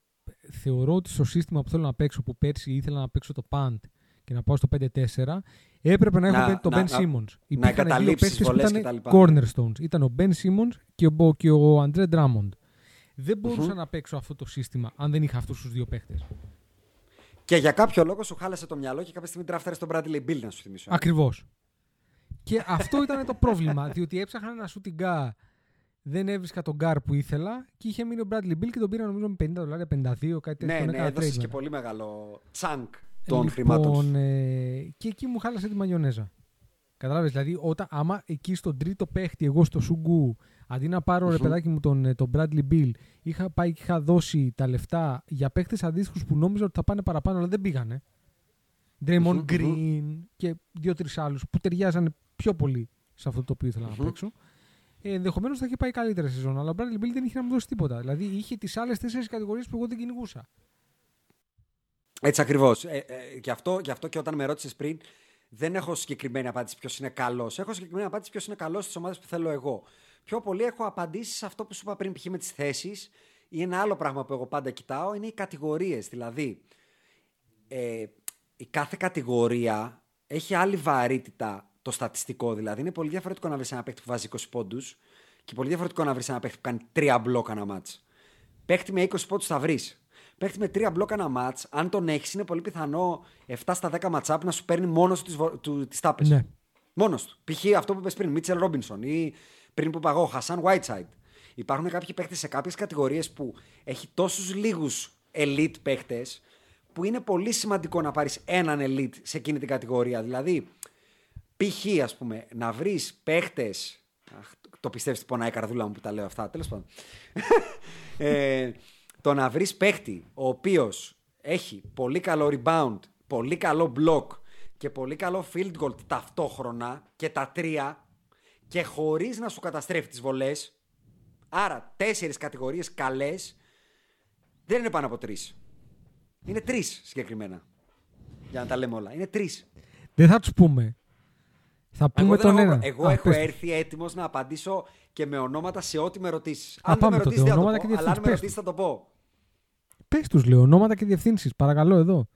θεωρώ ότι στο σύστημα που θέλω να παίξω, που πέρσι ήθελα να παίξω το punt και να πάω στο 5-4, έπρεπε να έχω Να- παί- τον να- Ben να- Simmons. να Υπήρχαν δύο εγκαταλείψεις παίχτες που βολές ήταν και τα λοιπά. cornerstones. Ήταν ο Ben Simmons και ο, και ο Andre Drummond. Δεν μπορούσα να παίξω αυτό το σύστημα αν δεν είχα αυτούς τους δύο παίχτες. Και για κάποιο λόγο σου χάλασε το μυαλό και κάποια στιγμή τράφταρες τον Bradley Bill να σου θυμίσω. Ακριβώς. Και αυτό ήταν το πρόβλημα. διότι έψαχνα ένα shooting guard, δεν έβρισκα τον guard που ήθελα και είχε μείνει ο Bradley Bill και τον πήρα νομίζω με 50 δολάρια, 52, κάτι τέτοιο. Ναι, τον ναι, έκανα έδωσες trade και μετά. πολύ μεγάλο τσάνκ των Λοιπόν, χρημάτων. ε, και εκεί μου χάλασε τη μαγιονέζα. Κατάλαβες, δηλαδή, όταν, άμα εκεί στον τρίτο παίχτη, εγώ στο Σουγκού, αντί να πάρω ρε παιδάκι μου τον, ε, τον Bradley Bill, είχα πάει και είχα δώσει τα λεφτά για παίχτες αντίστοιχους που νόμιζα ότι θα πάνε παραπάνω, αλλά δεν πήγανε. Draymond Green και δύο-τρεις άλλους που ταιριάζανε πιο πολύ σε αυτό το οποίο ήθελα να παίξω. Ε, Ενδεχομένως θα είχε πάει καλύτερα σεζόν, αλλά ο Bradley Bill δεν είχε να μου δώσει τίποτα. Δηλαδή είχε τις άλλες τέσσερις κατηγορίες που εγώ δεν κυνηγούσα. Έτσι ακριβώς. Ε, ε, γι, αυτό, γι' αυτό και όταν με ρώτησες πριν, δεν έχω συγκεκριμένη απάντηση ποιος είναι καλός. Έχω συγκεκριμένη απάντηση ποιος είναι καλός στις ομάδες που θέλω εγώ. Πιο πολύ έχω απαντήσει σε αυτό που σου είπα πριν, π.χ. με τις θέσεις. Ή ένα άλλο πράγμα που εγώ πάντα κοιτάω είναι οι κατηγορίες. Δηλαδή, ε, η κάθε κατηγορία έχει άλλη βαρύτητα το στατιστικό. Δηλαδή, είναι πολύ διαφορετικό να βρεις ένα παίχτη που βάζει 20 πόντους και πολύ διαφορετικό να βρεις ένα παίχτη που κάνει 3 μπλοκ ένα μάτς. Παίχτη με 20 πόντους θα βρεις. Παίχτη με 3 μπλοκ ένα μάτς, αν τον έχεις, είναι πολύ πιθανό 7 στα 10 ματσάπ να σου παίρνει μόνος του τις βο- του τις τάπες. Ναι. Μόνος του. Π.χ. αυτό που είπες πριν, Μίτσελ Ρόμπινσον ή πριν που είπα εγώ, Χασάν Whiteside. Υπάρχουν κάποιοι παίχτες σε κάποιες κατηγορίες που έχει τόσους λίγους elite παίχτες που είναι πολύ σημαντικό να πάρεις έναν elite σε εκείνη την κατηγορία. Δηλαδή, π.χ. ας πούμε, να βρεις παίχτες. Το πιστεύεις ότι πονάει η καρδούλα μου που τα λέω αυτά, τέλος πάντων. ε, το να βρεις παίχτη ο οποίος έχει πολύ καλό rebound, πολύ καλό block και πολύ καλό field goal ταυτόχρονα και τα τρία και χωρίς να σου καταστρέφει τις βολές άρα τέσσερις κατηγορίες καλές δεν είναι πάνω από τρεις. Είναι τρεις συγκεκριμένα. Για να τα λέμε όλα. Είναι τρεις. Δεν θα τους πούμε. Θα πούμε εγώ, δεν τον έχω, ένα. εγώ Α, έχω πες το. έρθει έτοιμος να απαντήσω και με ονόματα σε ό,τι με ρωτήσεις. Α, αν δεν με πάμε τότε, ρωτήσεις δεν θα ονόματα το και πω αλλά αν με διευθύνσεις, ρωτήσεις θα το πω Πες τους λέω, ονόματα και διευθύνσεις. Παρακαλώ εδώ.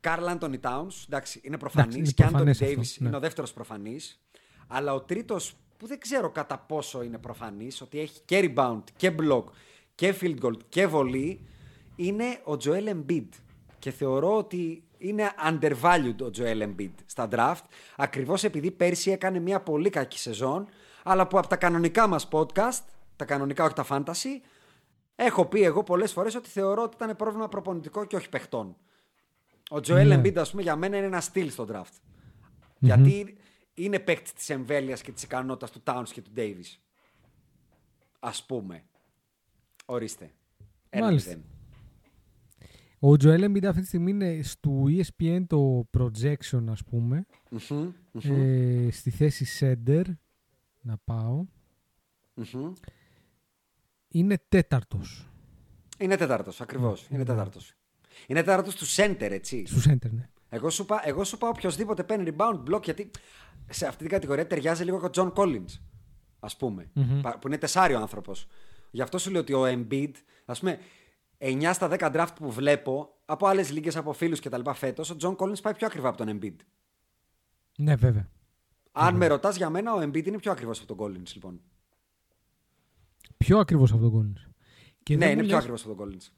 Καρλ Άντωνι Τάουν, εντάξει, είναι προφανής. είναι Και Άντωνι προφανές αυτό, Ντέιβις ναι. είναι ο δεύτερος προφανής. Αλλά ο τρίτος που δεν ξέρω κατά πόσο είναι προφανής, ότι έχει και rebound και block και field goal και βολή, είναι ο Joel Embiid. Και θεωρώ ότι είναι undervalued ο Joel Embiid στα draft, ακριβώς επειδή πέρσι έκανε μια πολύ κακή σεζόν, αλλά που από τα κανονικά μας podcast, τα κανονικά όχι τα fantasy, έχω πει εγώ πολλές φορές ότι θεωρώ ότι ήταν πρόβλημα προπονητικό και όχι παιχτών. Ο Τζοέλ Ναι. Embiid, ας πούμε, για μένα είναι ένα στυλ στο draft. Γιατί είναι παίκτη της εμβέλειας και της ικανότητας του Towns και του Davis. Α πούμε. Ορίστε. Ένα Μάλιστα. μηδέν. Ο Τζοέλ Embiid αυτή τη στιγμή είναι στο E ESPN το projection ας πούμε. Μμμ, Ε, στη θέση center. Να πάω. μμμ. Είναι τέταρτος. Είναι τέταρτος, ακριβώς. Είναι τέταρτος. Είναι τέταρτος του center, έτσι. Στου center, ναι. Εγώ σου, είπα, εγώ σου είπα οποιοδήποτε παίρνει rebound block γιατί σε αυτή την κατηγορία ταιριάζει λίγο και ο John Collins. Α πούμε. πα- Που είναι τεσάριο άνθρωπος. Γι' αυτό σου λέω ότι ο Embiid, ας πούμε, 9 στα 10 draft που βλέπω από άλλες λίγες, από φίλους κτλ. φέτος, ο John Collins πάει πιο ακριβά από τον Embiid. Ναι, βέβαια. Αν με ρωτάς για μένα, ο Embiid είναι πιο ακριβώ από τον Collins, λοιπόν. Πιο ακριβώς από τον Collins. Και ναι, δεν είναι μου πιο λες- ακριβώς από τον Collins.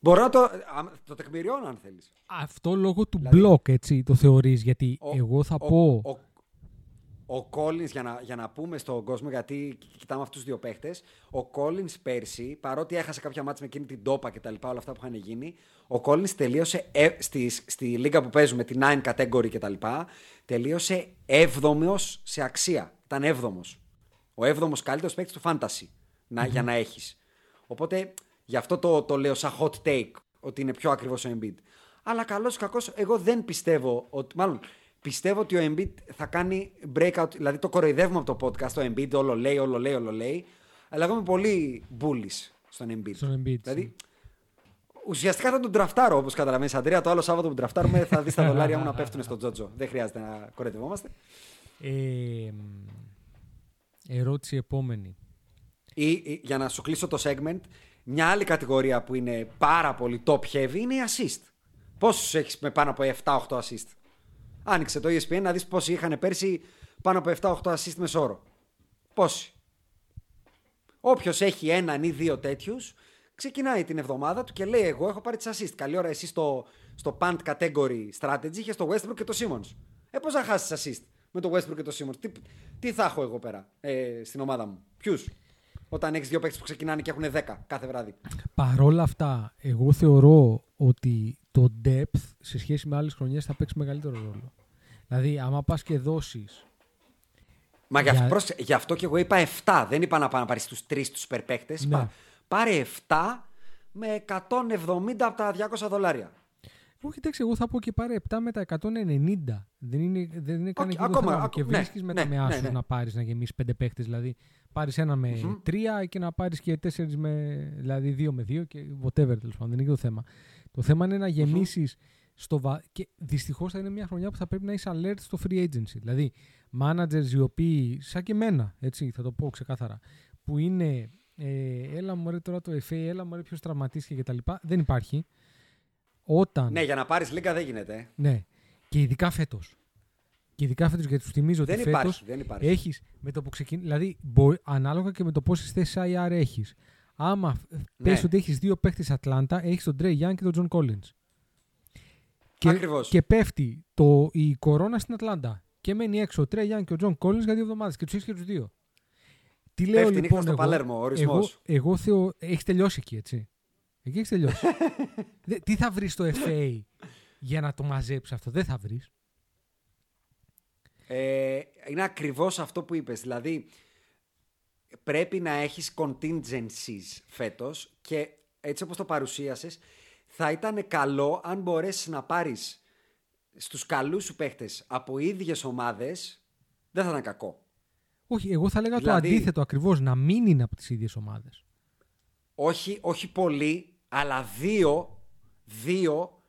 Μπορώ να το. α, το τεκμηριώνω αν θέλεις. Αυτό λόγω του Δηλαδή- block, έτσι, το θεωρείς. Γιατί εγώ θα πω... Ο, ο Collins, για να, για να πούμε στον κόσμο, γιατί κι- κοιτάμε αυτούς τους δύο παίχτες, ο Collins πέρσι, παρότι έχασε κάποια μάτια με εκείνη την τόπα και τα λοιπά, όλα αυτά που είχαν γίνει, ο Collins τελείωσε ε, στη, στη λίγα που παίζουμε, τη 9 category και τα λοιπά, τελείωσε 7ο σε αξία. Ήταν 7ο. Ο 7ο καλύτερος παίκτης του fantasy να, για να έχεις. Οπότε γι' αυτό το, το λέω σαν hot take ότι είναι πιο ακριβώς ο Embiid. Αλλά καλός ή κακός, εγώ δεν πιστεύω ότι. Μάλλον πιστεύω ότι ο Embiid θα κάνει breakout. Δηλαδή το κοροϊδεύουμε από το podcast. Το Embiid όλο λέει, όλο λέει, όλο λέει. Αλλά εγώ είμαι πολύ bullish στον Embiid. Στον Embiid, Δηλαδή ουσιαστικά θα τον τραφτάρω όπως καταλαβαίνεις, Αντρέα. Το άλλο Σάββατο που τον τραφτάρουμε θα δεις τα δολάρια μου να πέφτουν στον Τζότζο. Δεν χρειάζεται να κοροϊδευόμαστε. Ε, μ, ερώτηση επόμενη. Ή, ή, για να σου κλείσω το segment, μια άλλη κατηγορία που είναι πάρα πολύ top heavy είναι η assist. Πόσους έχεις με πάνω από 7-8 assist; Άνοιξε το E ESPN να δεις πόσοι είχαν πέρσι πάνω από 7-8 assist μεσόρο. Πόσοι; Όποιος έχει έναν ή δύο τέτοιους, ξεκινάει την εβδομάδα του και λέει: Εγώ έχω πάρει τις assist. Καλή ώρα εσύ στο, στο punt category strategy είχες το Westbrook και το Simmons. Ε, πώς θα χάσεις assist; Με το Westbrook και το Simmons. Τι, τι θα έχω εγώ πέρα ε, στην ομάδα μου; Ποιους; Όταν έχεις δύο παίκτες που ξεκινάνε και έχουν 10 κάθε βράδυ. Παρόλα αυτά, εγώ θεωρώ ότι το depth σε σχέση με άλλες χρονιές θα παίξει μεγαλύτερο ρόλο. Δηλαδή, άμα πας και δώσεις. Μα γι' Για- αυτό, πρόσεχε, γι' αυτό και εγώ είπα 7. Δεν είπα να πάει να πάρεις τους τρεις τους υπερπαίχτε. Ναι. Είπα πάρε 7 με 170 από τα 200 δολάρια. Όχι, εντάξει, εγώ θα πω και πάρε 7 με τα 190. Δεν είναι, δεν είναι καν Οκ, εκεί το ακόμα, θέμα μου. ακο- Και ναι, βρίσκεις μετά ναι, με ναι, άσους ναι. να πάρεις να γεμίσεις 5 παίχτες. Δηλαδή, πάρεις ένα με 3 και να πάρεις και 4 με. Δηλαδή, 2 με 2 και whatever τέλος πάντων. Δεν είναι και το θέμα. Το θέμα είναι να γεμίσεις στο βα... Και δυστυχώς θα είναι μια χρονιά που θα πρέπει να είσαι alert στο free agency. Δηλαδή, managers οι οποίοι, σαν και εμένα, έτσι, θα το πω ξεκάθαρα, που είναι. Ε, έλα μου τώρα το FA, έλα μου ποιος τραυματίστηκε κτλ. Δεν υπάρχει. Όταν Ναι, για να πάρεις λίγα δεν γίνεται. ε. ναι. Και ειδικά φέτος. Και ειδικά φέτος, γιατί σου θυμίζω Δεν ότι φέτος υπάρχει, δεν υπάρχει. έχεις με το που ξεκινήσει. Δηλαδή, μπο- ανάλογα και με το πόσες θέσεις IR έχεις. Άμα ναι. πες ότι έχεις δύο παίχτες Ατλάντα, έχεις τον Τρέι Γιανγκ και τον Τζον Κόλλινς. Και, Ακριβώς. και πέφτει το, η κορώνα στην Ατλάντα. Και μένει έξω ο Τρέι Γιανγκ και ο Τζον Κόλλινς για δύο εβδομάδες. Και τους έχεις και τους δύο. Τι λέω Πέφτει νύχτας λοιπόν. στο εγώ, Παλέρμο, ορισμός. εγώ, εγώ θεω... Έχεις τελειώσει εκεί, έτσι. Εκεί έχεις τελειώσει. Δε- τι θα βρεις στο FA για να το μαζέψεις αυτό; Δεν θα βρεις. Ε, είναι ακριβώς αυτό που είπες. Δηλαδή, πρέπει να έχεις contingencies φέτος και έτσι όπως το παρουσίασες, θα ήταν καλό αν μπορέσεις να πάρεις στους καλούς σου παίχτες από ίδιες ομάδες, δεν θα ήταν κακό. Όχι, εγώ θα έλεγα Δηλαδή- το αντίθετο ακριβώς. Να μην είναι από τις ίδιες ομάδες. Όχι, όχι πολύ, αλλά δύο, δύο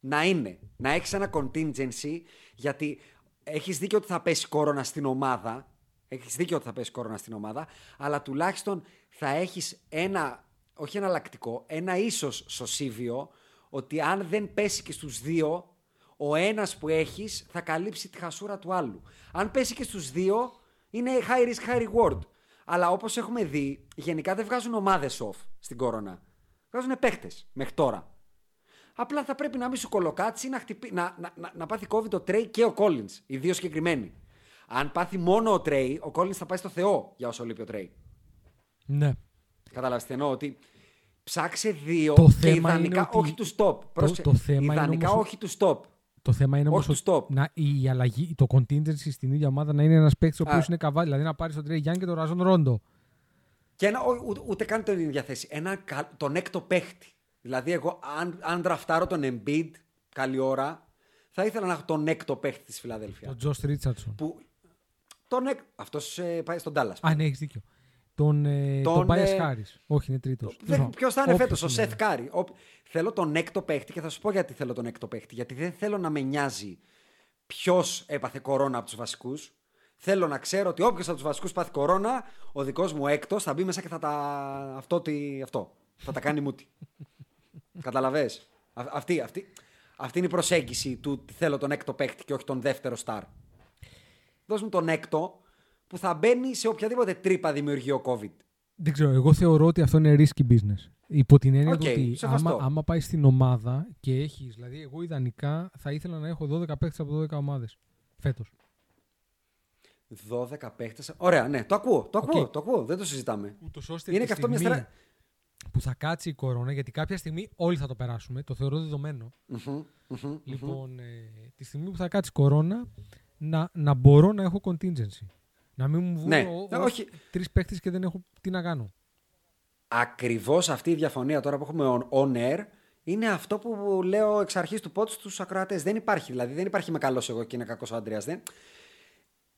να είναι. Να έχεις ένα contingency, γιατί έχεις δίκιο ότι θα πέσει κόρονα στην ομάδα, έχεις δίκιο ότι θα πέσει κόρονα στην ομάδα, αλλά τουλάχιστον θα έχεις ένα, όχι εναλλακτικό, ένα ίσως σωσίβιο, ότι αν δεν πέσει και στους δύο, ο ένας που έχεις θα καλύψει τη χασούρα του άλλου. Αν πέσει και στους δύο, είναι high risk, high reward. Αλλά όπως έχουμε δει, γενικά δεν βγάζουν ομάδες off στην κόρονα. Βγάζουν παίχτες μέχρι τώρα. Απλά θα πρέπει να μην σου κολοκάτσει να, χτυπή, να, να, να, να πάθει COVID ο Τρέι και ο Collins. Οι δύο συγκεκριμένοι. Αν πάθει μόνο ο Τρέι, ο Collins θα πάει στο Θεό για όσο λείπει ο Τρέι. Ναι. Κατάλαβες τι εννοώ, ότι ψάξε δύο Το και θέμα είναι ιδανικά ότι- όχι τους stop. Πρόσεξε, το θέμα είναι ιδανικά όμως- όχι τους stop. Το θέμα είναι όμως Όχι του stop. να, η αλλαγή, το contingency στην ίδια ομάδα να είναι ένας παίκτης ο οποίος Α. είναι καβάλι. Δηλαδή να πάρει τον Τρέι Γιάνν και τον Ραζόν Ρόντο. Και ένα, ό- ούτε, ούτε καν την ίδια θέση. Ένα, κα- τον έκτο παίχτη. Δηλαδή, εγώ αν, αν δραφτάρω τον Embiid, καλή ώρα, θα ήθελα να έχω τον έκτο παίχτη της Φιλαδέλφια. Τον Τζο Ρίτσαρdsον. Που, τον εκ... Αυτός πάει στον Τάλλας. Α, ναι, έχεις δίκιο. Τον, ε, Τον, τον Μπάια ε, Χάρη. Όχι, είναι τρίτος. Ποιος θα είναι φέτος, ο Σεφ Κάρι. Ο- Θέλω τον έκτο παίχτη και θα σου πω γιατί θέλω τον έκτο παίχτη. Γιατί δεν θέλω να με νοιάζει ποιος έπαθε κορώνα από τους βασικούς. Θέλω να ξέρω ότι όποιος από τους βασικούς πάθει κορώνα, ο δικός μου έκτος θα μπει μέσα και θα τα. Αυτό, τι... αυτό. Θα τα κάνει μούτι. Καταλαβέ. Αυτή, αυτή, αυτή είναι η προσέγγιση του ότι θέλω τον έκτο παίχτη και όχι τον δεύτερο στάρ. Δώσ' μου τον έκτο που θα μπαίνει σε οποιαδήποτε τρύπα δημιουργεί ο COVID. Δεν ξέρω, εγώ θεωρώ ότι αυτό είναι risky business. Υπό την έννοια Οκ, του ότι σεβαστό. άμα, άμα πάει στην ομάδα και έχεις. Δηλαδή, εγώ ιδανικά θα ήθελα να έχω 12 παίκτες από 12 ομάδες. Φέτος. 12 παίχτες. Ωραία, ναι, το ακούω. Το ακούω, Οκ. το ακούω. Δεν το συζητάμε. Ούτως ώστε Είναι τη και αυτό μια στιγμή στρα- που θα κάτσει η κορώνα, γιατί κάποια στιγμή όλοι θα το περάσουμε, το θεωρώ δεδομένο. Λοιπόν, ε, τη στιγμή που θα κάτσει η κορώνα, να, να μπορώ να έχω contingency. Να μην μου βγουν Ναι. ο- Ε, ο- όχι. τρεις παίκτες και δεν έχω τι να κάνω. Ακριβώς αυτή η διαφωνία τώρα που έχουμε on, on air είναι αυτό που λέω εξ αρχής του πόντου στους ακροατές. Δεν υπάρχει. Δηλαδή δεν υπάρχει με καλός εγώ και είναι κακός ο Αντρέας. Δεν.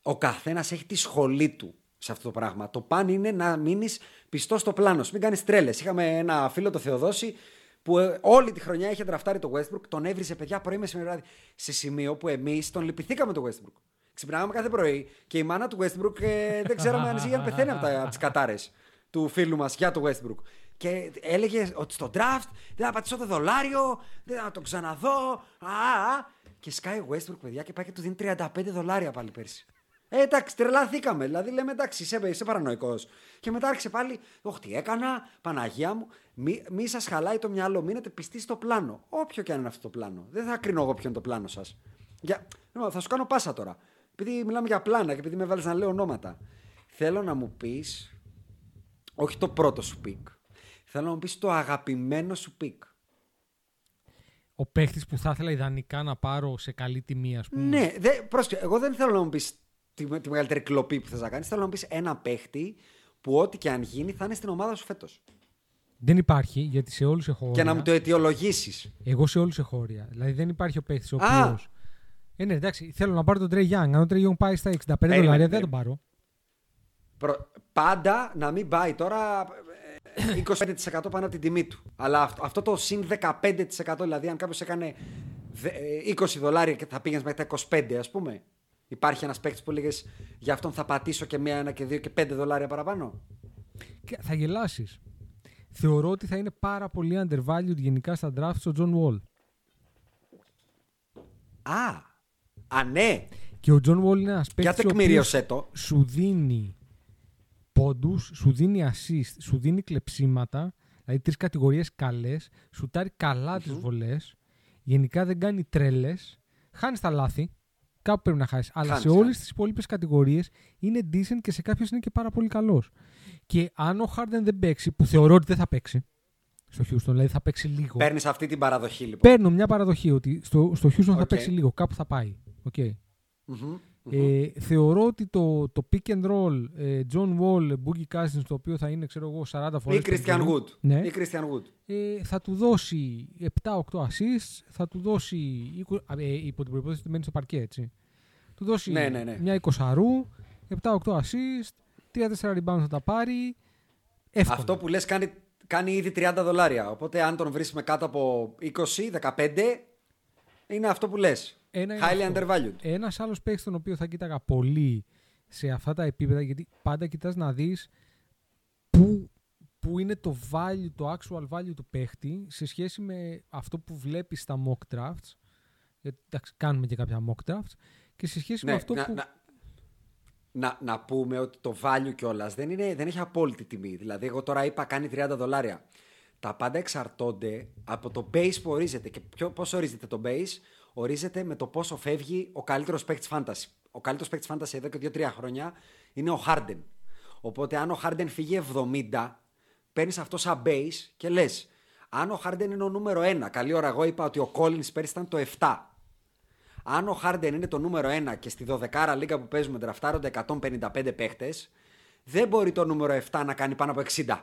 Ο καθένας έχει τη σχολή του σε αυτό το πράγμα. Το παν είναι να μείνεις πιστό στο πλάνο σου. Μην κάνεις τρέλες. Είχαμε ένα φίλο το Θεοδόση που ε, όλη τη χρονιά είχε τραφτάρει το Westbrook, τον έβριζε παιδιά πρωί μεσημέρι βράδυ. Σε σημείο που εμείς τον λυπηθήκαμε το Westbrook. Ξυπνάγαμε κάθε πρωί και η μάνα του Westbrook ε, δεν ξέραμε αν ζει ή αν πεθαίνει από, τα- από τις κατάρες του φίλου μας για το Westbrook. Και έλεγε ότι στο draft δεν θα πατήσω το δολάριο, δεν θα το ξαναδώ. Α, α, α. Και σκάει ο Westbrook, παιδιά, και πάει και του δίνει 35 δολάρια πάλι πέρσι. Ε, εντάξει, τρελαθήκαμε. Δηλαδή λέμε εντάξει, είσαι, είσαι παρανοϊκός. Και μετά άρχισε πάλι, Όχι, τι έκανα, Παναγία μου. Μη, μη σας χαλάει το μυαλό, μείνετε πιστοί στο πλάνο. Όποιο και αν είναι αυτό το πλάνο. Δεν θα κρίνω εγώ ποιο είναι το πλάνο σας. Για... Λοιπόν, θα σου κάνω πάσα τώρα. Επειδή μιλάμε για πλάνα και επειδή με βάλεις να λέω ονόματα. Θέλω να μου πεις. Όχι το πρώτο σου pick. Θέλω να μου πεις το αγαπημένο σου πικ. Ο παίχτης που θα ήθελα ιδανικά να πάρω σε καλή τιμή, ας πούμε. Ναι, δε, πρόσεχε, εγώ δεν θέλω να μου πεις τη, τη μεγαλύτερη κλοπή που θες να κάνεις. Θέλω να μου πεις ένα παίχτη που ό,τι και αν γίνει θα είναι στην ομάδα σου φέτος. Δεν υπάρχει, γιατί σε όλους έχω Και να μου το αιτιολογήσεις. Εγώ σε όλους έχω όρια. Δηλαδή δεν υπάρχει ο παίχτης ο Α. οποίο. Ε, ναι, εντάξει, θέλω να πάρω τον Τρέι Young. Αν ο Τρέι Young πάει στα 65 Περίμενε, δολάρια, δεν περίμενε. τον πάρω. Προ- Πάντα να μην πάει τώρα ε, 25% πάνω από την τιμή του. Αλλά αυτό, αυτό το συν 15% δηλαδή, αν κάποιος έκανε δε- ε, 20 δολάρια και θα πήγαινες μέχρι τα 25, ας πούμε. Υπάρχει ένας παίκτης που λέγε για αυτόν θα πατήσω και μία, ένα και δύο και πέντε δολάρια παραπάνω. Και θα γελάσεις. Θεωρώ ότι θα είναι πάρα πολύ undervalued γενικά στα drafts ο John Wall. Α, α ναι, Και ο John Wall είναι ένας για παίκτης ο τεκμηρίωσέ οποίος το. σου δίνει πόντους, σου δίνει assist, σου δίνει κλεψίματα, δηλαδή τρεις κατηγορίες καλές, σουτάρει καλά τις βολές, γενικά δεν κάνει τρέλες, χάνεις τα λάθη, κάπου πρέπει να χάσεις. Αλλά Χάνεις, σε όλες χάνεις. τις υπόλοιπες κατηγορίες είναι decent και σε κάποιες είναι και πάρα πολύ καλός. Και αν ο Harden δεν παίξει, που θεωρώ ότι δεν θα παίξει, στο Houston, δηλαδή θα παίξει λίγο. Παίρνεις αυτή την παραδοχή λοιπόν. Παίρνω μια παραδοχή ότι στο, στο Houston θα Οκ. παίξει λίγο, κάπου θα πάει. Okay. Μμμ. Ε, θεωρώ ότι το, το pick and roll ε, John Wall, Boogie Cousins, το οποίο θα είναι ξέρω εγώ 40 φορές Ή Christian περίπου, Wood. Ναι. Ή Christian Wood. ε, θα του δώσει 7-8 assists, θα του δώσει, 20, α, ε, υπό την προπόθεση ότι μένει στο παρκέ, έτσι. Του δώσει Ναι, ναι, ναι. μια 20 αρού, 7-8 assist, 3-4 rebounds θα τα πάρει. Εύκολα. Αυτό που λες κάνει, κάνει ήδη 30 δολάρια. Οπότε αν τον βρεις με κάτω από 20-15 είναι αυτό που λες. Ένα είναι Highly αυτό. undervalued. Ένας άλλος παίκτης τον οποίο θα κοίταγα πολύ σε αυτά τα επίπεδα, γιατί πάντα κοιτάς να δεις πού, πού είναι το value, το actual value του παίχτη σε σχέση με αυτό που βλέπεις στα mock drafts. Γιατί εντάξει, κάνουμε και κάποια mock drafts. Και σε σχέση με Ναι, αυτό να, που. να, να, να πούμε ότι το value κιόλας δεν, είναι, δεν έχει απόλυτη τιμή. Δηλαδή, εγώ τώρα είπα κάνει 30 δολάρια. Τα πάντα εξαρτώνται από το base που ορίζεται. Και ποιο, πώς ορίζεται το base, ορίζεται με το πόσο φεύγει ο καλύτερος παίκτης fantasy. Ο καλύτερος παίκτης fantasy εδώ και 2-3 χρόνια είναι ο Harden. Οπότε, αν ο Harden φύγει 70, παίρνεις αυτό σαν base και λες. Αν ο Harden είναι ο νούμερο 1, καλή ώρα εγώ είπα ότι ο Collins πέρυσι ήταν το 7. Αν ο Harden είναι το νούμερο 1 και στη 12 λίγα που παίζουμε τραφτάρονται 155 παίχτες, δεν μπορεί το νούμερο 7 να κάνει πάνω από 60.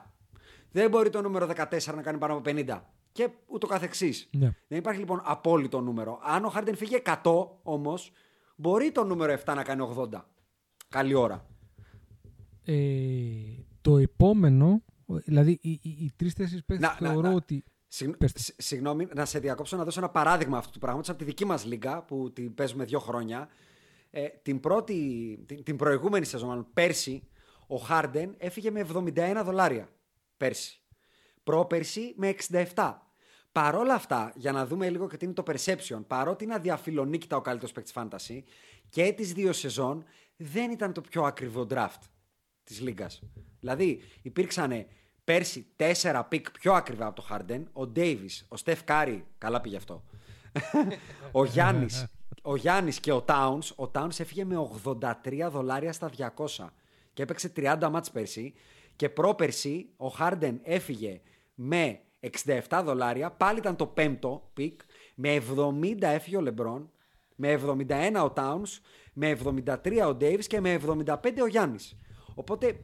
Δεν μπορεί το νούμερο 14 να κάνει πάνω από 50. Και ούτω καθεξής. Ναι. Δεν υπάρχει λοιπόν απόλυτο νούμερο. Αν ο Harden φύγει 100 όμως, μπορεί το νούμερο 7 να κάνει 80. Καλή ώρα. Ε, το επόμενο, δηλαδή οι, οι, οι τρει-τέσσερι παίκτες Να- να- θεωρώ να- ότι. Συγ- Πες το. σ- Συγγνώμη, να σε διακόψω να δώσω ένα παράδειγμα αυτού του πράγματος από τη δική μας λίγα που την παίζουμε δύο χρόνια. Ε, την, πρώτη, την, την προηγούμενη σεζόν, μάλλον πέρσι, ο Χάρντεν έφυγε με 71 δολάρια. Πέρσι. Πρόπερσι με 67. Παρόλα αυτά, για να δούμε λίγο και τι είναι το perception, παρότι είναι αδιαφιλονίκητα ο καλύτερος παίκτης fantasy και τις δύο σεζόν δεν ήταν το πιο ακριβό draft της λίγκας. Δηλαδή, υπήρξαν πέρσι τέσσερα pick πιο ακριβά από το Harden. Ο Davis, ο Steph Curry, καλά πήγε αυτό. ο Γιάννης, ο Γιάννης και ο Towns, ο Towns έφυγε με 83 δολάρια στα 200 και έπαιξε 30 ματς πέρσι και πρόπερσι ο Harden έφυγε με 67 δολάρια, πάλι ήταν το πέμπτο pick, με 70 έφυγε ο Λεμπρόν, με 71 ο Towns, με 73 ο Davis και με 75 ο Γιάννης. Οπότε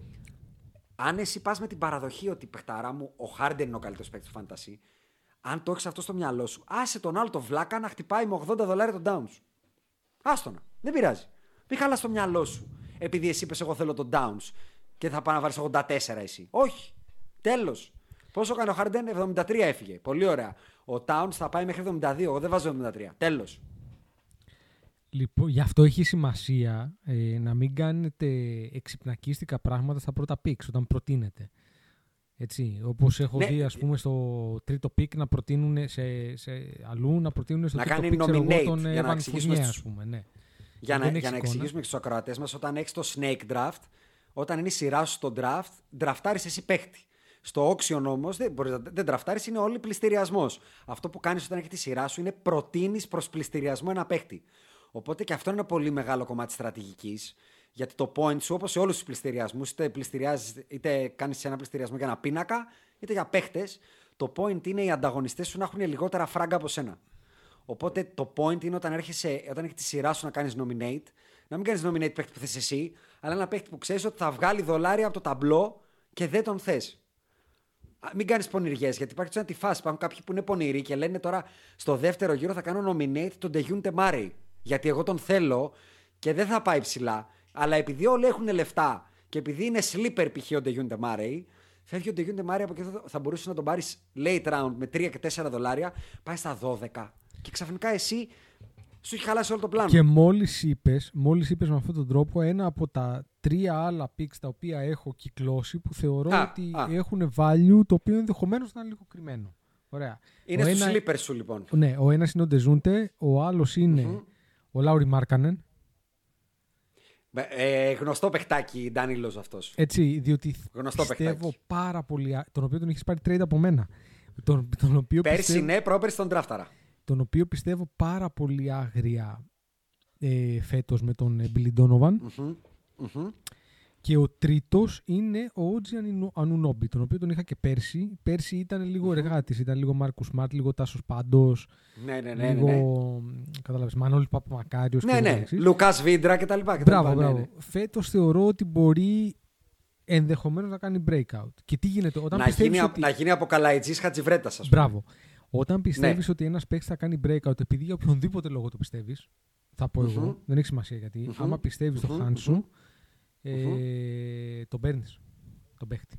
αν εσύ πας με την παραδοχή ότι παιχταρά μου ο Χάρντεν είναι ο καλύτερος παίκτης του fantasy, αν το έχεις αυτό στο μυαλό σου, άσε τον άλλο το βλάκα να χτυπάει με 80 δολάρια τον Downs. Άστονα. Δεν πειράζει. Μην χαλάς στο μυαλό σου. Επειδή εσύ είπες, Εγώ θέλω τον Downs και θα πάω να βάλεις 84 εσύ. Όχι. Τέλος. Πόσο κάνει ο Χάρντεν, 73 έφυγε. Πολύ ωραία. Ο Towns θα πάει μέχρι 72. Εγώ δεν βάζω 73. Τέλος. Λοιπόν, γι' αυτό έχει σημασία ε, να μην κάνετε εξυπνακίστικα πράγματα στα πρώτα picks όταν προτείνετε. Έτσι, όπως έχω Ναι. δει ας πούμε στο τρίτο pick να προτείνουν σε, σε αλλού να προτείνουν στο Να τρίτο κάνει pick ξέρω εγώ, nominate τον για να Evan εξηγήσουμε Fournier, στους- ας πούμε, ναι. Για να, Δεν για έχεις να εικόνα. εξηγήσουμε και στους ακροατές μας, όταν έχεις το snake draft, όταν είναι η σειρά σου στο draft, ντραφτάρει εσύ παίχτη. Στο auction όμως δεν, μπορείς να- δεν ντραφτάρει, είναι όλη πληστηριασμός. Αυτό που κάνεις όταν έχει τη σειρά σου είναι προτείνεις προς πληστηριασμό ένα παίχτη. Οπότε και αυτό είναι ένα πολύ μεγάλο κομμάτι στρατηγικής. Γιατί το point σου, όπως σε όλους τους πληστηριασμούς, είτε, πληστηριάζεις, είτε κάνεις ένα πληστηριασμό για ένα πίνακα, είτε για παίχτες, το point είναι οι ανταγωνιστές σου να έχουν λιγότερα φράγκα από σένα. Οπότε το point είναι όταν, έρχεσαι, όταν έχει τη σειρά σου να κάνεις nominate, να μην κάνεις nominate παίχτη που θες εσύ, αλλά ένα παίχτη που ξέρεις ότι θα βγάλει δολάρια από το ταμπλό και δεν τον θες. Μην κάνεις πονηριές, γιατί υπάρχει ένα φάση. Υπάρχουν κάποιοι που είναι πονηροί και λένε τώρα στο δεύτερο γύρο θα κάνω nominate τον Ντεγιούντε Μάρεϊ. Γιατί εγώ τον θέλω και δεν θα πάει ψηλά. Αλλά επειδή όλοι έχουν λεφτά και επειδή είναι sleeper π.χ. ο Ντεγιούντε Μάρεϊ, φεύγει ο Ντεγιούντε Μάρεϊ από εκεί θα μπορούσε να τον πάρεις late round με 3 και 4 δολάρια, πάει στα 12. Και ξαφνικά εσύ σου έχει χαλάσει όλο το πλάνο. Και μόλις είπες, μόλις είπες με αυτόν τον τρόπο, ένα από τα τρία άλλα picks τα οποία έχω κυκλώσει που θεωρώ Α, ότι α. έχουν value το οποίο ενδεχομένως να είναι λίγο κρυμμένο. Ωραία. Είναι ο στους ένα- sleepers σου λοιπόν. Ναι, ο ένας είναι ο Ντεζούντε, ο άλλος ο Λάουρι Μάρκανεν. Ε, γνωστό παιχτάκι Ντάνιλος αυτός. Έτσι, διότι Γνωστό πιστεύω παιχτάκι. πάρα πολύ. α- τον οποίο τον έχεις πάρει trade από μένα. Τον, τον, οποίο Πέρσι πιστεύω, ναι, πρόπερσι τον τράφταρα. Τον οποίο πιστεύω πάρα πολύ άγρια ε, φέτος με τον ε, Billy Donovan. Και ο τρίτος είναι ο Ότζι Ανουνόμπι, τον οποίο τον είχα και πέρσι. Πέρσι ήταν λίγο εργάτης, ήταν λίγο Μάρκους Σμαρτ, λίγο Τάσος Πάντος, Ναι, ναι, ναι. ναι, λίγο. ναι. Κατάλαβες, Μανώλης Παπαμακάριος. Ναι, ναι. Λουκάς Βίντρα κτλ. κτλ. Μπράβο, ναι, μπράβο. ναι. Φέτος θεωρώ ότι μπορεί ενδεχομένως να κάνει breakout. Και τι γίνεται, όταν Να πιστεύεις γίνει, ότι... να γίνει από καλαϊτζή Χατζιβρέτα, ας πούμε. Μπράβο. Όταν πιστεύεις Ναι. ότι ένας παίκτης θα κάνει breakout, επειδή για οποιονδήποτε λόγο το πιστεύεις, θα πω εγώ, δεν έχει σημασία γιατί. Άμα πιστεύεις στο χάν σου, ε, τον παίρνεις. Τον παίχτη.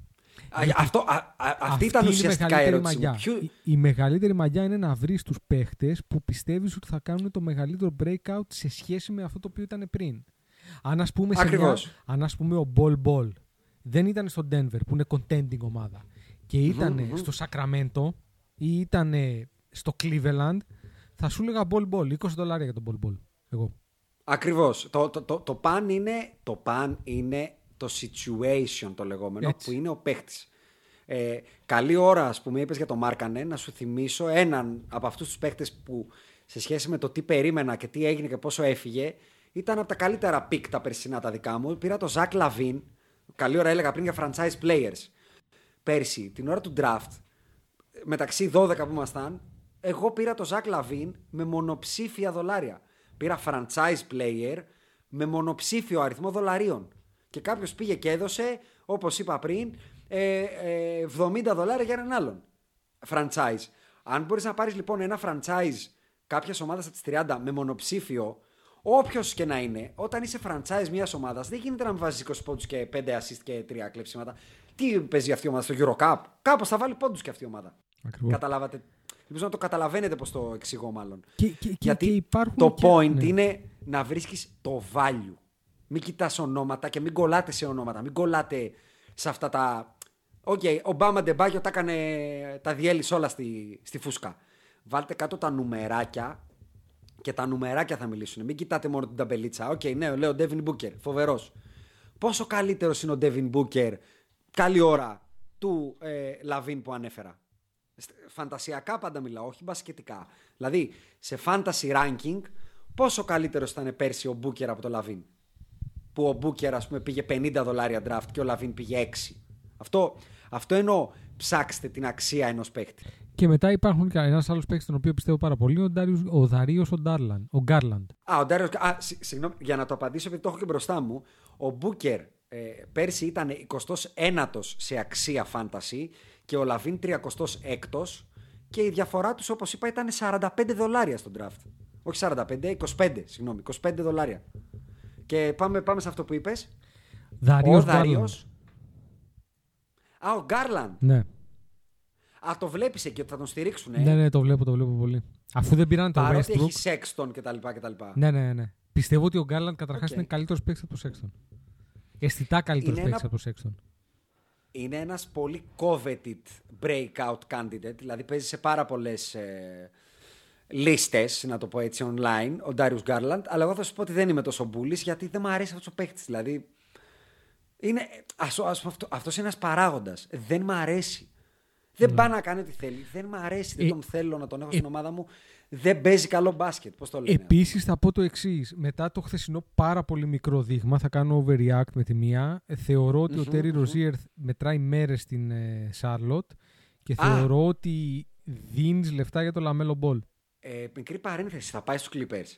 Α, αυτό, α, α, αυτή ήταν είναι η ουσιαστικά η μεγαλύτερη ερώτηση. μου. μαγιά. Ποιο- Η, η μεγαλύτερη μαγιά είναι να βρεις τους παίχτες που πιστεύεις ότι θα κάνουν το μεγαλύτερο breakout σε σχέση με αυτό το οποίο ήταν πριν. Αν ας πούμε, σε μια, Ακριβώς. αν ας πούμε ο Ball Ball δεν ήταν στο Denver που είναι contending ομάδα και ηταν στο Sacramento ή ήταν στο Cleveland, θα σου έλεγα Ball Ball, 20 δολάρια για τον Ball Ball. Εγώ. Ακριβώς. Το, το, το, το, παν είναι, το παν είναι το situation το λεγόμενο Έτσι. που είναι ο παίχτης. Ε, καλή ώρα, ας πούμε, είπες για τον Μάρκανε, να σου θυμίσω έναν από αυτούς τους παίχτες που σε σχέση με το τι περίμενα και τι έγινε και πόσο έφυγε, ήταν από τα καλύτερα pick τα περσινά τα δικά μου. Πήρα το Ζακ Λαβίν, καλή ώρα έλεγα πριν για franchise players. Πέρσι, την ώρα του draft, μεταξύ 12 που ήμασταν, εγώ πήρα το Ζακ Λαβίν με μονοψήφια δολάρια. Πήρα franchise player με μονοψήφιο αριθμό δολαρίων. Και κάποιος πήγε και έδωσε, όπως είπα πριν, ε, ε, 70 δολάρια για έναν άλλον. Franchise. Αν μπορείς να πάρεις λοιπόν ένα franchise κάποιας ομάδας από τις 30 με μονοψήφιο, όποιος και να είναι, όταν είσαι franchise μιας ομάδας, δεν γίνεται να μην βάζεις 20 πόντους και 5 assist και 3 κλέψιματα. Τι παίζει αυτή η ομάδα στο Eurocup, κάπως θα βάλει πόντους και αυτή η ομάδα. Ακριβώς. Καταλάβατε. Ελπίζω να το καταλαβαίνετε πώ το εξηγώ, μάλλον. Και- και- και- Γιατί και υπάρχουν το και- point ναι. είναι να βρίσκεις το value. Μην κοιτάς ονόματα και μην κολλάτε σε ονόματα. Μην κολλάτε σε αυτά τα. Οκ, ο Μπαμ Αντεμπάγιο τα έκανε. τα διέλυσε όλα στη, στη φούσκα. Βάλτε κάτω τα νουμεράκια και τα νουμεράκια θα μιλήσουν. Μην κοιτάτε μόνο την ταμπελίτσα. Οκ, ναι, λέω Ντέβιν Μπούκερ. Φοβερός. Πόσο καλύτερος είναι ο Ντέβιν Μπούκερ. Καλή ώρα του ε, Λαβίν που ανέφερα. Στ- Φαντασιακά πάντα μιλάω, όχι μπασκετικά. Δηλαδή, σε fantasy ranking, πόσο καλύτερος ήταν πέρσι ο Μπούκερ από το Λαβίν; Που ο Μπούκερ, ας πούμε, πήγε 50 δολάρια draft και ο Λαβίν πήγε 6. Αυτό, αυτό εννοώ ψάξτε την αξία ενός παίχτη. Και μετά υπάρχουν και ένας άλλος παίκτη, τον οποίο πιστεύω πάρα πολύ, ο, Ντάριος, ο Δαρίο ο, Ντάρλαν, ο Γκάρλαντ. Α, ο Ντάριος, α, συγ- συγγνώμη, για να το απαντήσω, επειδή το έχω και μπροστά μου. Ο Μπούκερ ε, πέρσι ήταν 29ο σε αξία fantasy και ο Λαβίν 36ο και η διαφορά τους, όπως είπα, ήταν 45 δολάρια στο draft. Όχι 45, 25, συγγνώμη, 25 δολάρια. Και πάμε, πάμε σε αυτό που είπες. Δαρίο ο Γκάρλαντ. Δαρίος. Α, ο Γκάρλαντ. Ναι. Α, το βλέπεις εκεί ότι θα τον στηρίξουν. ναι, ναι, το βλέπω, το βλέπω πολύ. Αφού δεν πήραν το Παρότι Westbrook. έχει Σέξτον κτλ. κτλ. Ναι, ναι, ναι. Πιστεύω ότι ο Γκάρλαντ καταρχάς Οκ. είναι καλύτερος παίκτης από το Σέξτον. Αισθητά καλύτερος Είναι παίκτης ένα- από το Σέξτον. είναι ένας πολύ coveted breakout candidate, δηλαδή παίζει σε πάρα πολλές ε, λίστες, να το πω έτσι, online, ο Darius Garland, αλλά εγώ θα σου πω ότι δεν είμαι τόσο μπουλής, γιατί δεν μου αρέσει αυτός ο παίχτης, δηλαδή είναι, ας, ας, αυτό, αυτός είναι ένας παράγοντας, δεν μ' αρέσει. Δεν πάει να κάνει ό,τι θέλει. Δεν μ' αρέσει, δεν Ε, τον θέλω να τον έχω στην ομάδα μου. Δεν παίζει καλό μπάσκετ. Πώς το λένε. Επίσης θα πω το εξής. Μετά το χθεσινό πάρα πολύ μικρό δείγμα, θα κάνω overreact με τη μία. Ε, Θεωρώ ότι ο Τέρι Ροζίερ μετράει μέρες στην ε, Σάρλοτ και Α. θεωρώ ότι δίνεις λεφτά για το Λαμέλο Μπολ. Ε, μικρή παρένθεση, θα πάει στους Clippers.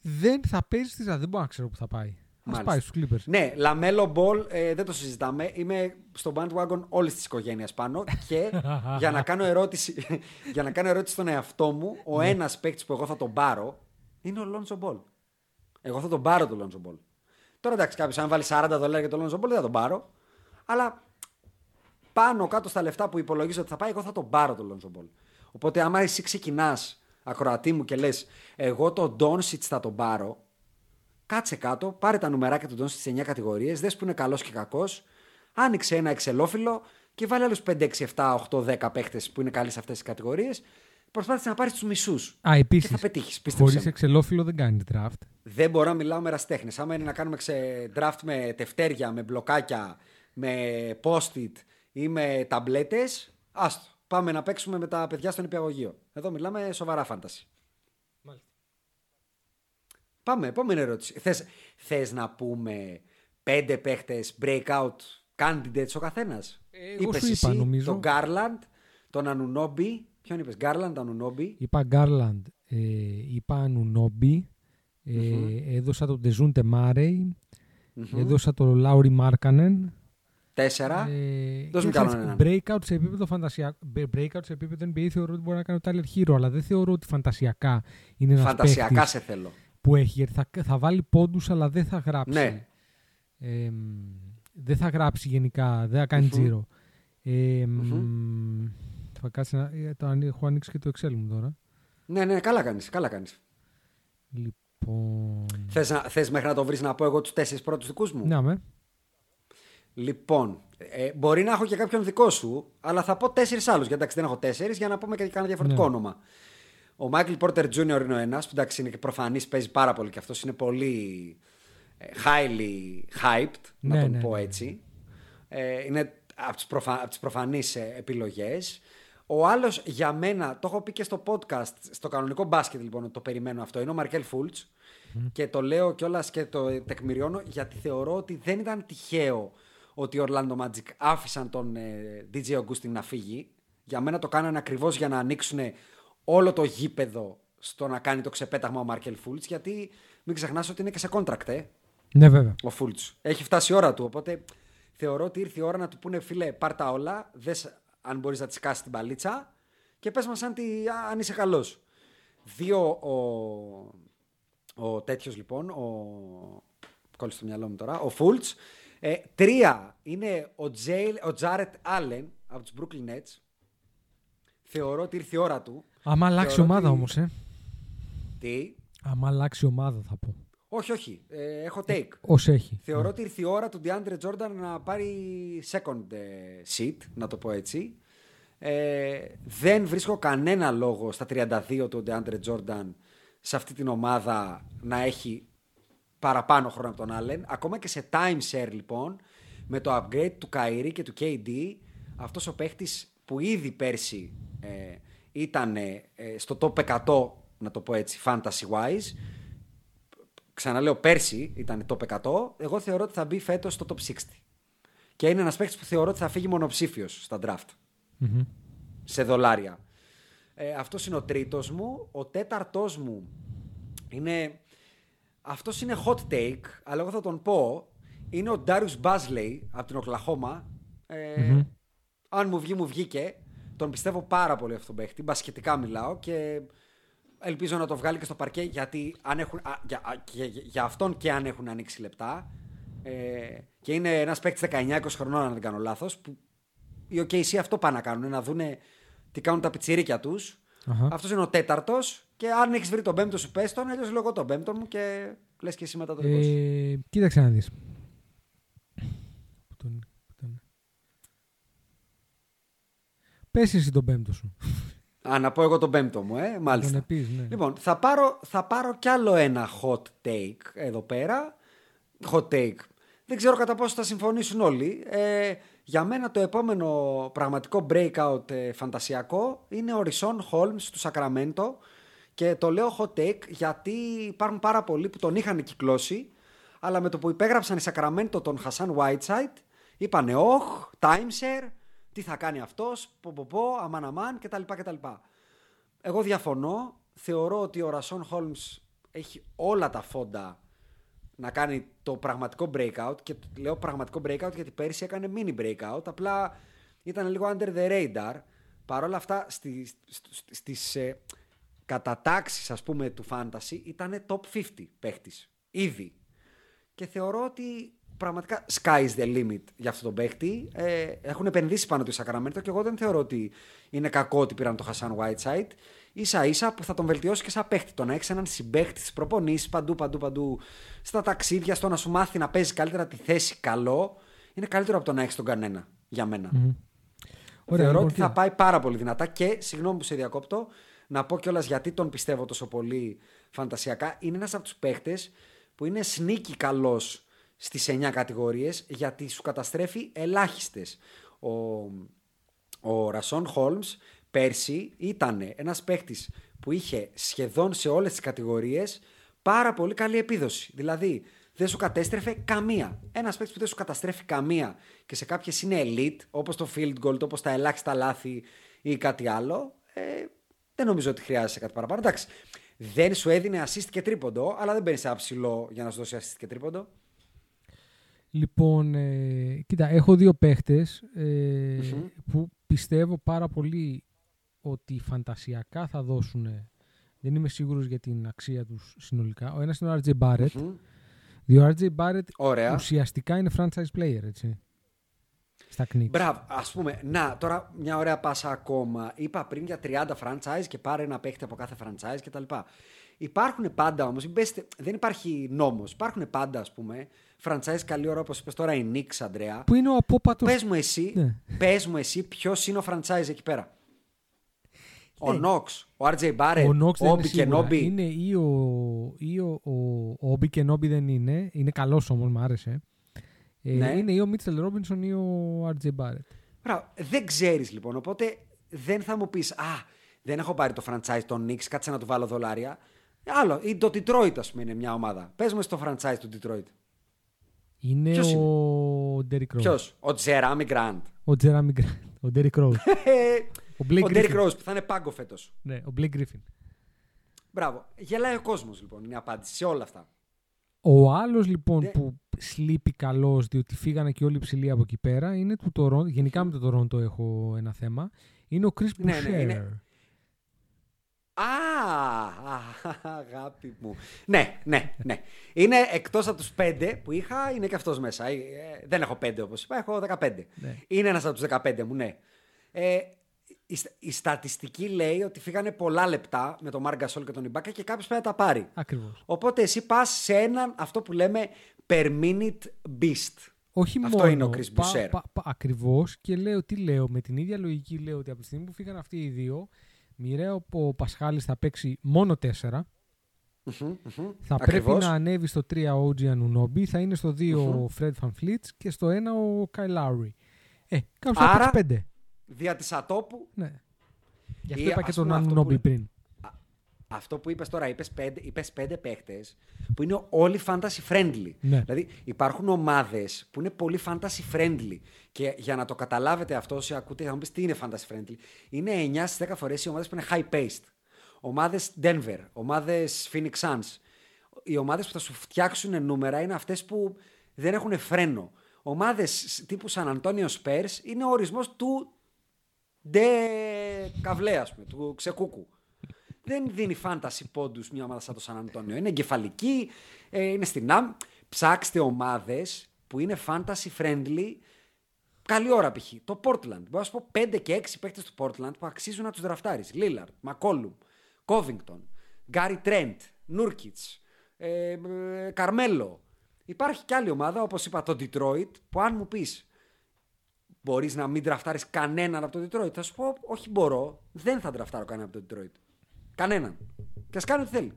Δεν θα παίζει στη Ζα- δεν μπορώ να ξέρω που θα πάει. Α Μάλιστα. πάει στους Clippers. Ναι, Λαμέλο Μπολ ε, δεν το συζητάμε. Είμαι στο bandwagon όλης της οικογένειας πάνω και για να κάνω ερώτηση, για να κάνω ερώτηση στον εαυτό μου, ο Ναι. ένας παίκτης που εγώ θα τον πάρω είναι ο Λόνζο Μπολ. Εγώ θα τον πάρω τον Λόνζο Μπολ. Τώρα εντάξει, κάποιος αν βάλει 40 δολάρια για τον Λόνζο Μπολ δεν θα τον πάρω. Αλλά πάνω κάτω στα λεφτά που υπολογίζω ότι θα πάει, εγώ θα τον πάρω τον Λόνζο Μπολ. Οπότε, άμα εσύ ξεκινάς, ακροατή μου, και λες, εγώ τον Ντόνσιτς θα τον πάρω, κάτσε κάτω, πάρε τα νουμεράκια του Ντόνσιτς σε 9 κατηγορίες, δες που είναι καλός και κακός, άνοιξε ένα εξελόφυλλο και βάλε άλλους 5, 6, 7, 8, 10 παίχτες που είναι καλοί σε αυτές τις κατηγορίες. Προσπάθησε να πάρεις τους μισούς. Α, επίσης. Και θα πετύχεις. Χωρίς εξελόφυλλο δεν κάνει draft. Δεν μπορώ να μιλάω με ερασιτέχνες. Άμα είναι να κάνουμε ξε... draft με τεφτέρια, με μπλοκάκια, με post-it ή με ταμπλέτες, άστο. Πάμε να παίξουμε με τα παιδιά στον υπηαγωγείο. Εδώ μιλάμε σοβαρά φάνταση. Πάμε, επόμενη ερώτηση. Θες, θες να πούμε πέντε παίχτες breakout candidates ο καθένας; εγώ σου είπα, εσύ νομίζω. τον Garland, τον Ανουνόμπι. Ποιον είπες, Garland, Ανουνόμπι. Είπα Γκάρλαντ, ε, είπα Ανουνόμπι, ε, έδωσα τον Τεζούντε Μάρεϊ, έδωσα τον Λάουρι Μάρκανεν. Τέσσερα. Ε, Δώσ' μου κοίταξε, κι άλλον έναν. breakout σε επίπεδο φαντασιακό. Breakout σε επίπεδο NBA θεωρώ ότι μπορεί να κάνει ο Tyler Hero, αλλά δεν θεωρώ ότι φαντασιακά είναι ένας Φαντασιακά παίκτης σε θέλω. Που έχει. Γιατί θα, θα βάλει πόντους, αλλά δεν θα γράψει. Ναι. Ε, δεν θα γράψει γενικά, δεν θα κάνει τζίρο. Ε, μ, Θα κάτσει να. ε, το ανοί- έχω ανοίξει και το Excel μου τώρα. Ναι, ναι, καλά κάνεις, καλά κάνεις. Λοιπόν. Θες, να, θες μέχρι να το βρεις να πω εγώ τους τέσσερις πρώτους δικούς μου; Να με. Λοιπόν, ε, μπορεί να έχω και κάποιον δικό σου, αλλά θα πω τέσσερις άλλους. Γιατί εντάξει, δεν έχω τέσσερις, για να πούμε και κανένα διαφορετικό Ναι. όνομα. Ο Μάικλ Πόρτερ Jr. είναι ο ένας, που εντάξει είναι και προφανής, παίζει πάρα πολύ και αυτός είναι πολύ ε, highly hyped, να Ναι, τον ναι, πω ναι. έτσι. Ε, είναι από τις προφα... απ' τις προφανείς ε, επιλογές. Ο άλλος για μένα, το έχω πει και στο podcast, στο κανονικό μπάσκετ λοιπόν, ότι το περιμένω αυτό, είναι ο Μαρκέλ Φούλτς και το λέω κιόλας και το τεκμηριώνω γιατί θεωρώ ότι δεν ήταν τυχαίο ότι οι Orlando Magic άφησαν τον ε, DJ Augustin να φύγει. Για μένα το κάνανε ακριβώς για να ανοίξουν όλο το γήπεδο στο να κάνει το ξεπέταγμα ο Μάρκελ Φούλτς γιατί μην ξεχνάς ότι είναι και σε contract, ε, Ναι, βέβαια. ο Φούλτς. Έχει φτάσει η ώρα του, οπότε θεωρώ ότι ήρθε η ώρα να του πούνε φίλε πάρ' τα όλα, δες αν μπορείς να τη σκάσεις την παλίτσα και πες μας αν, τι, αν είσαι καλός. Δύο ο, ο τέτοιος λοιπόν, ο, κόλλησε στο μυαλό μου τώρα, ο Φούλτς. Ε, τρία είναι ο, Τζέιλ, ο Τζάρετ Άλεν από τους Brooklyn Nets. Θεωρώ ότι ήρθε η ώρα του. Άμα αλλάξει Θεωρώ ομάδα ότι- όμως, ε. Τι; Άμα αλλάξει ομάδα θα πω. Όχι, όχι. Ε, έχω take. Ως έχει. Θεωρώ ότι ήρθε η ώρα του DeAndre Jordan να πάρει second ε, seat, να το πω έτσι. Ε, δεν βρίσκω κανένα λόγο στα 32 του DeAndre Jordan σε αυτή την ομάδα να έχει παραπάνω χρόνο από τον Allen. Ακόμα και σε time share λοιπόν, με το upgrade του Kyrie και του KD, αυτός ο παίχτης που ήδη πέρσι ε, ήταν ε, στο top 100, να το πω έτσι, fantasy wise, ξαναλέω πέρσι ήταν top 100, εγώ θεωρώ ότι θα μπει φέτος στο top 60. Και είναι ένας παίχτης που θεωρώ ότι θα φύγει μονοψήφιος στα draft. Μμμ. Σε δολάρια. Ε, αυτός είναι ο τρίτος μου. Ο τέταρτος μου είναι... Αυτός είναι hot take, αλλά εγώ θα τον πω. Είναι ο Darius Basley από την Οκλαχώμα. Ε, Αν μου βγει, μου βγήκε. Τον πιστεύω πάρα πολύ αυτόν τον παίχτη. Μπασκετικά μιλάω και ελπίζω να το βγάλει και στο παρκέ γιατί αν έχουν, α, για, α, και για, για αυτόν και αν έχουν ανοίξει λεπτά. Ε, και είναι ένας παίκτης 19-20 χρονών, αν δεν κάνω λάθος, που οι OKC αυτό πάνε να κάνουν, να δούνε τι κάνουν τα πιτσιρίκια τους. Αχα. Αυτός είναι ο τέταρτος. Και αν έχεις βρει τον πέμπτο σου, πες τον, αλλιώς λέω εγώ τον πέμπτο μου και λες και εσύ μετά το δικό σου. Ε, κοίταξε να δεις. Πού τον- πού τον- Πες εσύ τον πέμπτο σου. Α, να πω εγώ τον πέμπτο μου, ε, Τον μάλιστα. επείς, ναι. Λοιπόν, θα πάρω, θα πάρω κι άλλο ένα hot take εδώ πέρα. Hot take. Δεν ξέρω κατά πόσο θα συμφωνήσουν όλοι. Ε, Για μένα το επόμενο πραγματικό breakout ε, φαντασιακό είναι ο Ρισόν Holmes του Σακραμέντο και το λέω hot take γιατί υπάρχουν πάρα πολλοί που τον είχαν κυκλώσει αλλά με το που υπέγραψαν οι Σακραμέντο τον Χασάν Whiteside είπανε όχ, timeshare, τι θα κάνει αυτός, πω πω πω, αμάν αμάν κτλ. κτλ. Εγώ διαφωνώ, θεωρώ ότι ο Ρασόν Holmes έχει όλα τα φόντα να κάνει το πραγματικό breakout και λέω πραγματικό breakout γιατί πέρυσι έκανε mini breakout απλά ήταν λίγο under the radar παρόλα αυτά στις, στις ε, κατατάξεις ας πούμε του fantasy ήταν top 50 παίχτης ήδη και θεωρώ ότι πραγματικά sky is the limit για αυτόν τον παίχτη ε, έχουν επενδύσει πάνω του Sacramento και εγώ δεν θεωρώ ότι είναι κακό ότι πήραν το Hassan Whiteside ίσα ίσα που θα τον βελτιώσει και σαν παίχτη. Το να έχει έναν συμπαίχτη στι προπονήσει παντού, παντού, παντού, στα ταξίδια, στο να σου μάθει να παίζει καλύτερα τη θέση καλό, είναι καλύτερο από το να έχεις τον κανένα για μένα. Mm-hmm. Θεωρώ λοιπόν, ότι θα πάει πάρα πολύ δυνατά και συγγνώμη που σε διακόπτω, να πω κιόλας γιατί τον πιστεύω τόσο πολύ φαντασιακά. Είναι ένας από τους παίχτες που είναι sneaky καλός στις 9 κατηγορίες γιατί σου καταστρέφει ελάχιστες. Ο, ο Ρασόν Χόλμς πέρσι ήταν ένας παίχτης που είχε σχεδόν σε όλες τις κατηγορίες πάρα πολύ καλή επίδοση. Δηλαδή δεν σου κατέστρεφε καμία. Ένας παίχτη που δεν σου καταστρέφει καμία και σε κάποιες είναι elite, όπως το field goal, όπως τα ελάχιστα λάθη ή κάτι άλλο, ε, δεν νομίζω ότι χρειάζεσαι κάτι παραπάνω. Εντάξει, δεν σου έδινε assist και τρίποντο, αλλά δεν μπαίνει σε ένα ψηλό για να σου δώσει assist και τρίποντο. Λοιπόν, ε, κοίτα, έχω δύο παίχτες ε, που πιστεύω πάρα πολύ ότι φαντασιακά θα δώσουν. Δεν είμαι σίγουρος για την αξία τους συνολικά. Ο ένας είναι ο RJ Barrett. mm Ο RJ Barrett ουσιαστικά είναι franchise player, έτσι. Στα Knicks. Μπράβο, ας πούμε. Να, τώρα μια ωραία πάσα ακόμα. Είπα πριν για 30 franchise και πάρε ένα παίχτη από κάθε franchise κτλ. Υπάρχουν πάντα όμως, δεν υπάρχει νόμος. Υπάρχουν πάντα, ας πούμε, franchise καλή ώρα όπως είπες τώρα η Knicks, Αντρέα. Που είναι ο απόπατο. Πες μου εσύ, ναι. πες μου εσύ ποιος είναι ο franchise εκεί πέρα. Ο ε, Νόξ, ο RJ Barrett, ο Όμπι και Νόμπι. Είναι ή ο, ή ο, ο, Όμπι και Νόμπι δεν είναι. Είναι καλός όμως, μου άρεσε. Ε, ναι. Είναι ή ο Μίτσελ Ρόμπινσον ή ο RJ Barrett. Μπράβο. Δεν ξέρεις λοιπόν. Οπότε δεν θα μου πεις Α, δεν έχω πάρει το franchise των Knicks, κάτσε να του βάλω δολάρια. Άλλο. Ή το Detroit, ας πούμε, είναι μια ομάδα. Πες μου στο franchise του Detroit. Είναι Ποιος ο Ντέρικ Ρόζ. Ποιος, ο Τζεράμι Γκραντ. Ο Τζεράμι Γκραντ. Ο Ντέρικ Ρόζ. Ο, ο Ντέρικ Ρόζ που θα είναι πάγκο φέτος. Ναι, ο Μπλέικ Γκρίφιν. Μπράβο. Γελάει ο κόσμος λοιπόν. Είναι η απάντηση σε όλα αυτά. Ο άλλος λοιπόν ναι. που sleeper καλό διότι φύγανε και όλοι ψηλοί από εκεί πέρα είναι του Τορόντο. Γενικά με το Τορόντο έχω ένα θέμα. Είναι ο Chris ναι, ναι, είναι... Α, αγάπη μου. Ναι, ναι, ναι. Είναι εκτός από τους πέντε που είχα, είναι και αυτός μέσα. Ε, δεν έχω πέντε όπως είπα, έχω 15. Ναι. Είναι ένας από τους 15 μου, ναι. Ε, η, η, στατιστική λέει ότι φύγανε πολλά λεπτά με τον Μάρκα και τον Ιμπάκα και κάποιος πρέπει να τα πάρει. Ακριβώς. Οπότε εσύ πας σε έναν αυτό που λέμε per minute beast. Όχι αυτό μόνο. είναι ο Chris Boucher. Ακριβώς και λέω τι λέω. Με την ίδια λογική λέω ότι από τη στιγμή που φύγαν αυτοί οι δύο, μοιραίο ο Πασχάλης θα παίξει μόνο τέσσερα. Θα πρέπει να ανέβει στο 3 ο OG Anunobi, θα είναι στο 2 ο Fred Van Fleet και στο 1 ο Kyle Lowry. Ε, κάποιος θα παίξει πέντε. Δια της ατόπου. Ναι. Γι' αυτό είπα και τον Anunobi πριν. Αυτό που είπες τώρα, είπες πέντε, είπες πέντε παίχτες που είναι όλοι fantasy friendly. Ναι. Δηλαδή υπάρχουν ομάδες που είναι πολύ fantasy friendly και για να το καταλάβετε αυτό όσοι ακούτε θα μου πεις τι είναι fantasy friendly είναι 9 στις 10 φορές οι ομάδες που είναι high paced. Ομάδες Denver, ομάδες Phoenix Suns. Οι ομάδες που θα σου φτιάξουν νούμερα είναι αυτές που δεν έχουν φρένο. Ομάδες τύπου San Antonio Spurs είναι ο ορισμός του ντε καβλέ, πούμε, του ξεκούκου δεν δίνει φάνταση πόντους μια ομάδα σαν το Σαν Αντώνιο. Είναι εγκεφαλική, ε, είναι στην ΑΜ. Ψάξτε ομάδες που είναι fantasy friendly. Καλή ώρα π.χ. Το Portland. Μπορώ να σου πω 5 και 6 παίκτες του Portland που αξίζουν να τους δραφτάρεις. Λίλαρτ, Μακόλουμ, Κόβινγκτον, Γκάρι Τρέντ, Νούρκιτ, Καρμέλο. Υπάρχει κι άλλη ομάδα, όπως είπα, το Detroit, που αν μου πεις μπορείς να μην τραφτάρει κανέναν από το Detroit, θα σου πω, Όχι, μπορώ. Δεν θα τραφτάρω κανέναν από το Detroit. Κανέναν. Και ας κάνει ό,τι θέλει.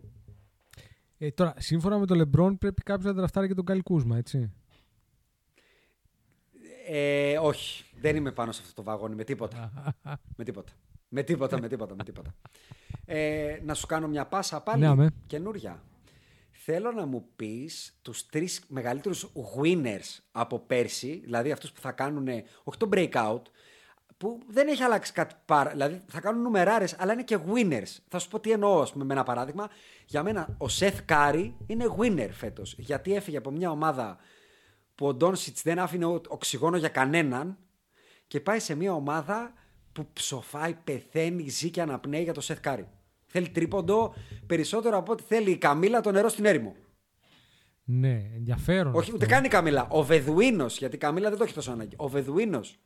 Ε, τώρα, σύμφωνα με τον Λεμπρόν, πρέπει κάποιος να τραφτάρει και τον Καλ Κούσμα, έτσι. Ε, όχι, δεν είμαι πάνω σε αυτό το βαγόνι με τίποτα. με τίποτα. Με τίποτα, με τίποτα, με τίποτα. Ε, να σου κάνω μια πάσα πάλι Ναι, αμέ. καινούρια. Θέλω να μου πεις τους τρεις μεγαλύτερους winners από πέρσι, δηλαδή αυτούς που θα κάνουν, όχι το breakout, που δεν έχει αλλάξει κάτι πάρα. Δηλαδή θα κάνουν νουμεράρες, αλλά είναι και winners. Θα σου πω τι εννοώ, ας πούμε, με ένα παράδειγμα. Για μένα ο Seth Curry είναι winner φέτος, γιατί έφυγε από μια ομάδα που ο Ντόνσιτς δεν άφηνε ο- οξυγόνο για κανέναν και πάει σε μια ομάδα που ψοφάει, πεθαίνει, ζει και αναπνέει για το Seth Curry. Θέλει τρίποντο περισσότερο από ό,τι θέλει η Καμίλα το νερό στην έρημο. Ναι, ενδιαφέρον. Όχι, αυτό. ούτε καν η Καμίλα. Ο Βεδουίνος, γιατί η Καμίλα δεν το έχει τόσο ανάγκη. Ο Βεδουίνος,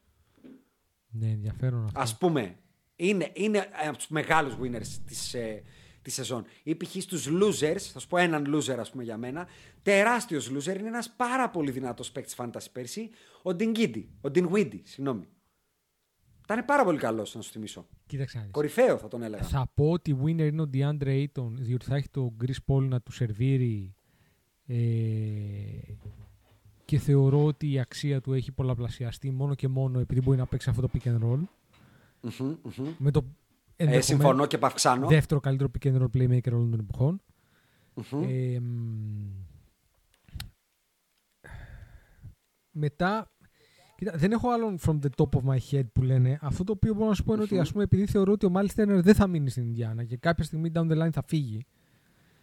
Ναι, ενδιαφέρον αυτό. ας πούμε, είναι, είναι από τους μεγάλους winners της ε, της σεζόν. Ή π.χ. στους losers, θα σου πω έναν loser, ας πούμε για μένα. Τεράστιος loser είναι ένας πάρα πολύ δυνατός παίκτης fantasy πέρσι, ο Ντινγκίντι. Ο Ντινγουίντι, συγγνώμη. Ήταν πάρα πολύ καλός, να σου θυμίσω. Κοίταξε να δεις. Κορυφαίο θα τον έλεγα. Θα πω ότι winner είναι ο DeAndre Ayton, διότι θα έχει το Chris Paul να του σερβίρει ε, και θεωρώ ότι η αξία του έχει πολλαπλασιαστεί μόνο και μόνο επειδή μπορεί να παίξει αυτό το pick and roll. Μμμ, μμμ. Με το Ε, ενδεχομένως συμφωνώ και παυξάνω. δεύτερο καλύτερο pick and roll playmaker όλων των εποχών. Ε, μ, μετά, κοίτα, δεν έχω άλλον from the top of my head που λένε. Αυτό το οποίο μπορώ να σου πω είναι ότι ας πούμε, επειδή θεωρώ ότι ο Miles Turner δεν θα μείνει στην Ινδιάνα και κάποια στιγμή down the line θα φύγει.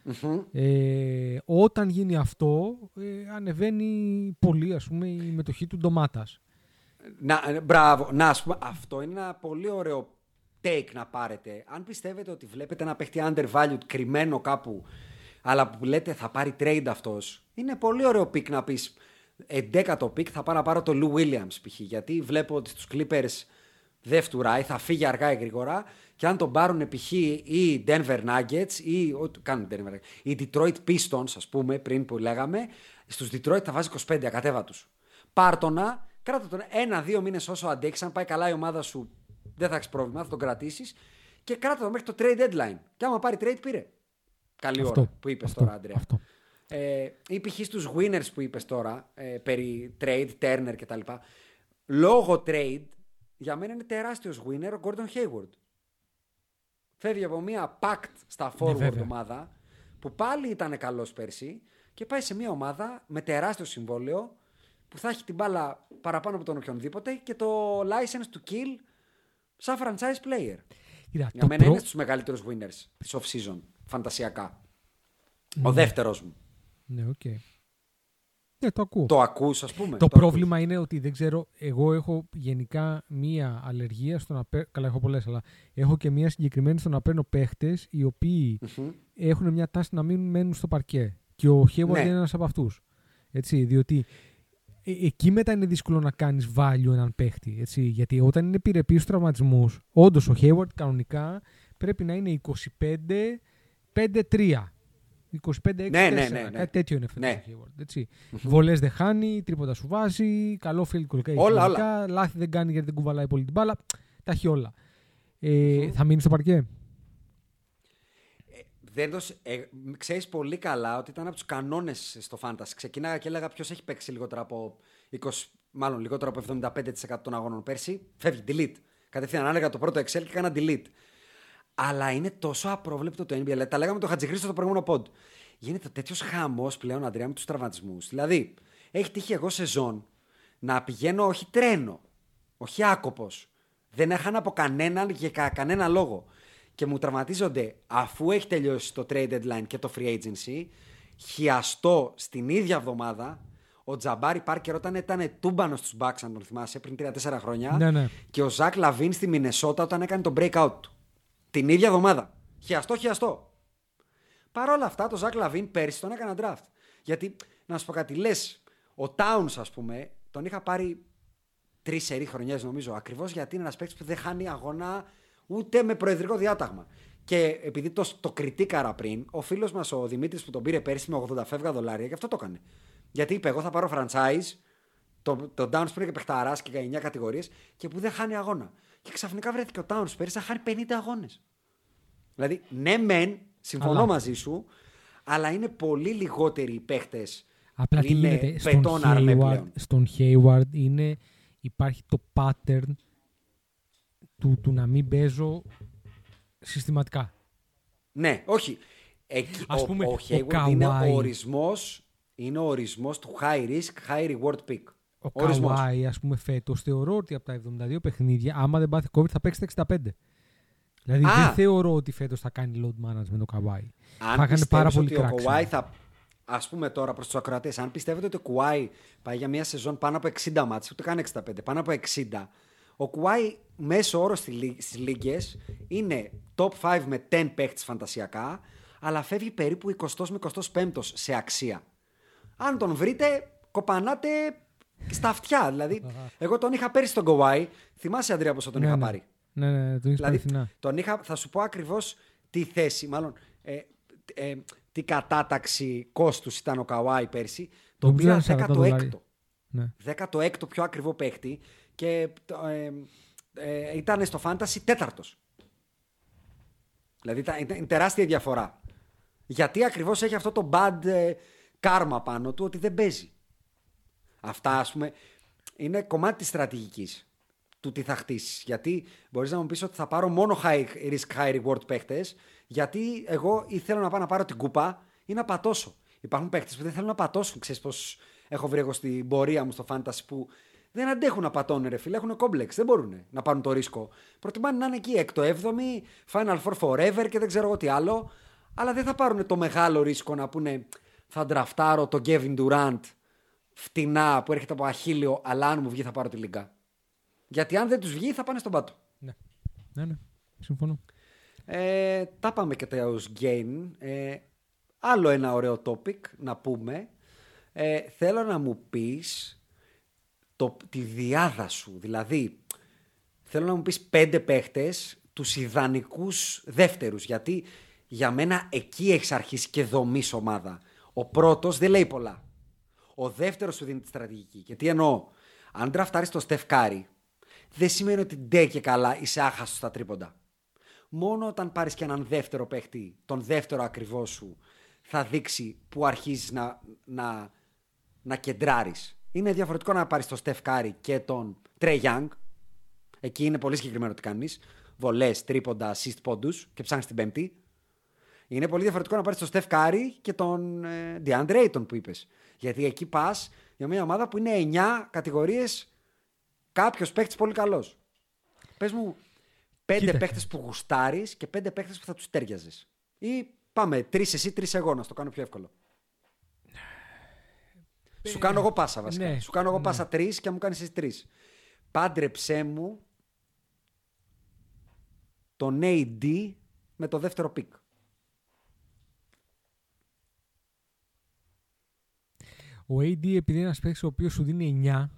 Μμμ. Ε, όταν γίνει αυτό, ε, ανεβαίνει πολύ ας πούμε, η μετοχή του ντομάτας. Να, ε, μπράβο. Να, ας πούμε, αυτό είναι ένα πολύ ωραίο take να πάρετε. Αν πιστεύετε ότι βλέπετε ένα παίχτη undervalued κρυμμένο κάπου, αλλά που λέτε θα πάρει trade αυτός, είναι πολύ ωραίο pick να πεις εντέκατο pick θα πάω να πάρω το Lou Williams π.χ. Γιατί βλέπω ότι στους Clippers δεν φτουράει, θα φύγει αργά ή γρήγορα και αν τον πάρουν π.χ. οι Denver Nuggets ή ό,τι κάνουν Denver Nuggets, οι Detroit Pistons ας πούμε πριν που λέγαμε, στους Detroit θα βάζει 25, ακατέβα τους. Πάρτονα, κράτα τον ένα-δύο μήνες όσο αντέξει, αν πάει καλά η ομάδα σου δεν θα έχεις πρόβλημα, θα τον κρατήσεις και κράτα τον μέχρι το trade deadline. Και άμα πάρει trade πήρε. Καλή Αυτό, ώρα που είπες αυτό, τώρα, Αντρέα. αυτό. Ε, ή π.χ. στους winners που είπες τώρα, ε, περί trade, Turner κτλ. Λόγω trade, για μένα είναι τεράστιος winner ο Gordon Hayward. Φεύγει από μια packed στα forward βέβαια. ομάδα, που πάλι ήταν καλός πέρσι, και πάει σε μια ομάδα με τεράστιο συμβόλαιο, που θα έχει την μπάλα παραπάνω από τον οποιονδήποτε και το license to kill σαν franchise player. Κοίτα, Για το μένα προ- είναι στους μεγαλύτερους winners της off-season, φαντασιακά. Ο δεύτερος μου. Ναι, οκ. Ναι, το ακούω. Το ακούς, ας πούμε. Το ακούς. πρόβλημα είναι ότι δεν ξέρω, εγώ έχω γενικά μία αλλεργία στο να παίρνω. Καλά, έχω πολλές, αλλά έχω και μία συγκεκριμένη στο να παίρνω παίχτες οι οποίοι έχουν μια τάση να μην μένουν στο παρκέ. Και ο Hayward Ναι. είναι ένας από αυτούς. Έτσι, διότι ε, εκεί μετά είναι δύσκολο να κάνεις value έναν παίχτη. Έτσι, γιατί όταν είναι επιρρεπής στους τραυματισμούς, όντως ο Hayward κανονικά πρέπει να είναι 25-5-3. 25-6-4. Ναι, ναι, ναι, ναι. Κάτι τέτοιο είναι φέτος Ναι. ο Hayward. Έτσι. Βολές δεν χάνει, τρίποτα σου βάζει, καλό field goal έχει Όλα, γενικά, Λάθη δεν κάνει γιατί δεν κουβαλάει πολύ την μπάλα. Τα έχει όλα. Ε, Θα μείνει στο παρκέ; Δεν το, σ- ε, ξέρεις πολύ καλά ότι ήταν από τους κανόνες στο Fantasy. Ξεκινάγα και έλεγα ποιος έχει παίξει λιγότερο από 20, μάλλον λιγότερο από 75% των αγώνων πέρσι. Φεύγει, delete. Κατευθείαν άνεργα το πρώτο Excel και έκανα delete. Αλλά είναι τόσο απρόβλεπτο το NBA. Δηλαδή, τα λέγαμε το Χατζηχρήστο στο προηγούμενο pod. Γίνεται τέτοιος χαμός πλέον, Αντρέα, με τους τραυματισμούς. Δηλαδή, έχει τύχει εγώ σεζόν να πηγαίνω όχι τρένο, όχι άκοπος. Δεν έχανα από κανέναν για κα- κανένα λόγο. Και μου τραυματίζονται αφού έχει τελειώσει το trade deadline και το free agency. Χιαστό στην ίδια εβδομάδα. Ο Τζαμπάρι Πάρκερ όταν ήταν τούμπανος στους Bucks, αν τον θυμάσαι, πριν 3-4 χρόνια. Ναι, ναι. Και ο Ζακ Λαβίν στη Μινεσότα όταν έκανε τον breakout του. Την ίδια εβδομάδα. Χιαστό, χιαστό. Παρ' όλα αυτά, το Ζακ Λαβίν πέρσι τον έκανα draft. Γιατί, να σου πω κάτι, λες, ο Towns, ας πούμε, τον είχα πάρει τρεις σερή χρονιές, νομίζω. Ακριβώς γιατί είναι ένας παίκτης που δεν χάνει αγώνα ούτε με προεδρικό διάταγμα. Και επειδή το, το κριτήκαρα πριν, ο φίλος μας ο Δημήτρης που τον πήρε πέρσι με 80 φεύγα δολάρια, γι' αυτό το έκανε. Γιατί είπε: Εγώ θα πάρω franchise, το, το Downs που είναι και παιχταράς και για 9 κατηγορίες και που δεν χάνει αγώνα. Και ξαφνικά βρέθηκε ο Towns πέρυσι να χάνει 50 αγώνες. Δηλαδή, ναι, μεν, συμφωνώ Αλλά- μαζί σου, αλλά είναι πολύ λιγότεροι οι παίχτες Απλά που τι είναι γίνεται. Στον πετών αρμέ Hayward, πλέον. στον Hayward είναι υπάρχει το pattern του, του να μην παίζω συστηματικά. Ναι, όχι. Εκεί, Ας ο, πούμε, ο ο Hayward είναι Kawhi. ο ορισμός, είναι ο ορισμός του high risk, high reward pick. Ο Ορισμός. Καουάι, ας πούμε, φέτος θεωρώ ότι από τα 72 παιχνίδια, άμα δεν πάθει COVID, θα παίξει τα 65. Δηλαδή Α. δεν θεωρώ ότι φέτος θα κάνει load management ο Καουάι. Αν θα έκανε πάρα πιστεύεις πολύ ότι ο κράξιμο. Kawhi θα... Ας πούμε τώρα προς τους ακροατές, αν πιστεύετε ότι ο Kawhi πάει για μια σεζόν πάνω από 60 μάτς, ούτε καν 65, πάνω από 60, ο Kawhi μέσο όρο στη λί- στις λίγες είναι top 5 με 10 παίχτες φαντασιακά, αλλά φεύγει περίπου 20 με 25 σε αξία. Αν τον βρείτε, κοπανάτε στα αυτιά. Δηλαδή, εγώ τον είχα πέρυσι τον Kawhi, θυμάσαι Αντρέα πόσο τον Ναι, είχα ναι. πάρει; Ναι, ναι, τον έχει πάρει Δηλαδή, φθηνά. τον είχα, θα σου πω ακριβώς τι θέση, μάλλον ε, ε, τι κατάταξη κόστους ήταν ο Καουάι πέρσι. Τον Νομίζω πήρα ήταν 40 16ο. δολάρια. Ναι. 16ο πιο ακριβό παίχτη και το, ε, ε, ήταν στο Fantasy τέταρτος. Δηλαδή ήταν, ήταν- είναι τεράστια διαφορά. Γιατί ακριβώς έχει αυτό το bad ε, karma πάνω του ότι δεν παίζει. Αυτά ας πούμε είναι κομμάτι της στρατηγικής του τι θα χτίσεις. Γιατί μπορείς να μου πεις ότι θα πάρω μόνο high risk, high reward παίχτες γιατί εγώ ή θέλω να πάω να πάρω την κούπα ή να πατώσω. Υπάρχουν παίχτες που δεν θέλουν να πατώσουν. Ξέρεις πως έχω βρει εγώ στην πορεία μου στο fantasy που δεν αντέχουν να πατώνουν ρε φίλε, έχουν κόμπλεξ, δεν μπορούν να πάρουν το ρίσκο. Προτιμάνε να είναι εκεί έκτο, έβδομη, Final Four Forever και δεν ξέρω εγώ τι άλλο. Αλλά δεν θα πάρουν το μεγάλο ρίσκο να πούνε θα ντραφτάρω τον Kevin Durant φτηνά που έρχεται από αχίλιο, αλλά αν μου βγει θα πάρω τη λίγκα. Γιατί αν δεν τους βγει θα πάνε στον πάτο. Ναι. ναι, ναι. Συμφωνώ. Ε, τα πάμε και τα ως gain. Ε, άλλο ένα ωραίο topic να πούμε. Ε, θέλω να μου πεις το, τη διάδα σου. Δηλαδή, θέλω να μου πεις πέντε παίχτες, τους ιδανικούς δεύτερους. Γιατί για μένα εκεί έχεις αρχίσει και δομείς ομάδα. Ο πρώτος δεν λέει πολλά. Ο δεύτερος σου δίνει τη στρατηγική. Και τι εννοώ; Αν ντραφτάρεις το Στεφ Κάρι, δεν σημαίνει ότι ντε και καλά είσαι άχαστος στα τρίποντα. Μόνο όταν πάρεις και έναν δεύτερο παίχτη, τον δεύτερο ακριβώς σου, θα δείξει που αρχίζεις να, να, να κεντράρεις. Είναι διαφορετικό να πάρεις τον Στεφ Κάρι και τον Τρέι Young. Εκεί είναι πολύ συγκεκριμένο τι κάνεις. Βολές, τρίποντα, assist πόντους και ψάχνεις την πέμπτη. Είναι πολύ διαφορετικό να πάρεις τον Στεφ Κάρι και τον ε, DeAndre Ayton που είπες. Γιατί εκεί πας για μια ομάδα που είναι 9 κατηγορίες κάποιος παίχτης πολύ καλός. Πες μου πέντε Κοίταξε. παίχτες που γουστάρεις και πέντε παίχτες που θα τους ταίριαζες. Ή πάμε τρεις εσύ, τρεις εγώ, να στο κάνω πιο εύκολο. Σου κάνω εγώ πάσα βασικά. Ναι, Σου κάνω εγώ ναι. πάσα τρεις και μου κάνεις εσύ τρεις. Πάντρεψέ μου τον AD με το δεύτερο pick. Ο AD επειδή είναι ένας παίκτης ο οποίος σου δίνει 9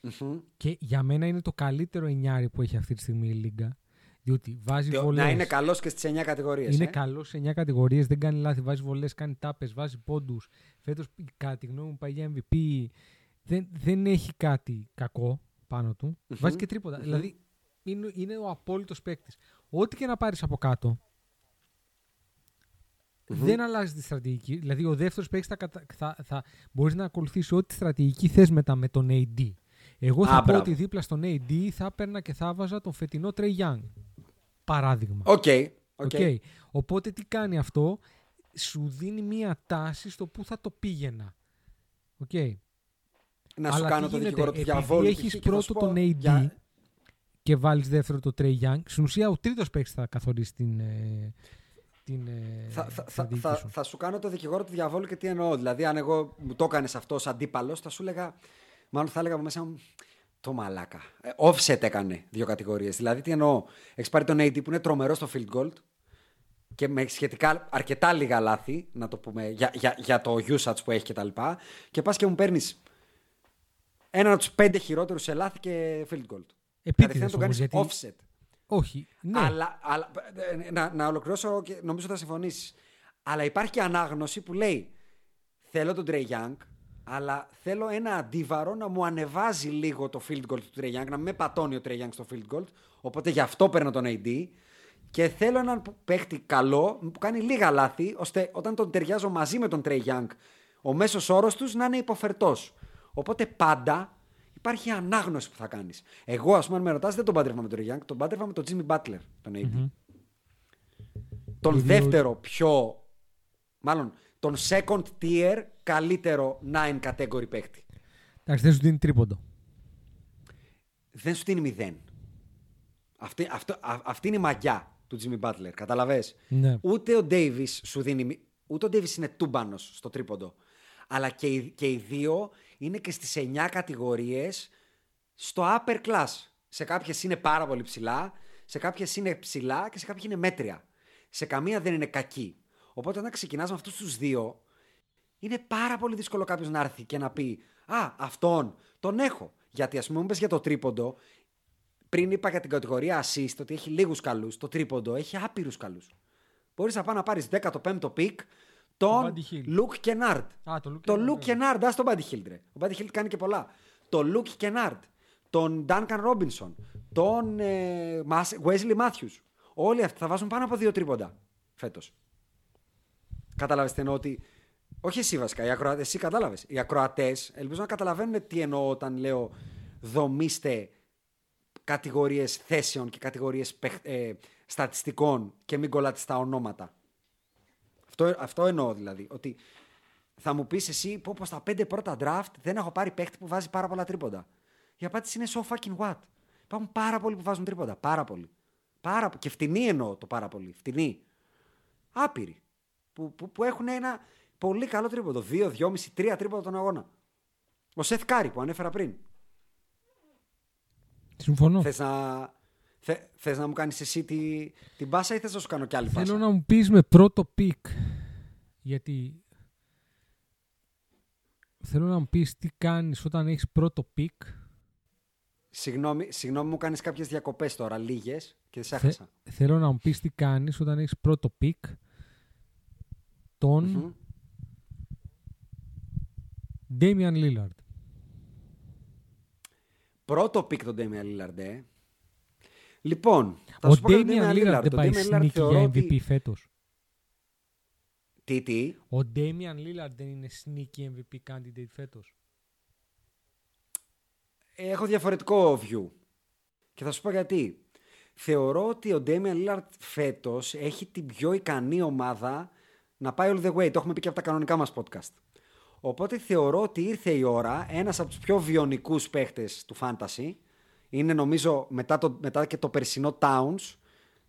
Μμμ. και για μένα είναι το καλύτερο εννιάρι που έχει αυτή τη στιγμή η Λίγκα. Διότι βάζει Διο- βολές. Να είναι καλός και στις 9 κατηγορίες. Είναι ε. καλός σε 9 κατηγορίες, δεν κάνει λάθη, βάζει βολές, κάνει τάπες, βάζει πόντους. Φέτος, κατά τη γνώμη μου, πάει για MVP. Δεν, δεν έχει κάτι κακό πάνω του. Βάζει και τριποτα Δηλαδή είναι, είναι ο απόλυτος παίκτης. Ό,τι και να πάρεις από κάτω, δεν αλλάζει τη στρατηγική. Δηλαδή, ο δεύτερος παίκτη θα, κατα- θα, θα μπορείς να ακολουθήσεις ό,τι στρατηγική θες μετά με τον AD. Εγώ θα Α, πω μπράβο. ότι δίπλα στον AD θα έπαιρνα και θα βάζα τον φετινό Trey Young. Παράδειγμα. OK. OK. OK. Οπότε τι κάνει αυτό, σου δίνει μία τάση στο που θα το πήγαινα. Οκ. Να σου Αλλά κάνω τι το γίνεται, δικηγόρο του επειδή διαβόλου. έχεις π.χ. και θα πρώτο σου πω τον AD για- Και βάλεις δεύτερο το Trae Young. Στην ουσία ο τρίτος παίκτης θα καθορίσει την. Ε, την ε, Θα, θα, θα, στρατηγική θα, σου. θα σου κάνω το δικηγόρο του διαβόλου και τι εννοώ. Δηλαδή, αν εγώ μου το έκανες αυτός ως αντίπαλος, θα σου έλεγα. Μάλλον θα έλεγα από μέσα μου. Το μαλάκα. Ε, offset έκανε δύο κατηγορίες. Δηλαδή, τι εννοώ. Έχεις πάρει τον AD που είναι τρομερό στο field goal και με σχετικά αρκετά λίγα λάθη, να το πούμε, για, για, για το usage που έχει κτλ. Και, τα και πας και μου παίρνεις έναν από τους πέντε χειρότερους σε λάθη και field goal. Επίτηδες τον όμως, κάνεις γιατί- offset. Όχι. Ναι. Αλλά, αλλά ε, να, να ολοκληρώσω και νομίζω ότι θα συμφωνήσεις. Αλλά υπάρχει και ανάγνωση που λέει θέλω τον Trey Young, αλλά θέλω ένα αντίβαρο να μου ανεβάζει λίγο το field goal του Trey Young, να μην με πατώνει ο Trey Young στο field goal. Οπότε γι' αυτό παίρνω τον AD. Και θέλω έναν που παίχτη καλό που κάνει λίγα λάθη, ώστε όταν τον ταιριάζω μαζί με τον Trey Young, ο μέσος όρος τους να είναι υποφερτός. Οπότε πάντα Υπάρχει ανάγνωση που θα κάνεις. Εγώ, ας πούμε, αν με ρωτάς, δεν τον πάντρευα με τον Young, τον πάντρευα με τον Jimmy Butler, τον AD. Τον Οι δύο- δεύτερο πιο. Μάλλον τον second tier καλύτερο 9 category παίκτη. Εντάξει, δεν σου δίνει τρίποντο. Δεν σου δίνει μηδέν. Αυτή, αυτό, α- αυτή είναι η μαγιά του Jimmy Butler. Καταλαβες; Ναι. Ούτε ο Davis σου δίνει. μη- Ούτε ο Davis είναι τούμπανος στο τρίποντο. Αλλά και οι, και οι δύο είναι και στις 9 κατηγορίες στο upper class. Σε κάποιες είναι πάρα πολύ ψηλά, σε κάποιες είναι ψηλά και σε κάποιες είναι μέτρια. Σε καμία δεν είναι κακή. Οπότε όταν ξεκινάς με αυτούς τους δύο, είναι πάρα πολύ δύσκολο κάποιος να έρθει και να πει Α, αυτόν τον έχω. Γιατί ας πούμε, μου πες για το τρίποντο, πριν είπα για την κατηγορία assist ότι έχει λίγους καλούς, το τρίποντο έχει άπειρους καλούς. Μπορείς να πάει να πάρεις 15ο pick τον Buddy Hield. Luke Kennard. Α, το Luke Το Kennard, Luke ναι. Kennard, ας τον Buddy Hield, ρε. Ο Buddy Hield κάνει και πολλά. Το Λουκ Κενάρντ, τον Duncan Robinson, τον ε, Mas- Wesley Matthews. Όλοι αυτοί θα βάζουν πάνω από δύο τρίποντα φέτος. Κατάλαβες τι εννοώ ότι. Όχι εσύ βασικά, οι ακροατές, εσύ κατάλαβες. Οι ακροατές ελπίζω να καταλαβαίνουν τι εννοώ όταν λέω δομήστε κατηγορίες θέσεων και κατηγορίες ε, στατιστικών και μην κολλάτε στα ονόματα. Αυτό, αυτό εννοώ δηλαδή. Ότι θα μου πεις εσύ πω, πω στα πέντε πρώτα draft δεν έχω πάρει παίχτη που βάζει πάρα πολλά τρίποντα. Η απάντηση είναι so fucking what; Υπάρχουν πάρα πολλοί που βάζουν τρίποντα. Πάρα πολλοί. Πάρα, και φτηνοί εννοώ το πάρα πολύ. Φτηνοί. Άπειροι. Που, που, που έχουν ένα πολύ καλό τρίποντο. Δύο, δυόμιση, τρία τρίποντα τον αγώνα. Ο Seth Curry που ανέφερα πριν. Συμφωνώ. Θες να, θε, θες να μου κάνεις εσύ τη, την πάσα ή θες να σου κάνω κι άλλη πάσα; Θέλω να μου πεις με πρώτο pick. Γιατί θέλω να μου πεις τι κάνεις όταν έχεις πρώτο πικ. Συγγνώμη, συγγνώμη μου κάνεις κάποιες διακοπές τώρα, λίγες και σε Θε- έχασα. θέλω να μου πεις τι κάνεις όταν έχεις πρώτο pick τον Μμμ. Damian Lillard. Πρώτο pick τον Damian Lillard, ε. Λοιπόν, θα Ο σου πω για τον Damian Lillard δεν Ο πάει Damian Lillard sneaky θεωρώ για ότι- MVP φέτος. Τι, τι; Ο Damian Lillard δεν είναι sneaky MVP candidate φέτος. Έχω διαφορετικό view. Και θα σου πω γιατί. Θεωρώ ότι ο Damian Lillard φέτος έχει την πιο ικανή ομάδα να πάει all the way. Το έχουμε πει και από τα κανονικά μας podcast. Οπότε θεωρώ ότι ήρθε η ώρα ένας από τους πιο βιονικούς παίχτες του Fantasy είναι νομίζω μετά, το, μετά και το περσινό Towns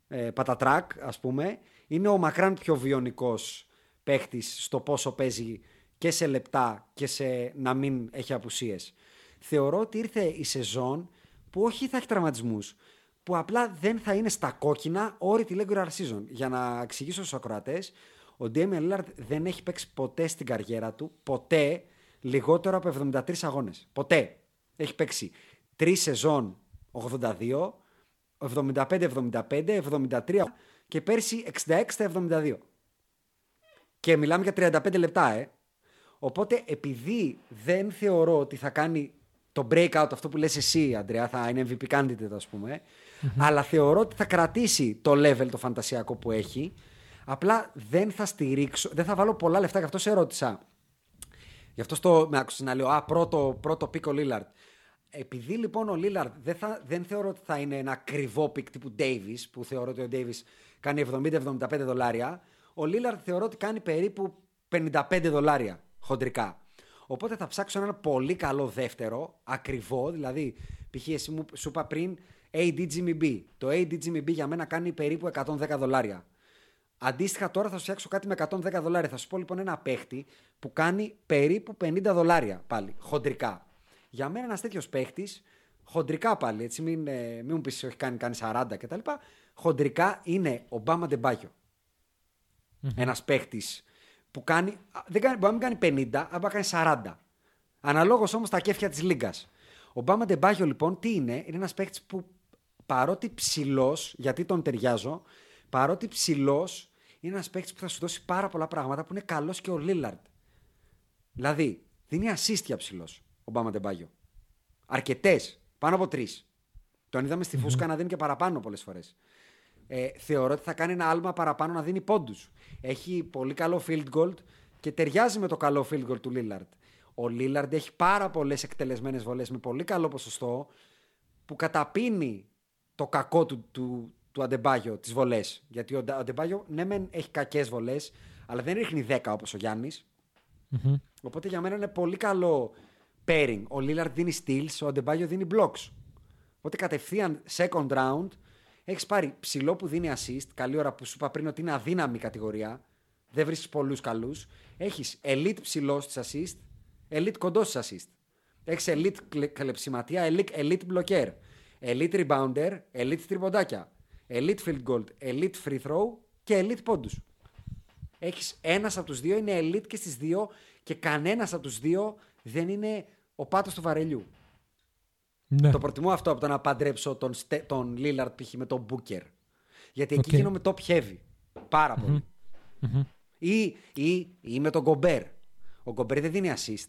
ε, Πατατράκ ας πούμε είναι ο μακράν πιο βιονικός παίχτης στο πόσο παίζει και σε λεπτά και σε να μην έχει απουσίες. Θεωρώ ότι ήρθε η σεζόν που όχι θα έχει τραυματισμούς που απλά δεν θα είναι στα κόκκινα όλη τη regular season. Για να εξηγήσω στους ακροατές, ο Damian Lillard δεν έχει παίξει ποτέ στην καριέρα του, ποτέ λιγότερο από 73 αγώνες. Ποτέ. Έχει παίξει 3 σεζόν 82, 75-75, 73 και πέρσι 66-72. Και μιλάμε για 35 λεπτά, ε. Οπότε επειδή δεν θεωρώ ότι θα κάνει το breakout αυτό που λες εσύ, Αντρέα, θα είναι MVP candidate ας πούμε, αλλά θεωρώ ότι θα κρατήσει το level το φαντασιακό που έχει, απλά δεν θα στηρίξω, δεν θα βάλω πολλά λεφτά, γι' αυτό σε ρώτησα. Γι' αυτό στο, με άκουσες να λέω, α, πρώτο, πρώτο pick ο Λίλαρντ. Επειδή λοιπόν ο Λίλαρντ δεν, θα, δεν θεωρώ ότι θα είναι ένα ακριβό pick τύπου Davis, που θεωρώ ότι ο Davis κάνει 70-75 δολάρια, ο Λίλαρντ θεωρώ ότι κάνει περίπου 55 δολάρια χοντρικά. Οπότε θα ψάξω ένα πολύ καλό δεύτερο, ακριβό, δηλαδή π.χ. εσύ μου σου είπα πριν AD Jimmy B. Το AD Jimmy B για μένα κάνει περίπου 110 δολάρια. Αντίστοιχα τώρα θα σου φτιάξω κάτι με 110 δολάρια. Θα σου πω λοιπόν ένα παίχτη που κάνει περίπου 50 δολάρια πάλι, χοντρικά. Για μένα ένας τέτοιος παίχτης, χοντρικά πάλι, έτσι μην, ε, μην μου πεις όχι κάνει, κάνει 40 κτλ. Χοντρικά είναι ο Μπάμα Ντεμπάγιο. Ένας παίχτης που κάνει, α, δεν κάνει, μπορεί να μην κάνει 50, αλλά μπορεί να κάνει 40. Αναλόγως όμως τα κέφια της λίγκας. Ο Μπάμα Ντεμπάγιο λοιπόν τι είναι, είναι ένας παίχτης που παρότι ψηλός, γιατί τον ταιριάζω, παρότι ψηλός είναι ένας παίχτης που θα σου δώσει πάρα πολλά πράγματα που είναι καλός και ο Λίλαρντ. Δηλαδή, δίνει assist για ψηλός ο Μπάμα Ντεμπάγιο. Αρκετές, πάνω από τρεις. Τον είδαμε στη φούσκα να δίνει και παραπάνω πολλές φορές. Ε, θεωρώ ότι θα κάνει ένα άλμα παραπάνω να δίνει πόντους. Έχει πολύ καλό field goal και ταιριάζει με το καλό field goal του Lillard. Ο Λίλαρντ έχει πάρα πολλές εκτελεσμένες βολές με πολύ καλό ποσοστό που καταπίνει το κακό του, του, του Αντεμπάγιο, τις βολές. Γιατί ο Αντεμπάγιο, ναι, μεν έχει κακές βολές, αλλά δεν ρίχνει 10 όπως ο γιαννη Οπότε για μένα είναι πολύ καλό pairing. Ο Λίλαρντ δίνει steals, ο Αντεμπάγιο δίνει blocks. Οπότε κατευθείαν second round έχεις πάρει ψηλό που δίνει assist. Καλή ώρα που σου είπα πριν ότι είναι αδύναμη κατηγορία. Δεν βρίσκεις πολλούς καλούς. Έχεις elite ψηλό στις assist, elite κοντός στις assist. Έχεις elite κλεψιματία, elite, elite blocker, elite rebounder, elite τριποντάκια, elite field goal, elite free throw και elite πόντους. Έχεις ένας από τους δύο είναι elite και στις δύο και κανένας από τους δύο δεν είναι ο πάτος του βαρελιού. Ναι. Το προτιμώ αυτό από το να παντρέψω τον, τον Lillard π.χ. με τον Booker. Γιατί εκεί okay. γίνομαι top heavy. Πάρα πολύ. Ή, ή, ή με τον Γκομπέρ. Ο Γκομπέρ δεν δίνει assist.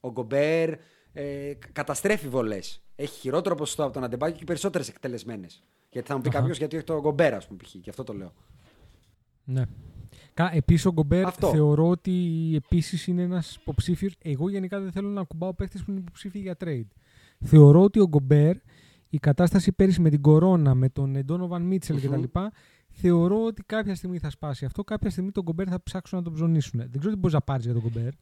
Ο Γκομπέρ ε, καταστρέφει βολές. Έχει χειρότερο ποσοστό από τον Αντεμπάκιο και περισσότερες εκτελεσμένες. Γιατί θα μου πει κάποιος γιατί έχει τον Γκομπέρ, ας πούμε, π.χ. Γι' αυτό το λέω. Ναι. Επίσης, ο Γκομπέρ θεωρώ ότι επίσης είναι ένας υποψήφιος. Εγώ γενικά δεν θέλω να κουμπάω παίχτε που είναι υποψήφιοι για trade. Θεωρώ ότι ο Γκομπέρ, η κατάσταση πέρυσι με την κορώνα, με τον Ντόνοβαν Μίτσελ mm-hmm. κτλ. Θεωρώ ότι κάποια στιγμή θα σπάσει αυτό. Κάποια στιγμή τον Γκομπέρ θα ψάξουν να τον ψωνίσουν. Δεν ξέρω τι μπορεί να πάρεις για τον Γκομπέρ.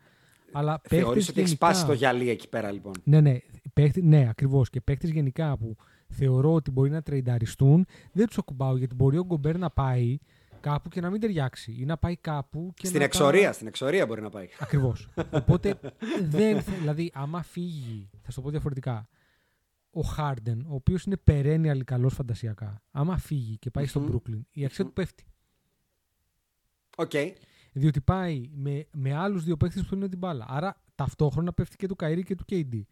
Αλλά Θεωρείς ότι έχεις σπάσει το γυαλί εκεί πέρα λοιπόν; Ναι, ναι, παίχτη, ναι ακριβώς. Και παίχτε γενικά που θεωρώ ότι μπορεί να τρεϊνταριστούν, δεν τους ακουμπάω γιατί μπορεί ο Γκομπέρ να πάει κάπου και να μην ταιριάξει. Ή να πάει κάπου και στην να εξορία, στην εξορία μπορεί να πάει. Ακριβώς. Οπότε δεν. Δηλαδή, άμα φύγει, θα σου το πω διαφορετικά, ο Χάρντεν, ο οποίος είναι perennial καλός φαντασιακά, άμα φύγει και πάει mm-hmm. στο Brooklyn, η αξία mm-hmm. του πέφτει. OK. Okay. Διότι πάει με, με άλλους δύο παίχτες που θέλουν την μπάλα. Άρα ταυτόχρονα πέφτει και του Kyrie και του KD.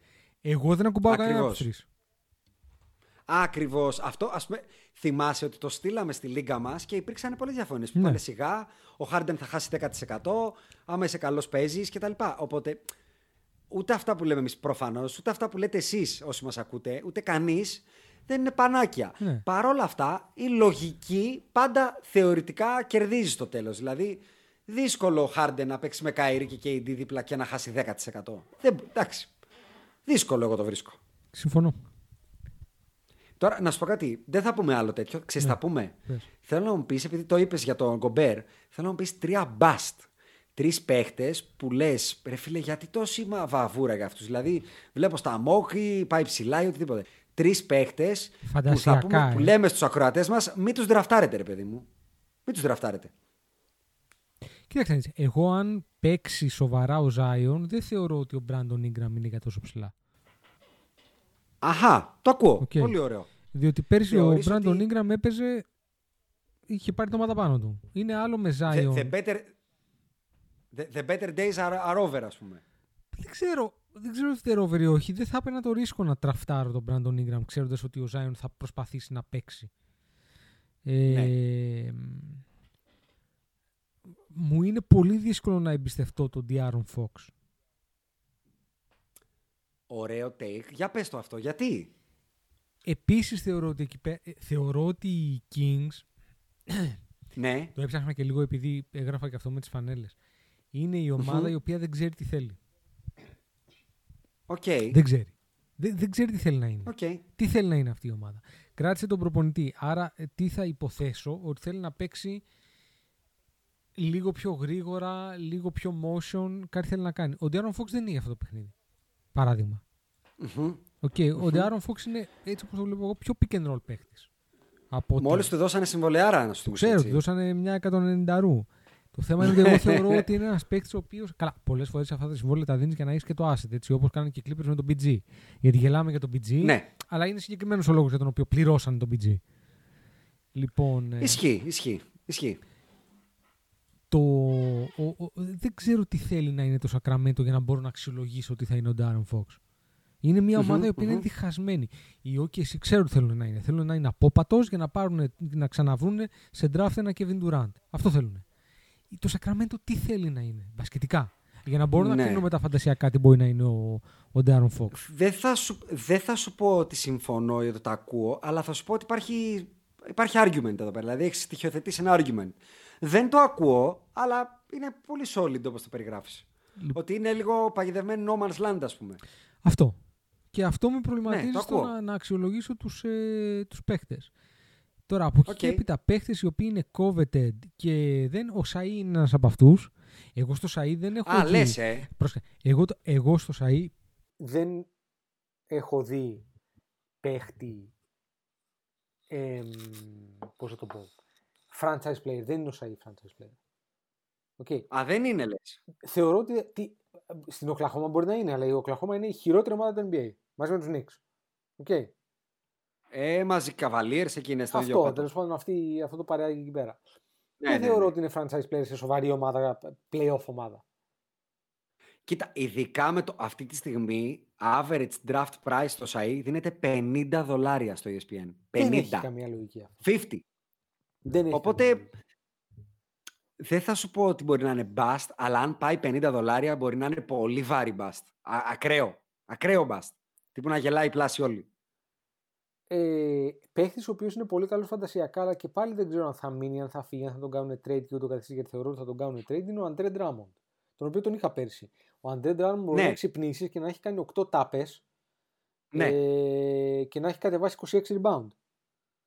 Εγώ δεν ακουμπάω κανένα από τους τρεις. Ακριβώς. Αυτό, ας πούμε, θυμάσαι ότι το στείλαμε στη λίγκα μας και υπήρξαν πολλές διαφωνίες. Που ναι. σιγά, ο Χάρντεν θα χάσει 10%, άμα είσαι καλός παίζεις κτλ. Οπότε ούτε αυτά που λέμε εμείς προφανώς, ούτε αυτά που λέτε εσείς όσοι μας ακούτε, ούτε κανείς δεν είναι πανάκια. Ναι. Παρ' όλα αυτά, η λογική πάντα θεωρητικά κερδίζει στο τέλος. Δηλαδή, δύσκολο ο Χάρντεν να παίξει με Καϊρή και KD δίπλα και να χάσει 10%. Δεν, εντάξει. Δύσκολο εγώ το βρίσκω. Συμφωνώ. Τώρα, να σου πω κάτι. Δεν θα πούμε άλλο τέτοιο. Ξέρεις, ναι. θα πούμε. Θέλω να μου πεις, επειδή το είπες για τον Γκομπέρ, θέλω να μου πεις τρία μπαστ. Τρεις παίχτες που λες, ρε φίλε, γιατί τόση βαβούρα για αυτούς. Δηλαδή, βλέπω στα μόχη, πάει ψηλά ή οτιδήποτε. Τρεις παίχτες που, θα πούμε, που ε. λέμε στους ακροατές μας, μην τους δραφτάρετε, ρε παιδί μου. Μην τους δραφτάρετε. Κοίταξε, εγώ αν παίξει σοβαρά ο Ζάιον, δεν θεωρώ ότι ο Μπράντον Ingram είναι για τόσο ψηλά. Αχά, το ακούω. Πολύ ωραίο. Διότι πέρσι ο Μπράντον ότι... Ingram έπαιζε. είχε πάρει το μάτα πάνω του. Είναι άλλο με Zion. The, the, better, the, the better days are, are over, ας πούμε. Δεν ξέρω. Δεν ξέρω if they're over ή όχι. Δεν θα έπαιρνα το ρίσκο να τραφτάρω τον Brandon Ingram ξέροντας ότι ο Zion θα προσπαθήσει να παίξει. Ε, ναι. μου είναι πολύ δύσκολο να εμπιστευτώ τον Diaron Fox. Ωραίο take. Για πες το αυτό. Γιατί; Επίσης θεωρώ ότι, ε, θεωρώ ότι οι Kings ναι. το έψαχνα και λίγο επειδή έγραφα και αυτό με τις φανέλες. Είναι η ομαδα η οποία δεν ξέρει τι θέλει. Okay. Δεν ξέρει. Δεν, δεν ξέρει τι θέλει να είναι. Okay. Τι θέλει να είναι αυτή η ομάδα. Κράτησε τον προπονητή. Άρα ε, τι θα υποθέσω ότι θέλει να παίξει λίγο πιο γρήγορα, λίγο πιο motion, κάτι θέλει να κάνει. Ο Ντιάρον Φόξ δεν είναι αυτό το παιχνίδι. Παράδειγμα. Mm-hmm. Okay, Ο Ντεάρον Φόξ είναι έτσι όπως το βλέπω εγώ πιο pick and roll παίχτης. Μόλις του δώσανε συμβολιάρα να σου Ξέρω, του δώσανε μια 190 ρου. Το θέμα είναι ότι εγώ θεωρώ ότι είναι ένας παίκτη ο οποίος. Καλά, πολλές φορές αυτά τα συμβόλαια τα δίνεις για να έχεις και το asset. Έτσι, όπως κάνουν και οι Clippers με τον BG. Γιατί γελάμε για τον BG, ναι. αλλά είναι συγκεκριμένος ο λόγος για τον οποίο πληρώσανε τον BG. Λοιπόν, ε, ισχύει, ισχύει. ισχύει. Το, ο, ο, δεν ξέρω τι θέλει να είναι το Sacramento για να μπορώ να αξιολογήσω ότι θα είναι ο Ντάρον Fox. Είναι μια ομάδα η οποία είναι διχασμένη. Οι OKC ξέρουν τι θέλουν να είναι. Θέλουν να είναι απόπατος για να, πάρουν, να ξαναβρούν σε draft ένα Kevin Durant. Αυτό θέλουν. Το Sacramento τι θέλει να είναι, μπασκετικά; Για να μπορώ ναι. να κρίνω με τα φαντασιακά τι μπορεί να είναι ο, ο Darren Fox. Δεν θα, σου, δεν θα σου πω ότι συμφωνώ ή ότι το ακούω, αλλά θα σου πω ότι υπάρχει, υπάρχει argument εδώ πέρα. Δηλαδή έχεις στοιχειοθετήσει ένα argument. Δεν το ακούω, αλλά είναι πολύ solid όπως το περιγράφεις. Ότι είναι λίγο παγιδευμένο no man's land, ας πούμε. Αυτό. Και αυτό με Ναι, προβληματίζει το στο ακούω. να, να αξιολογήσω τους, ε, τους παίχτες. Τώρα, από εκεί Οκ. και έπειτα παίχτες οι οποίοι είναι coveted και δεν, ο Shai είναι ένας από αυτούς. Εγώ στο Shai δεν έχω Α, δει... λες, ε. Πρόσεχε. Εγώ, το- εγώ στο Shai Δεν έχω δει παίχτη. Ε, Πώς θα το πω. Franchise player. Δεν είναι ο Σαΐ franchise player. Okay. Α, δεν είναι, λες. Θεωρώ ότι. Τι, στην Οκλαχώμα μπορεί να είναι, αλλά η Οκλαχώμα είναι η χειρότερη ομάδα του NBA. Μαζί με τους Knicks. Okay. Ε, μαζί Cavaliers εκεί είναι στο ίδιο Αυτό, πάτο. τέλος πάντων, αυτή, αυτό το παρέαγει εκεί πέρα. Ναι, δεν ναι, θεωρώ ναι. ότι είναι franchise player σε σοβαρή ομάδα, playoff ομάδα. Κοίτα, ειδικά με το, αυτή τη στιγμή, average draft price στο ΣΑΗ δίνεται 50 δολάρια στο E ESPN. 50. Δεν έχει καμία λογική αυτό. 50. Δεν έχει Οπότε, καμία λογική. δεν θα σου πω ότι μπορεί να είναι bust, αλλά αν πάει 50 δολάρια μπορεί να είναι πολύ βάρη bust. Α, ακραίο. Ακραίο bust. Τύπου να γελάει η πλάση όλη. ε, παίχτης ο οποίος είναι πολύ καλός φαντασιακά, αλλά και πάλι δεν ξέρω αν θα μείνει, αν θα φύγει, αν θα τον κάνουν trade και ούτω καθεξής, γιατί θεωρώ ότι θα τον κάνουν trade, είναι ο Αντρέ Ντράμοντ. Τον οποίο τον είχα πέρσι. Ο Αντρέ Ντράμοντ μπορεί Ναι. να ξυπνήσεις και να έχει κάνει 8 τάπες Ναι. ε, και να έχει κατεβάσει 26 rebound.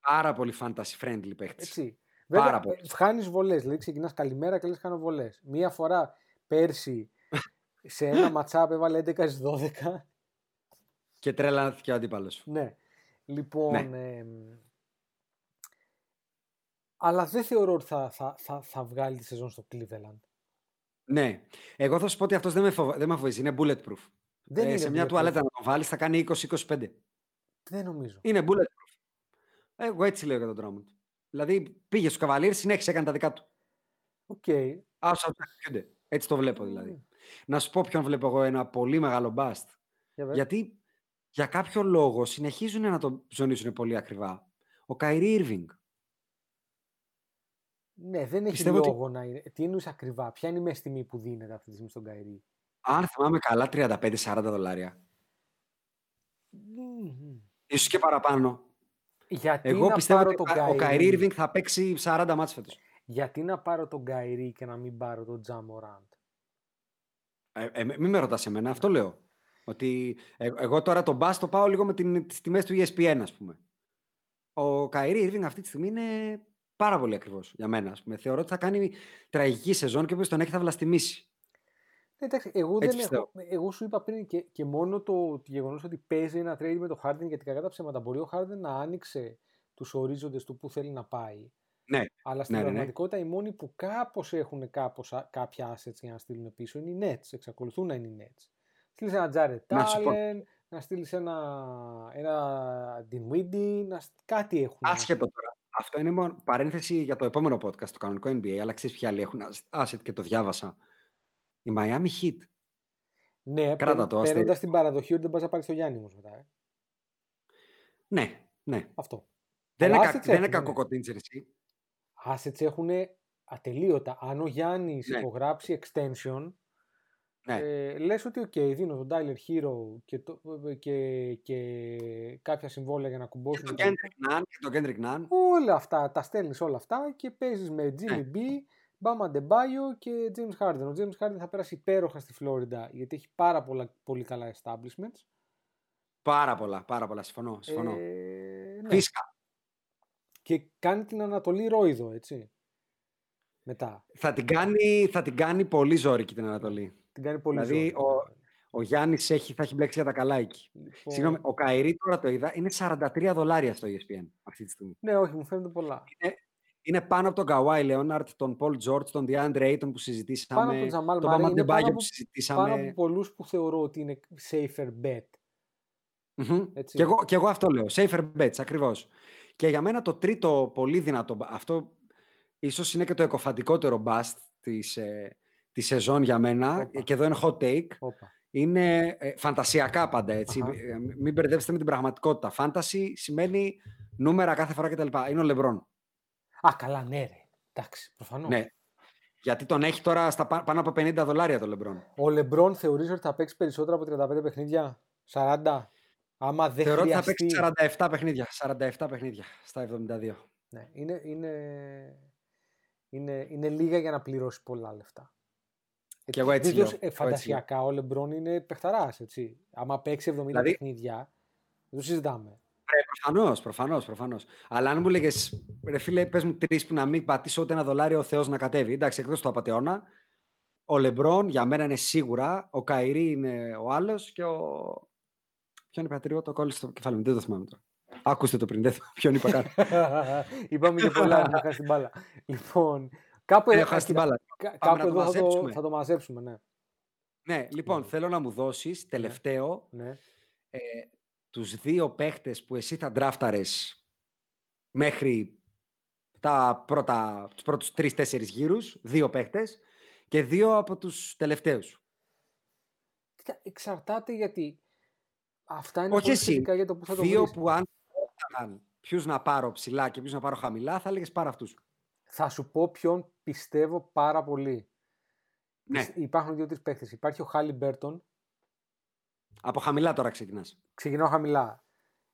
Πάρα πολύ fantasy friendly παίχτης. Έτσι. Πάρα Βέβαια, πολύ. χάνεις βολές. Δηλαδή, ξεκινάς καλημέρα και λες: Κάνω βολές. Μία φορά πέρσι σε ένα ματσάπ έβαλε 11 στις 12. Και τρελάθηκε ο αντίπαλος. Ναι. Λοιπόν. Ναι. εμ, αλλά δεν θεωρώ ότι θα, θα, θα, θα βγάλει τη σεζόν στο Cleveland. Ναι. Εγώ θα σου πω ότι αυτός δεν με, φοβα... δεν με φοβίζει. Είναι bulletproof. Δεν Ε, είναι σε μια bulletproof. τουαλέτα να τον βάλεις θα κάνει 20-25. Δεν νομίζω. Είναι bulletproof. Εγώ έτσι λέω για τον Drummond. Δηλαδή πήγε στους Cavaliers, συνέχισε, έκανε τα δικά του. Οκ. Άσε να ξεχνιούνται. Έτσι το βλέπω δηλαδή. Μμμ. Να σου πω ποιον βλέπω εγώ ένα πολύ μεγάλο bust. Για πες. Γιατί για κάποιο λόγο συνεχίζουν να το ψωνίσουν πολύ ακριβά. Ο Kyrie Irving. Ναι, δεν έχει Πιστεύω ότι- λόγο να είναι. Τι εννοείς ακριβά, ποια είναι η μέση τιμή που δίνεται αυτή τη στιγμή στον Καϊρή. Αν θυμάμαι καλά, 35-40 δολάρια. Μμμ. Ίσως και παραπάνω. Γιατί Εγώ να πιστεύω πάρω ότι τον ο Kyrie; Kyrie- Irving θα παίξει 40 ματς φέτος. Γιατί να πάρω τον Kyrie και να μην πάρω τον Ja Morant. Ε, ε, μην με ρωτάς εμένα, αυτό λέω. Ότι ε, εγώ τώρα το bust το πάω λίγο με την, τις τιμές του E ESPN, ας πούμε. Ο Καϊρή Irving αυτή τη στιγμή είναι πάρα πολύ ακριβώς για μένα. Ας πούμε. Θεωρώ ότι θα κάνει τραγική σεζόν και όποιος τον έχει θα βλαστημίσει. Ναι, εντάξει, εγώ, Έτσι δεν έχω, εγώ σου είπα πριν και, και μόνο το γεγονός ότι παίζει ένα trade με το Harden γιατί κακά τα ψέματα μπορεί ο Harden να άνοιξε τους ορίζοντες του που θέλει να πάει. Ναι, Αλλά στην ναι, ναι, ναι. πραγματικότητα οι μόνοι που κάπως έχουν κάπως, α- κάποια assets για να στείλουν πίσω είναι οι Nets. Εξακολουθούν να είναι οι Nets. Στείλεις ένα Jared Να σου πω- Allen, να στείλεις ένα, ένα Dinwiddie, να, στ- κάτι έχουν. Άσχετο τώρα. Αυτό είναι μόνο παρένθεση για το επόμενο podcast, το κανονικό NBA, αλλά ξέρεις ποιοι άλλοι έχουν asset και το διάβασα. Η Miami Heat. Ναι, Κράτα το, αστέρι. παίρνοντας την παραδοχή ότι δεν πας να πάρεις το Γιάννη όμως μετά. Ε. Ναι, ναι. Αυτό. Δεν Αλλά είναι, assets κα... δεν είναι έχουν, κακό ναι. κοτίντσερ εσύ. assets έχουν ατελείωτα. Αν ο Γιάννης Ναι. υπογράψει extension, Ναι. ε, λες ότι οκ, δίνω τον Tyler Herro και, το, και, και κάποια συμβόλαια για να Και κουμπώσουν. τον τα λοιπά. Kendrick Nunn και τον Kendrick Nunn. Όλα αυτά, τα στέλνεις όλα αυτά και παίζεις με Jimmy Ναι. B, Bam Adebayo και James Harden. Ο James Harden θα πέρασει υπέροχα στη Φλόριντα γιατί έχει πάρα πολλά, πολύ καλά establishments. Πάρα πολλά, πάρα πολλά. Συμφωνώ. συμφωνώ. Ε, ναι. Φίσκα. Και κάνει την Ανατολή Ρόιδο, έτσι. Μετά. Θα την, κάνει, θα την κάνει πολύ ζόρικη την Ανατολή. Την κάνει πολύ Δηλαδή, ζόρικη. ο- Ο Γιάννης θα έχει μπλέξει για τα καλά εκεί. Λοιπόν, Συγγνώμη, ο Kyrie τώρα το είδα, είναι 43 δολάρια στο E ESPN αυτή τη στιγμή. Ναι, όχι, μου φαίνονται πολλά. Είναι πάνω από τον Kawhi Leonard, τον Paul George, τον DeAndre Ayton που συζητήσαμε. Πάνω από τον Jamal τον Murray, Bam είναι πάνω Ντεμπάγιο από- που συζητήσαμε. Πάνω από πολλούς που θεωρώ ότι είναι safer bet. Μμμ. Έτσι. Και, εγώ, και εγώ αυτό λέω. Safer bets, ακριβώς. Και για μένα το τρίτο πολύ δυνατό, αυτό ίσως είναι και το εκοφαντικότερο bust της, ε, της σεζόν για μένα, Όπα. και εδώ είναι hot take, Όπα. είναι ε, φαντασιακά πάντα έτσι. Αχα. Ε, μην μπερδεύεστε με την πραγματικότητα. Fantasy σημαίνει νούμερα κάθε φορά κτλ. Είναι ο Λεμπρόν. Α, καλά, ναι, ρε. Εντάξει, προφανώς. Ναι. Γιατί τον έχει τώρα στα πα- πάνω από 50 δολάρια το Λεμπρόν. Ο Λεμπρόν θεωρείς ότι θα παίξει περισσότερα από 35 παιχνίδια, 40. Άμα δεν Θεωρώ ότι θα χρειαστεί. παίξει 47 παιχνίδια. 47 παιχνίδια στα 72. Ναι, είναι, είναι, είναι, είναι λίγα για να πληρώσει πολλά λεφτά. Και εγώ έτσι Βεβαίως, λέω. ε, Εγώ έτσι φαντασιακά ο Λεμπρόν είναι παιχταράς, έτσι. Άμα παίξει 70 Δηλαδή- παιχνίδια, δεν το συζητάμε. Προφανώς, προφανώς, προφανώς. Αλλά αν μου έλεγε, ρε φίλε, πες μου τρεις που να μην πατήσω ούτε ένα δολάριο ο Θεός να κατέβει. Εντάξει, εκτός του απαταιώνα, ο Λεμπρόν για μένα είναι σίγουρα, ο Καϊρή είναι ο άλλος και ο. Ποιο είναι πατριό, το κόλλησε στο κεφάλι μου, δεν το θυμάμαι τώρα. Άκουστε το πριν, δεν θυμάμαι ποιον είπα καν. Είπαμε και πολλά, να χάσει την μπάλα. Λοιπόν, κάπου, Δεν ε, έχω χάσει την κοίτα, μπάλα. κα- Πάμε κάπου να το εδώ θα το, μαζέψουμε. θα το μαζέψουμε, ναι. Ναι, λοιπόν, θέλω να μου δώσεις τελευταίο ναι. ε, τους δύο παίχτες που εσύ θα ντράφταρες μέχρι τα πρώτα, τους πρώτους τρεις-τέσσερις γύρους, δύο παίχτες και δύο από τους τελευταίους. Κοίτα, Εξαρτάται γιατί αυτά είναι Όχι πολύ εσύ. σχετικά για το που θα το δύο βρεις. που αν έφταναν ποιους να πάρω ψηλά και ποιους να πάρω χαμηλά, θα έλεγες πάρα αυτούς. Θα σου πω ποιον πιστεύω πάρα πολύ. Ναι, Πισ- Υπάρχουν δύο-τρεις παίχτες. Υπάρχει ο Χάλι Μπέρτον. Από χαμηλά τώρα ξεκινάς. Ξεκινάω χαμηλά.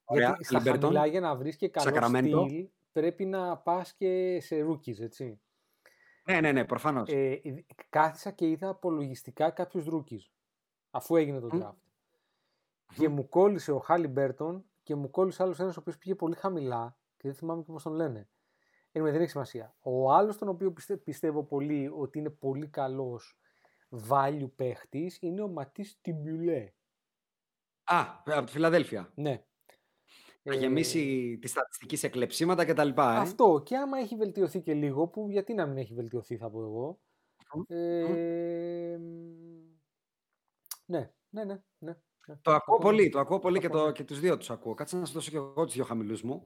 Ωραία, Γιατί στα Halliburton, χαμηλά για να βρεις και καλό Sacramento. στυλ πρέπει να πας και σε rookies, έτσι. Ναι, ναι, ναι, προφανώς. Ε, ε, κάθισα και είδα απολογιστικά κάποιους rookies αφού έγινε το Μμ. draft. Και μου κόλλησε ο Χάλι Μπέρτον και μου κόλλησε άλλος ένας ο οποίος πήγε πολύ χαμηλά και δεν θυμάμαι και πώς τον λένε. Anyway, δεν έχει σημασία. Ο άλλος τον οποίο πιστε- πιστεύω πολύ ότι είναι πολύ καλός value παίχτης είναι ο Ματή Τιμπιουλέ. Α, από τη Φιλαδέλφια. Ναι. Να Ε, γεμίσει τη στατιστική σε κλεψίματα και τα λοιπά. Ε. Αυτό και άμα έχει βελτιωθεί και λίγο, που γιατί να μην έχει βελτιωθεί θα πω εγώ. Ε, ναι, ναι, ναι, ναι. ναι. Το ακούω ακούω, πολύ, το ακούω πολύ και, ακούω, το, ναι. και τους δύο τους ακούω. Κάτσε να σου δώσω και εγώ τους δύο χαμηλούς μου.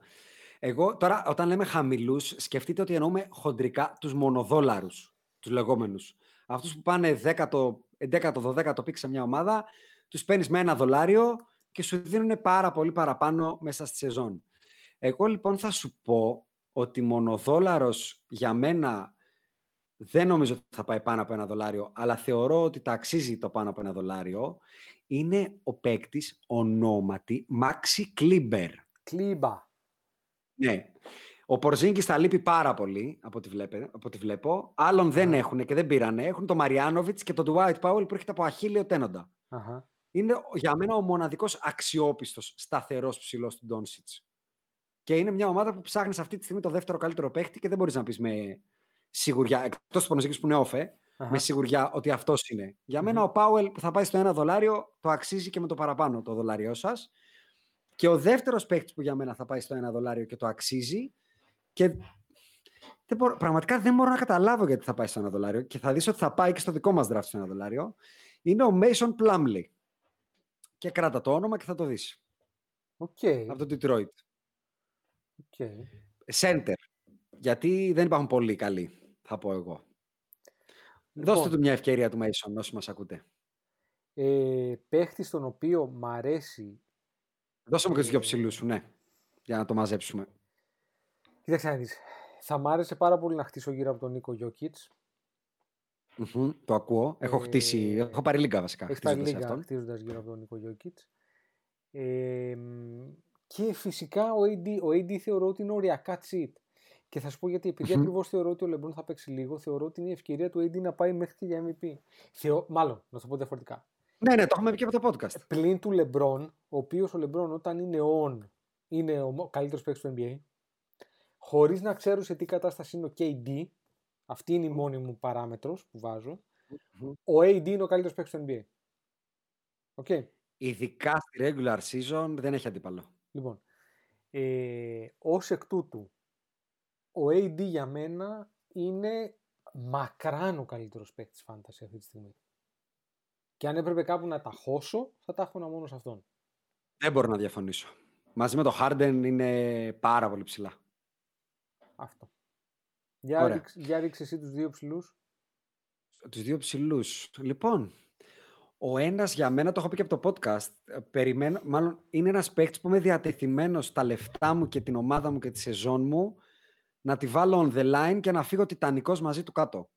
Εγώ τώρα όταν λέμε χαμηλούς, σκεφτείτε ότι εννοούμε χοντρικά τους μονοδόλαρους, τους λεγόμενους. Αυτούς που πάνε 10ο, 11ο, 12ο pick σε μια ομάδα, τους παίρνεις με ένα δολάριο και σου δίνουν πάρα πολύ παραπάνω μέσα στη σεζόν. Εγώ λοιπόν θα σου πω ότι μονοδόλαρος για μένα δεν νομίζω ότι θα πάει πάνω από ένα δολάριο, αλλά θεωρώ ότι τα αξίζει το πάνω από ένα δολάριο, είναι ο παίκτης ονόματι Μάξι Κλίμπερ. Κλίμπα. Ναι. Ο Πορζίνκη θα λείπει πάρα πολύ από ό,τι, βλέπε, από ό,τι βλέπω. Άλλον δεν έχουν και δεν πήρανε. Έχουν τον Μαριάνοβιτς και τον Dwight Powell που έρχεται από αχίλιο τένοντα. Αχα. Είναι ο- για μένα ο μοναδικός αξιόπιστος σταθερός ψηλός του Ντόνσιτς. Και είναι μια ομάδα που ψάχνεις αυτή τη στιγμή το δεύτερο καλύτερο παίχτη και δεν μπορείς να πεις με σιγουριά, εκτός του Πονοζίκη που είναι όφε, Αχα. με σιγουριά ότι αυτός είναι. Για μένα ο Πάουελ που θα πάει στο ένα δολάριο το αξίζει και με το παραπάνω το δολάριό σας. Και ο δεύτερος παίκτη που για μένα θα πάει στο ένα δολάριο και το αξίζει. Και δεν μπορώ, πραγματικά δεν μπορώ να καταλάβω γιατί θα πάει στο ένα δολάριο και θα δεις ότι θα πάει και στο δικό μας draft στο ένα δολάριο. Είναι ο Mason Plumley. Και κράτα το όνομα και θα το δεις. Οκ. Από το Detroit. OK. Center. Γιατί δεν υπάρχουν πολύ καλοί, θα πω εγώ. Δώστε Λοιπόν, του μια ευκαιρία του Mason όσοι μας ακούτε. ε, παίχτη τον οποίο μ' αρέσει. Δώσε μου και τους δύο Ε, ψηλούς σου, ναι. Για να το μαζέψουμε. Κοίταξε να δεις. Θα μ' άρεσε πάρα πολύ να χτίσω γύρω από τον Νίκο Γιόκιτς. Μμμ, το ακούω. Έχω χτίσει, Ε, έχω πάρει λίγα βασικά. Έχει πάρει χτίζοντας λίγα αυτόν. χτίζοντας γύρω από τον Νίκο Γιώκητς. Ε, μ, και φυσικά ο AD, ο AD θεωρώ ότι είναι οριακά cheat. Και θα σου πω γιατί, επειδή Μμμ. ακριβώς θεωρώ ότι ο Λεμπρόν θα παίξει λίγο, θεωρώ ότι είναι η ευκαιρία του AD να πάει μέχρι και για MVP. Θεω... Μάλλον, να το πω διαφορετικά. Ναι, ναι, το έχουμε πει και από το podcast. Πλην του Λεμπρόν, ο οποίος ο Λεμπρόν όταν είναι on είναι ο καλύτερος παίκτης του NBA, χωρίς να ξέρω σε τι κατάσταση είναι ο KD, αυτή είναι η μόνη μου παράμετρος που βάζω, Μμμ. ο AD είναι ο καλύτερος παίκτης του NBA. OK. Ειδικά στη regular season δεν έχει αντίπαλο. Λοιπόν, ε, ως εκ τούτου, ο AD για μένα είναι μακράν ο καλύτερος παίκτης fantasy αυτή τη στιγμή. Και αν έπρεπε κάπου να τα χώσω, θα τα έχω μόνο σε αυτόν. Δεν μπορώ να διαφωνήσω. Μαζί με το Harden είναι πάρα πολύ ψηλά. Αυτό. Για, Ωραία. ρίξ, για ρίξε εσύ τους δύο ψηλούς. Τους δύο ψηλούς. Λοιπόν, ο ένας για μένα, το έχω πει και από το podcast, ε, περιμένω, μάλλον είναι ένας παίκτης που είμαι διατεθειμένος τα λεφτά μου και την ομάδα μου και τη σεζόν μου να τη βάλω on the line και να φύγω τιτανικός μαζί του κάτω.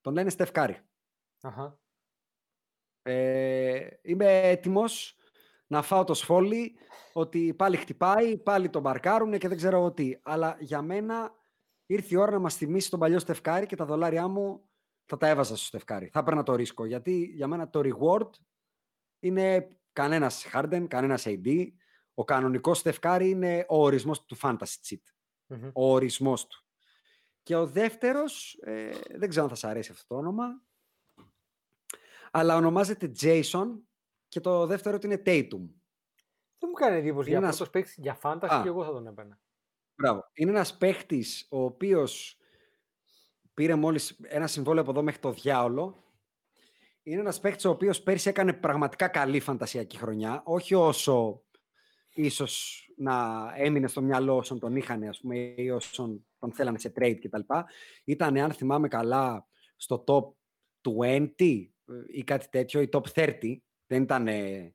Τον λένε Στεφκάρη. Αχα. Ε, είμαι έτοιμος να φάω το σφόλι ότι πάλι χτυπάει, πάλι τον μπαρκάρουν και δεν ξέρω εγώ τι. Αλλά για μένα ήρθε η ώρα να μας θυμίσει τον παλιό Στεφκάρη και τα δολάρια μου θα τα έβαζα στο Στεφκάρη. Θα έπαιρνα το ρίσκο. Γιατί για μένα το reward είναι κανένας Harden, κανένας AD. Ο κανονικός Στεφκάρη είναι ο ορισμός του fantasy cheat. Μμμ. Ο ορισμός του. Και ο δεύτερος, ε, δεν ξέρω αν θα σα αρέσει αυτό το όνομα, αλλά ονομάζεται Jason και το δεύτερο του είναι Tatum. Δεν μου κάνει εντύπωση για Είναι αυτός ένας- παίκτη για φάνταση Α. και εγώ θα τον έπαιρνα. Μπράβο. Είναι ένας παίχτης ο οποίος πήρε μόλις ένα συμβόλαιο από εδώ μέχρι το διάολο. Είναι ένας παίχτης ο οποίος πέρσι έκανε πραγματικά καλή φαντασιακή χρονιά. Όχι όσο ίσως να έμεινε στο μυαλό όσων τον είχαν ας πούμε, ή όσων τον θέλανε σε trade κτλ. Ήταν, αν θυμάμαι καλά, στο top 20 ή κάτι τέτοιο, ή top 30. Δεν ήταν ε,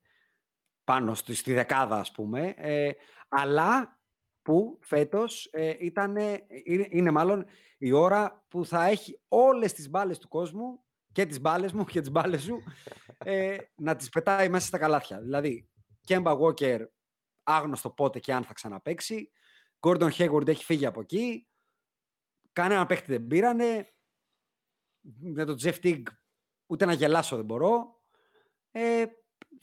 πάνω στη, στη δεκάδα, ας πούμε. Ε, αλλά που φέτος ε, ήταν, είναι, είναι μάλλον η ώρα που θα έχει όλες τις μπάλες του κόσμου και τις μπάλες μου και τις μπάλες σου ε, να τις πετάει μέσα στα καλάθια. Δηλαδή, Κέμπα Walker άγνωστο πότε και αν θα ξαναπαίξει. Gordon Hayward έχει φύγει από εκεί. Κανένα παίχτη δεν πήρανε. Με τον Jeff Teague ούτε να γελάσω δεν μπορώ. Ε,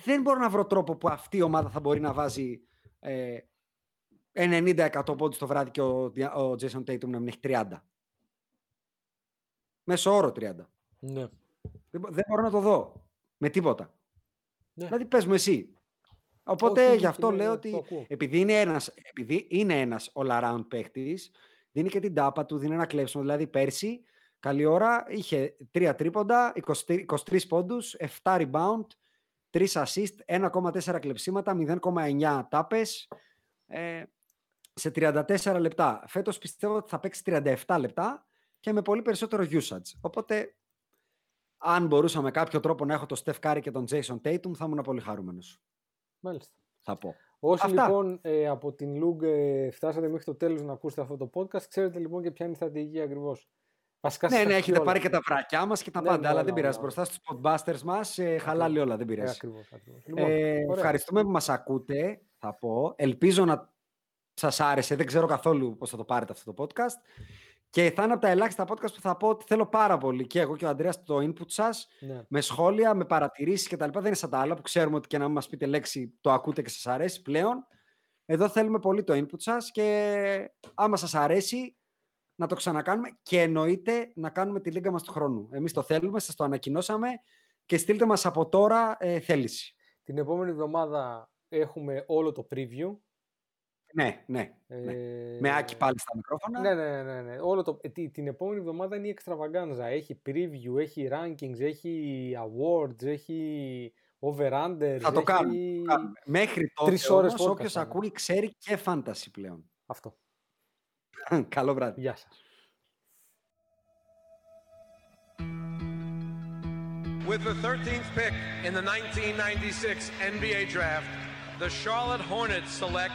δεν μπορώ να βρω τρόπο που αυτή η ομάδα θα μπορεί να βάζει ε, 90% πόντους το βράδυ και ο, Δια- ο Jason Tatum να μην έχει 30. Μέσο όρο 30. Ναι. Δεν, μπο- δεν μπορώ να το δω με τίποτα. Ναι. Δηλαδή πες μου εσύ. Οπότε Όχι, γι' αυτό ναι, λέω ναι, ότι το ακούω. επειδή είναι ένας, επειδή είναι ένας all-around παίχτης, δίνει και την τάπα του, δίνει ένα κλέψιμο. Δηλαδή πέρσι, καλή ώρα, είχε 3 τρίποντα, 23, 23 πόντους, 7 rebound, 3 assist, 1,4 κλεψίματα, 0,9 τάπες, ε, σε 34 λεπτά. Φέτος πιστεύω ότι θα παίξει 37 λεπτά και με πολύ περισσότερο usage. Οπότε, αν μπορούσα με κάποιο τρόπο να έχω τον Steph Curry και τον Jason Tatum, θα ήμουν πολύ χαρούμενος, Μάλιστα. θα πω. Όσοι Αυτά. λοιπόν ε, από την Λουγκ ε, φτάσατε μέχρι το τέλος να ακούσετε αυτό το podcast, ξέρετε λοιπόν και ποια είναι η στρατηγική ακριβώς. Βασικά Ναι, σας ναι, τα έχετε πει όλα. πάρει και τα βρακιά μας και τα Ναι, πάντα, ναι, αλλά όλα, δεν πειράζει. όλα, Μπροστά στους podbusters μας, ε, χαλάει όλα, δεν Ε, πειράζει. ακριβώς, ακριβώς. Λοιπόν, Ε, ωραία. ευχαριστούμε που μας ακούτε, θα πω. Ελπίζω να σας άρεσε. Δεν ξέρω καθόλου πώς θα το πάρετε αυτό το podcast. Και θα είναι από τα ελάχιστα podcast που θα πω ότι θέλω πάρα πολύ και εγώ και ο Ανδρέας το input σας Ναι. με σχόλια, με παρατηρήσεις κτλ. Δεν είναι σαν τα άλλα που ξέρουμε ότι και να μην μας πείτε λέξη το ακούτε και σας αρέσει πλέον. Εδώ θέλουμε πολύ το input σας και άμα σας αρέσει να το ξανακάνουμε και εννοείται να κάνουμε τη λίγα μας του χρόνου. Εμείς το θέλουμε, σας το ανακοινώσαμε και στείλτε μας από τώρα ε, θέληση. Την επόμενη εβδομάδα έχουμε όλο το preview. Ναι, ναι. Ε, ναι. Με Άκη πάλι στα μικρόφωνα. Ναι, ναι, ναι. ναι. Όλο το... ε, τι- την επόμενη εβδομάδα είναι η extravaganza. Έχει preview, έχει rankings, έχει awards, έχει over-under. Θα το κάνουμε. έχει... το κάνουμε. Μέχρι τότε Τρεις ώρες όμως, podcast όποιος θα είναι. ακούει ξέρει και φάνταση πλέον. Αυτό. Καλό βράδυ. Γεια σας. With the 13th pick in the 1996 NBA Draft, the Charlotte Hornets select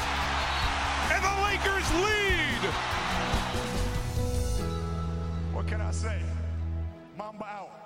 Lakers lead! What can I say? Mamba out.